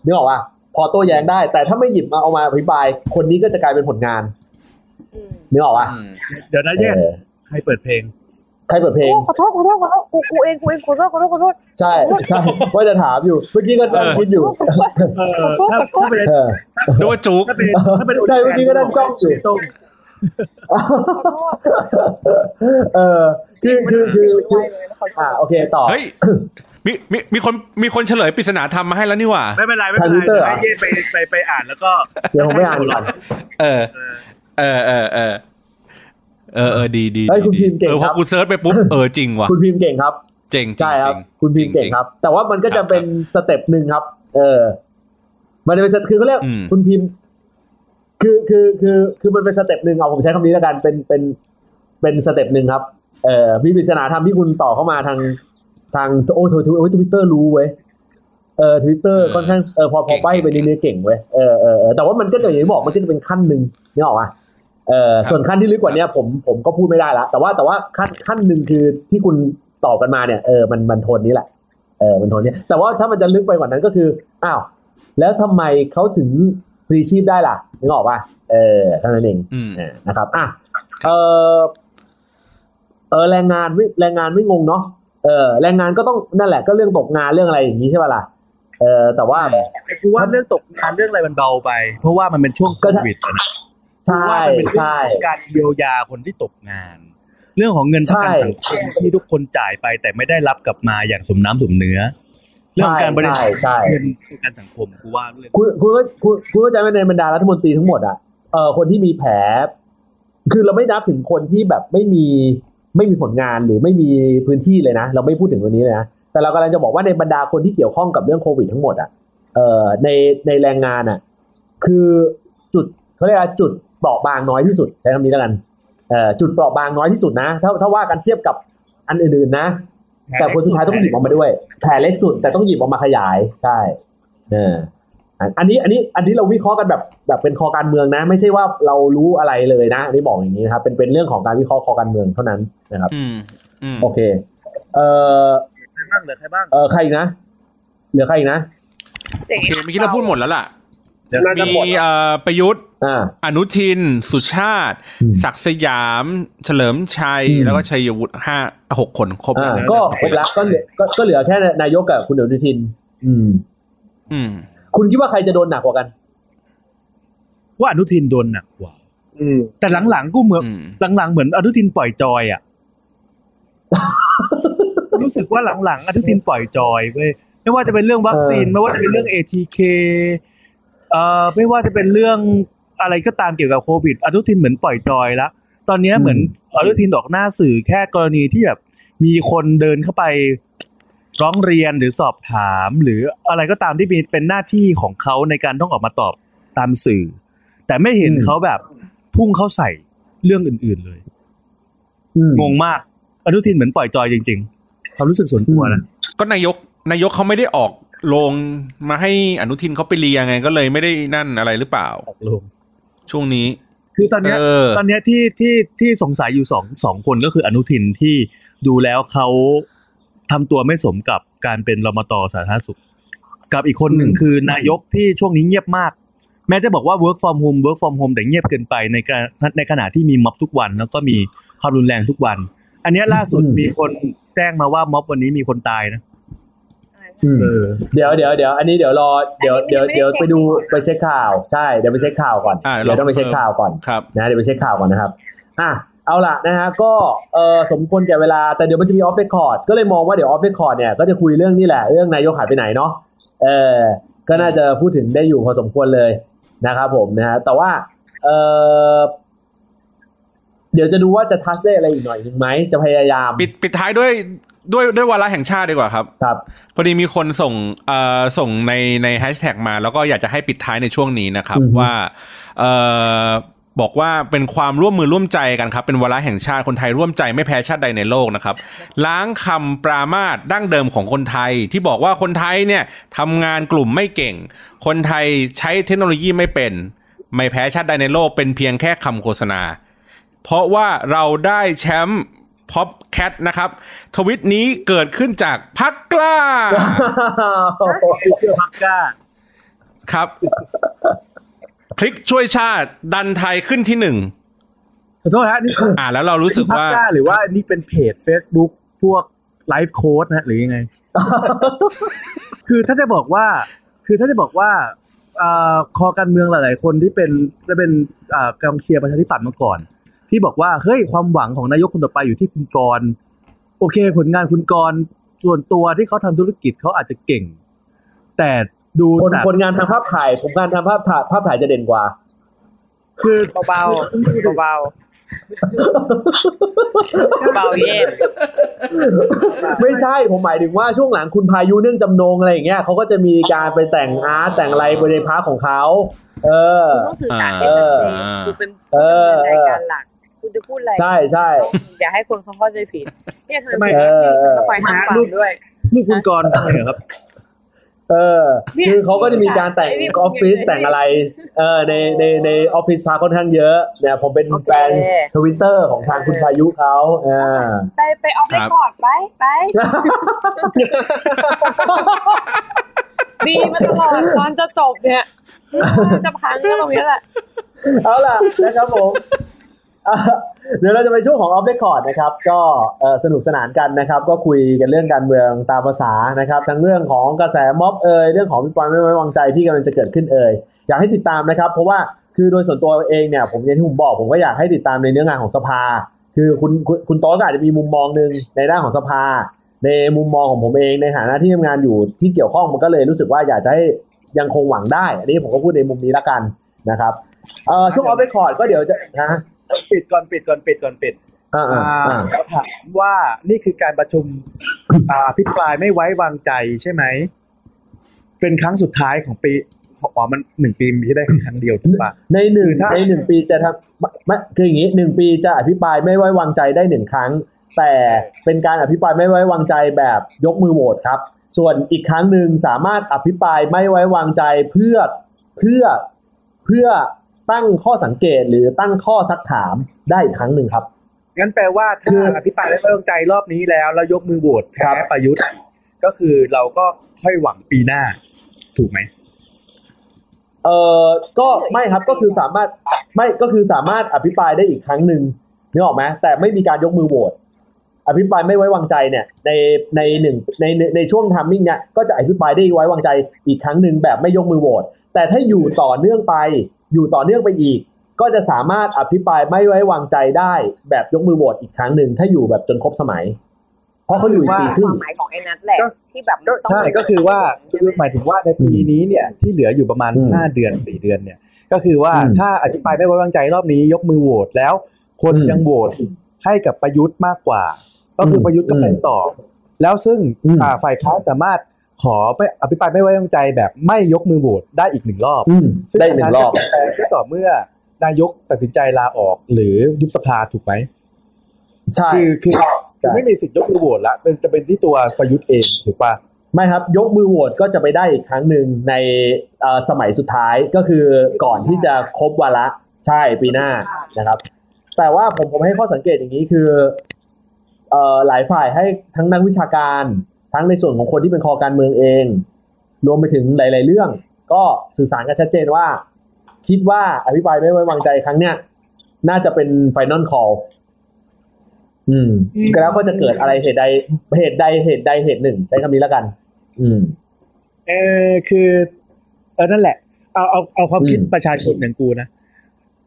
นึกออกปะพอโต้แย้งได้ แต่ถ้าไม่หยิบมาเอามาอภิปราย คนนี้ก็จะกลายเป็นผลงานอืมนึกออกปะอืมเดี๋ยวนะแยกเออใครเปิดเพลงใครเปิดเพลงโอ้ขอโทษขอโทษขอโทษกูกูเองกูเองขอโทษขอโทษขอโทษใช่ใช่ว่าจะถามอยู่เมื่อกี้ก็นั่งคิดอยู่เออถ้าถ้าเป็นเออนึกว่าจุกถ้าเป็นถ้าเป็นใช่เมื่อกี้ก็นั่งจ้องอยู่ต้มขอโทษ เออคือคือคือคือไม่เลยขอโทษอ่าโอเคต่อเฮ้ยมีมีมีคนมีคนเฉลยปริศนาธรรมมาให้แล้วนี่หว่า ไม่เป็นไรไม่เป็นไรทาง Twitter เหรอให้เย่ไปไปไปอ่านแล้วก็เดี๋ยวผมไปอ่านก่อนเออ เออเออเออเออเออเออดีดีเฮ้ยคุณดีพิมพ์เก่งเออพคอรับกู search ไปปุ๊บเออจริงว่ะคุณพิมพ์เก่งครับเจ๋งจริงใช่ครับจริงคุณพิมพ์เก่งครับ แต่ว่ามันก็จะครับเป็น step หนึ่งครับ เออมันจะเป็นสคือเขาเรียกอืมคุณพิมพ์ คือคือคือคือมันเป็น step หนึ่งเอาผมใช้คำนี้แล้วกันเป็นเป็นเป็น step หนึ่งครับเอ่อมีปริศนาธรรมที่คุณต่อเข้ามาทางทางโอ้ทวิตโอ้ทวิตเตอร์รู้เว้ยเออทวิตเตอร์ค่อนข้างเออพอพอใบไปนิดนึงเก่งเว้ยเออเออเออแต่ว่ามันก็จะอย่างที่บอกมันก็จะเป็นขั้นหนึ่งนี่ออกมาเออส่วนขั้นที่ลึกกว่าเนี้ยผมผมก็พูดไม่ได้ละแต่ว่าแต่ว่าขั้นขั้นหนึ่งคือที่คุณตอบกันมาเนี่ยเออมันมันโทนนี้แหละเออมันโทนเนี้ยแต่ว่าถ้ามันจะลึกไปกว่านั้นก็คืออ้าวแล้วทำไมเขาถึง พรีชีพได้ล่ะนึกออกป่ะเออเท่านั้นเองอืมเออนะครับอะเออเออแรงงานไม่แรงงานไม่งงเนาะเออแรงงานก็ต้องนั่นแหละก็เรื่องตกงานเรื่องอะไรอย่างนี้ใช่ป่ะล่ะเออแต่ว่าแต่กูว่าเรื่องตกงานเรื่องอะไรมันเบาไป เพราะว่ามันเป็นช่วงโคก็ใช่วิดอะนะใช่ว่ามันเป็นเรื่องใช่ของการเยียวยาคนที่ตกงาน เรื่องของเงินประกันใช่สังคมที่ทุกคนจ่ายไปแต่ไม่ได้รับกลับมาอย่างสมน้ำสมเนื้อ เรื่องของการบริจาคใช่ใช่เงินประกันสังคมกูว่าเรื่องคุณคุณก็คุณคุณเข้าใจว่าในบรรดารัฐมนตรีทั้งหมดอะเออคนที่มีแผล คือเราไม่นับถึงคนที่แบบไม่มีไม่มีผลงานหรือไม่มีพื้นที่เลยนะ เราไม่พูดถึงตัวนี้เลยนะแต่เรากำลังจะบอกว่าในบรรดาคนที่เกี่ยวข้องกับเรื่องโควิดทั้งหมดอะเอ่อในในแรงงานอะ คือจุดเขาเรียกว่าจุดเปราะบางน้อยที่สุดใช้คำนี้แล้วกันเอ่อจุดเปราะบางน้อยที่สุดนะ ถ้าถ้าว่ากันเทียบกับอันอื่นๆนะ แต่คนสุดท้ายต้องหยิบออกมาด้วย แผลเล็กสุดแต่ต้องหยิบออกมาขยายใช่เอออันอันนี้อันนี้อันนี้เราวิเคราะห์กันแบบแบบเป็นคอการเมืองนะ ไม่ใช่ว่าเรารู้อะไรเลยนะอันนี้บอกอย่างนี้นะครับ เป็นเป็นเรื่องของการวิเคราะห์คอการเมืองเท่านั้นนะครับ อืมอืมโอเค เอ่อใครบ้างเหลือใครบ้างเออใครอีกนะเหลือใครอีกนะเสียงโอเคเมื่อกี้เราพูดหมดแล้วล่ะเดี๋ยวน่าจะ มีหมดเอ่อประยุทธ์อ่าอนุทิน สุชาติอืมศักดิ์สยาม เฉลิมชัยอืมแล้วก็ชัยวุฒิห้าหกคนครบอ่าแล้วก็ครบแล้วก็เหลือก็ก็เหลือแค่นายกกับคุณอนุทิน อืม อืม คุณคิดว่าใครจะโดนหนักกว่ากัน ว่าอนุทินโดนหนักกว่าอืมแต่หลังๆกูเหมือนอืมหลังๆเหมือนอนุทินปล่อยจอยอะรู้สึกว่าหลังๆอนุทินปล่อยจอยเว้ยไม่ว่าจะเป็นเรื่องวัคซีนเออไม่ว่าจะเป็นเรื่อง ATK เอ่อไม่ว่าจะเป็นเรื่องอะไรก็ตามเกี่ยวกับโควิดอนุทินเหมือนปล่อยจอยแล้วตอนเนี้ยเหมือนอนุทินออกหน้าสื่อแค่กรณีที่แบบมีคนเดินเข้าไปร้องเรียนหรือสอบถาม หรืออะไรก็ตามที่มีเป็นหน้าที่ของเขาในการต้องออกมาตอบตามสื่อ แต่ไม่เห็นอืมเขาแบบพุ่งเข้าใส่เรื่องอื่น ๆเลยอืมงงมากอนุทินเหมือนปล่อยจอยจริง ๆ ความรู้สึกส่วนตัวนะก็นายกนายกเขาไม่ได้ออก ลงมาให้อนุทินเขาไปเรียงไงก็เลยไม่ได้นั่นอะไรหรือเปล่าออกลงช่วงนี้ คือตอนเนี้ยเออตอนเนี้ยที่ที่ที่สงสัยอยู่สองสองคนก็คืออนุทินที่ดูแล้วเขาทำตัวไม่สมกับการเป็นรมตสาธารณสุข กับอีกคนหนึ่งอืมคือนายกที่ช่วงนี้เงียบมาก แม้จะบอกว่า work from home work from home แต่เงียบเกินไปในการในขณะที่มีม็อบทุกวัน แล้วก็มีความรุนแรงทุกวัน อันเนี้ยล่าสุดอืมมีคนแจ้งมาว่าม็อบวันนี้มีคนตายนะอืม เออเดี๋ยวเดี๋ยวเดี๋ยวอันนี้เดี๋ยวรอเดี๋ยวอันนี้เดี๋ยวไม่ได้เดี๋ยวเช็คไปดูนี่ไปเช็คข่าวใช่เดี๋ยวไปเช็คข่าวก่อนอ่าเดี๋ยวต้องไปเช็คข่าวก่อนครับนะเดี๋ยวไปเช็คข่าวก่อนนะครับอะเอาล่ะนะฮะก็เออสมควรแก่เวลาแต่เดี๋ยวมันจะมี off record ก็เลยมองว่าเดี๋ยว off record เนี่ยก็จะคุยเรื่องนี่แหละเรื่องนายกหายไปไหนเนาะเออก็น่าจะพูดถึงได้อยู่พอสมควรเลยนะครับผมนะฮะแต่ว่าเออเดี๋ยวจะดูว่าจะทัชได้อะไรอีกหน่อยหนึ่งไหมจะพยายาม ปิดปิดท้ายด้วย ด้วยด้วยวาระแห่งชาติดีกว่าครับ ครับพอดีมีคนส่งเอ่อส่งในในแฮชแท็กมา แล้วก็อยากจะให้ปิดท้ายในช่วงนี้นะครับอือฮึว่าเอ่อบอกว่าเป็นความร่วมมือร่วมใจกันครับ เป็นวาระแห่งชาติคนไทยร่วมใจไม่แพ้ชาติใดในโลกนะครับ ล้างคำปรามาสดั้งเดิมของคนไทย ที่บอกว่าคนไทยเนี่ยทำงานกลุ่มไม่เก่ง คนไทยใช้เทคโนโลยีไม่เป็น ไม่แพ้ชาติใดในโลกเป็นเพียงแค่คำโฆษณา เพราะว่าเราได้แชมป์ Popcat นะครับ ทวิตนี้เกิดขึ้นจากพรรคกล้า official พรรคกล้า ครับ คลิกช่วยชาติดันไทยขึ้นที่หนึ่งขอโทษฮะนี่อ่าแล้วเรารู้สึกว่าพรรคกล้าหรือว่านี่เป็นเพจ Facebook พวกไลฟ์โค้ดนะหรือยังไง คือถ้าจะบอกว่า คือถ้าจะบอกว่าอ่าคอการเมืองหลาย ๆ คนที่เป็นจะเป็นอ่ากองเชียร์ประชาธิปัตย์มาก่อน ที่บอกว่าเฮ้ยความหวังของนายกคนต่อไปอยู่ที่คุณกรณ์โอเค ผลงานคุณกรณ์ส่วนตัวที่เขาทำธุรกิจเขาอาจจะเก่ง แต่ดูคนจากคนงานทางภาพถ่ายผมงานทางภาพถ่ายภาพถ่ายจะเด่นกว่า คือเบาๆเบาๆเบาเย็นไม่ใช่ผมหมายถึงว่าช่วงหลังคุณพายุเนื่องจำนงอะไรอย่างเงี้ยเขาก็จะมีการไปแต่งอาร์ตแต่งอะไรบนในพาร์ทของเขา เออคุณต้องสื่อสารให้ชัดเจนอ่าคุณเป็นเออรายการหลัก คุณจะพูดอะไรใช่ใช่อย่าให้คนเขาเข้าใจผิดเนี่ยทำไมเออฉันก็คอยห้ามฟังด้วยลูกคุณกรณ์ทำไมเหรอครับ เออเนี่ยคือเขาก็จะมีการแต่งไอ้นี่ออฟฟิศแต่งอะไร เออในในในออฟฟิศ part ค่อนข้างเยอะ เนี่ยผมเป็นโอเคแฟนทวิตเตอร์ของทางคุณพายุเขาอ่าไปไป off record ครับไปไปดีมาตลอดตอนจะจบเนี่ยจะพังก็ตรงนี้แหละ เอาล่ะนะครับผมอะ เดี๋ยวเราจะไปช่วงของ off record นะครับ ก็สนุกสนานกันนะครับ ก็คุยกันเรื่องการเมืองตามประสานะครับ ทั้งเรื่องของกระแสม็อบเอ่ยเรื่องของอภิปรายไม่ไว้วางใจที่กำลังจะเกิดขึ้นเอ่ยอยากให้ติดตามนะครับ เพราะว่าคือโดยส่วนตัวเองเนี่ยผมอย่างที่ผมบอกผมก็อยากให้ติดตามในเนื้องานของสภา คือคุณคุณคุณโต๊ะก็อาจจะมีมุมมองหนึ่งในด้านของสภา ในมุมมองของผมเองในฐานะที่ทำงานอยู่ที่เกี่ยวข้องมันก็เลยรู้สึกว่าอยากจะให้ยังคงหวังได้ อันนี้ผมก็พูดในมุมนี้ละกันนะครับเอ่อช่วงออฟเรคคอร์ดก็เดี๋ยวจะนะ ปิดก่อนปิดก่อนปิดก่อนปิดอ่าอ่าอ่าเขาถามว่านี่คือการประชุมอ่าพิปรายไม่ไว้วางใจใช่ไหม เป็นครั้งสุดท้ายของปีอ๋อมันหนึ่งปีมีที่ได้แค่ครั้งเดียวถูกปะในหนึ่งคือถ้าในหนึ่งปีจะทำไม่ไม่คืออย่างนี้หนึ่งปีจะอภิปรายไม่ไว้วางใจได้หนึ่งครั้ง แต่เป็นการอภิปรายไม่ไว้วางใจแบบยกมือโหวตครับ ส่วนอีกครั้งหนึ่งสามารถอภิปรายไม่ไว้วางใจเพื่อเพื่อเพื่อ ตั้งข้อสังเกตหรือตั้งข้อซักถามได้อีกครั้งหนึ่งครับงั้นแปลว่าคืถ้าออภิปรายไม่ไว้วางใจรอบนี้แล้วแล้วยกมือโหวตครัแพ้บประยุทธ์ก็คือเราก็ค่อยหวังปีหน้า ถูกไหมเออก็ไม่ครับก็คือสามารถไม่ก็คือสามารถอภิปรายได้อีกครั้งหนึ่งนึกออกไหมแต่ไม่มีการยกมือโหวตอภิปรายไม่ไว้วางใจเนี่ย ในในหนึ่งในในในช่วงทัมมิ่งเนี่ยก็จะอภิปรายได้ไว้วางใจอีกครั้งหนึ่งแบบไม่ยกมือโหวตแต่ถ้าอยู่ต่อเนื่องไป อยู่ต่อเนื่องไปอีก ก็จะสามารถอภิปรายไม่ไว้วางใจได้ แบบยกมือโหวตอีกครั้งหนึ่งถ้าอยู่แบบจนครบสมัย เพราะเขาอยู่อีกปีครึ่คงวามหมายของไอ้นัทแหละก็ที่แบบก็ต้องใช่ก็คือว่าคือหมายถึงว่าในปีนี้เนี่ยที่เหลืออยู่ประมาณอืมห้าเดือนสี่เดือนเนี่ย ก็คือว่าอืมถ้าอภิปรายไม่ไว้วางใจรอบนี้ ยกมือโหวตแล้ว คนอืมยังโหวตให้กับประยุทธ์มากกว่า ก็คืออมประยุทธ์ก็เป็นอืมต่อ แล้วซึ่งอืมอ่าฝ่ายค้านสามารถ ขอไปอภิปรายไม่ไว้วางใจแบบไม่ยกมือโหวตได้อีกหนึ่งรอบอืมซึ่งได้หนึ่งรอบนนั้นจะเปลี่ยนแปลงก็ต่อเมื่อนายกตัดสินใจลาออกหรือยุบสภาถูกไหมใช่คือคือใช่คือไม่มีสิทธิ์ยกมือโหวตละเป็นจะเป็นที่ตัวประยุทธ์เองถูกปะไม่ครับ ยกมือโหวตก็จะไปได้อีกครั้งหนึ่งในเอ่อสมัยสุดท้ายก็คือก่อนที่จะครบวาระใช่ปีหน้านะครับ แต่ว่าผมผมให้ข้อสังเกตอย่างนี้คือเอ่อหลายฝ่ายให้ทั้งนักวิชาการ ทั้งในส่วนของคนที่เป็นคอการเมืองเอง รวมไปถึงหลาย ๆ เรื่อง ก็สื่อสารกันชัดเจนว่า คิดว่าอภิปรายไม่ไว้วางใจครั้งเนี้ยน่าจะเป็น final call อืมแล้วก็จะเกิดอะไรเหตุใดเหตุใดเหตุใดเหตุหนึ่ง ใช้คำนี้แล้วกัน อืม เออคือ เออนั่นแหละ เอาเอาเอาความคิดอืมประชาชนอย่างกูนะ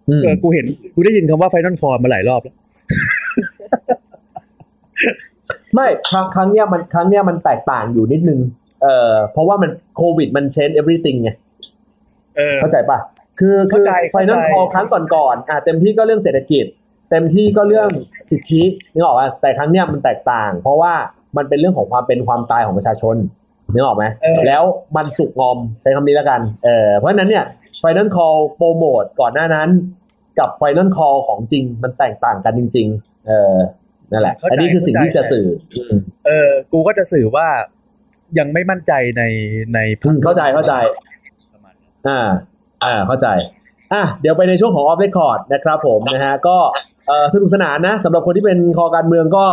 อืมเออกูเห็นกูได้ยินคำว่า final call มาหลายรอบแล้ว ไม่ครั้งครั้งเนี้ยมันครั้งเนี้ยมันแตกต่างอยู่นิดนึง เอ่อเพราะว่ามันโควิดมันเชน everything ไงเออเข้าใจปะคือคือเข้าใจ final เข้าใจ call ครั้งก่อนๆอะเต็มที่ก็เรื่องเศรษฐกิจ เต็มที่ก็เรื่องสิทธินึกออกป่ะแต่ครั้งเนี้ยมันแตกต่าง เพราะว่ามันเป็นเรื่องของความเป็นความตายของประชาชนนึกออกไหมเออแล้วมันสุกงอมใช้คำนี้แล้วกันเออเพราะฉะนั้นเนี่ย final call โปรโมทก่อนหน้านั้น กับ final call ของจริงมันแตกต่างกันจริง ๆ เออ นั่นแหละเข้าใจอันนี้คือสิ่งที่จะสื่ออืมเออ กูก็จะสื่อว่ายังไม่มั่นใจในในพรอืรคมเข้าใจเข้าใจประมาณนั้นอ่า อ่าเข้าใจ อะเดี๋ยวไปในช่วงของออฟเรคคอร์ดนะครับผมนะฮะก็เอ่อสนุกสนานนะสำหรับคนที่เป็นคอการเมืองก็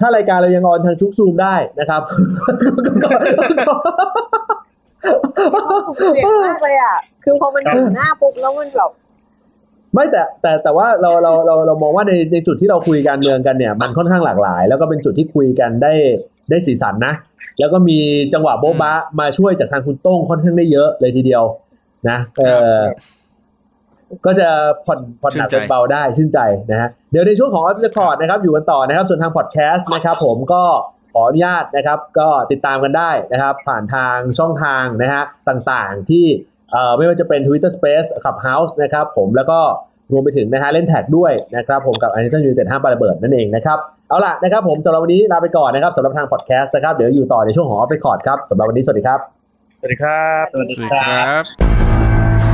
ถ้ารายการเรายังออนทางชุกซูมได้นะครับเสียงมากเลยอะ คือพอมันเห็นหน้าปุ๊บแล้วมันแบบ ไม่แต่แต่แต่ว่าเราเราเราเรามองว่าในในจุดที่เราคุยการเมืองกันเนี่ย มันค่อนข้างหลากหลาย แล้วก็เป็นจุดที่คุยกันได้ได้สีสันนะ แล้วก็มีจังหวะโบ๊ะบะมาช่วยจากทางคุณโต้งค่อนข้างได้เยอะเลยทีเดียว นะเออก็จะผ่อนผ่อนหนักชื่นใจเป็นเบาได้ชื่นใจนะฮะเดี๋ยวในช่วงของออฟเรคคอร์ดนะครับ อยู่กันต่อนะครับ ส่วนทางพอดแคสต์นะครับ ผมก็ขออนุญาตนะครับ ก็ติดตามกันได้นะครับ ผ่านทางช่องทางนะฮะต่างๆที่เอ่อ ไม่ว่าจะเป็น Twitter Space Clubhouse นะครับผมแล้วก็รวมไปถึงนะฮะเล่นแท็กด้วยนะครับผมกับ a n น t o n United ห้ามปาระเบิดนั่นเองนะครับเอาล่ะนะครับผมสำหรับวันนี้ลาไปก่อนนะครับสำหรับทางพอดแคสต์นะครับเดี๋ยวอยู่ต่อในช่วงของออฟเรคคอร์ดครับสำหรับวันนี้สวัสดีครับ สวัสดีครับ สวัสดีสวัสดีคครับรับ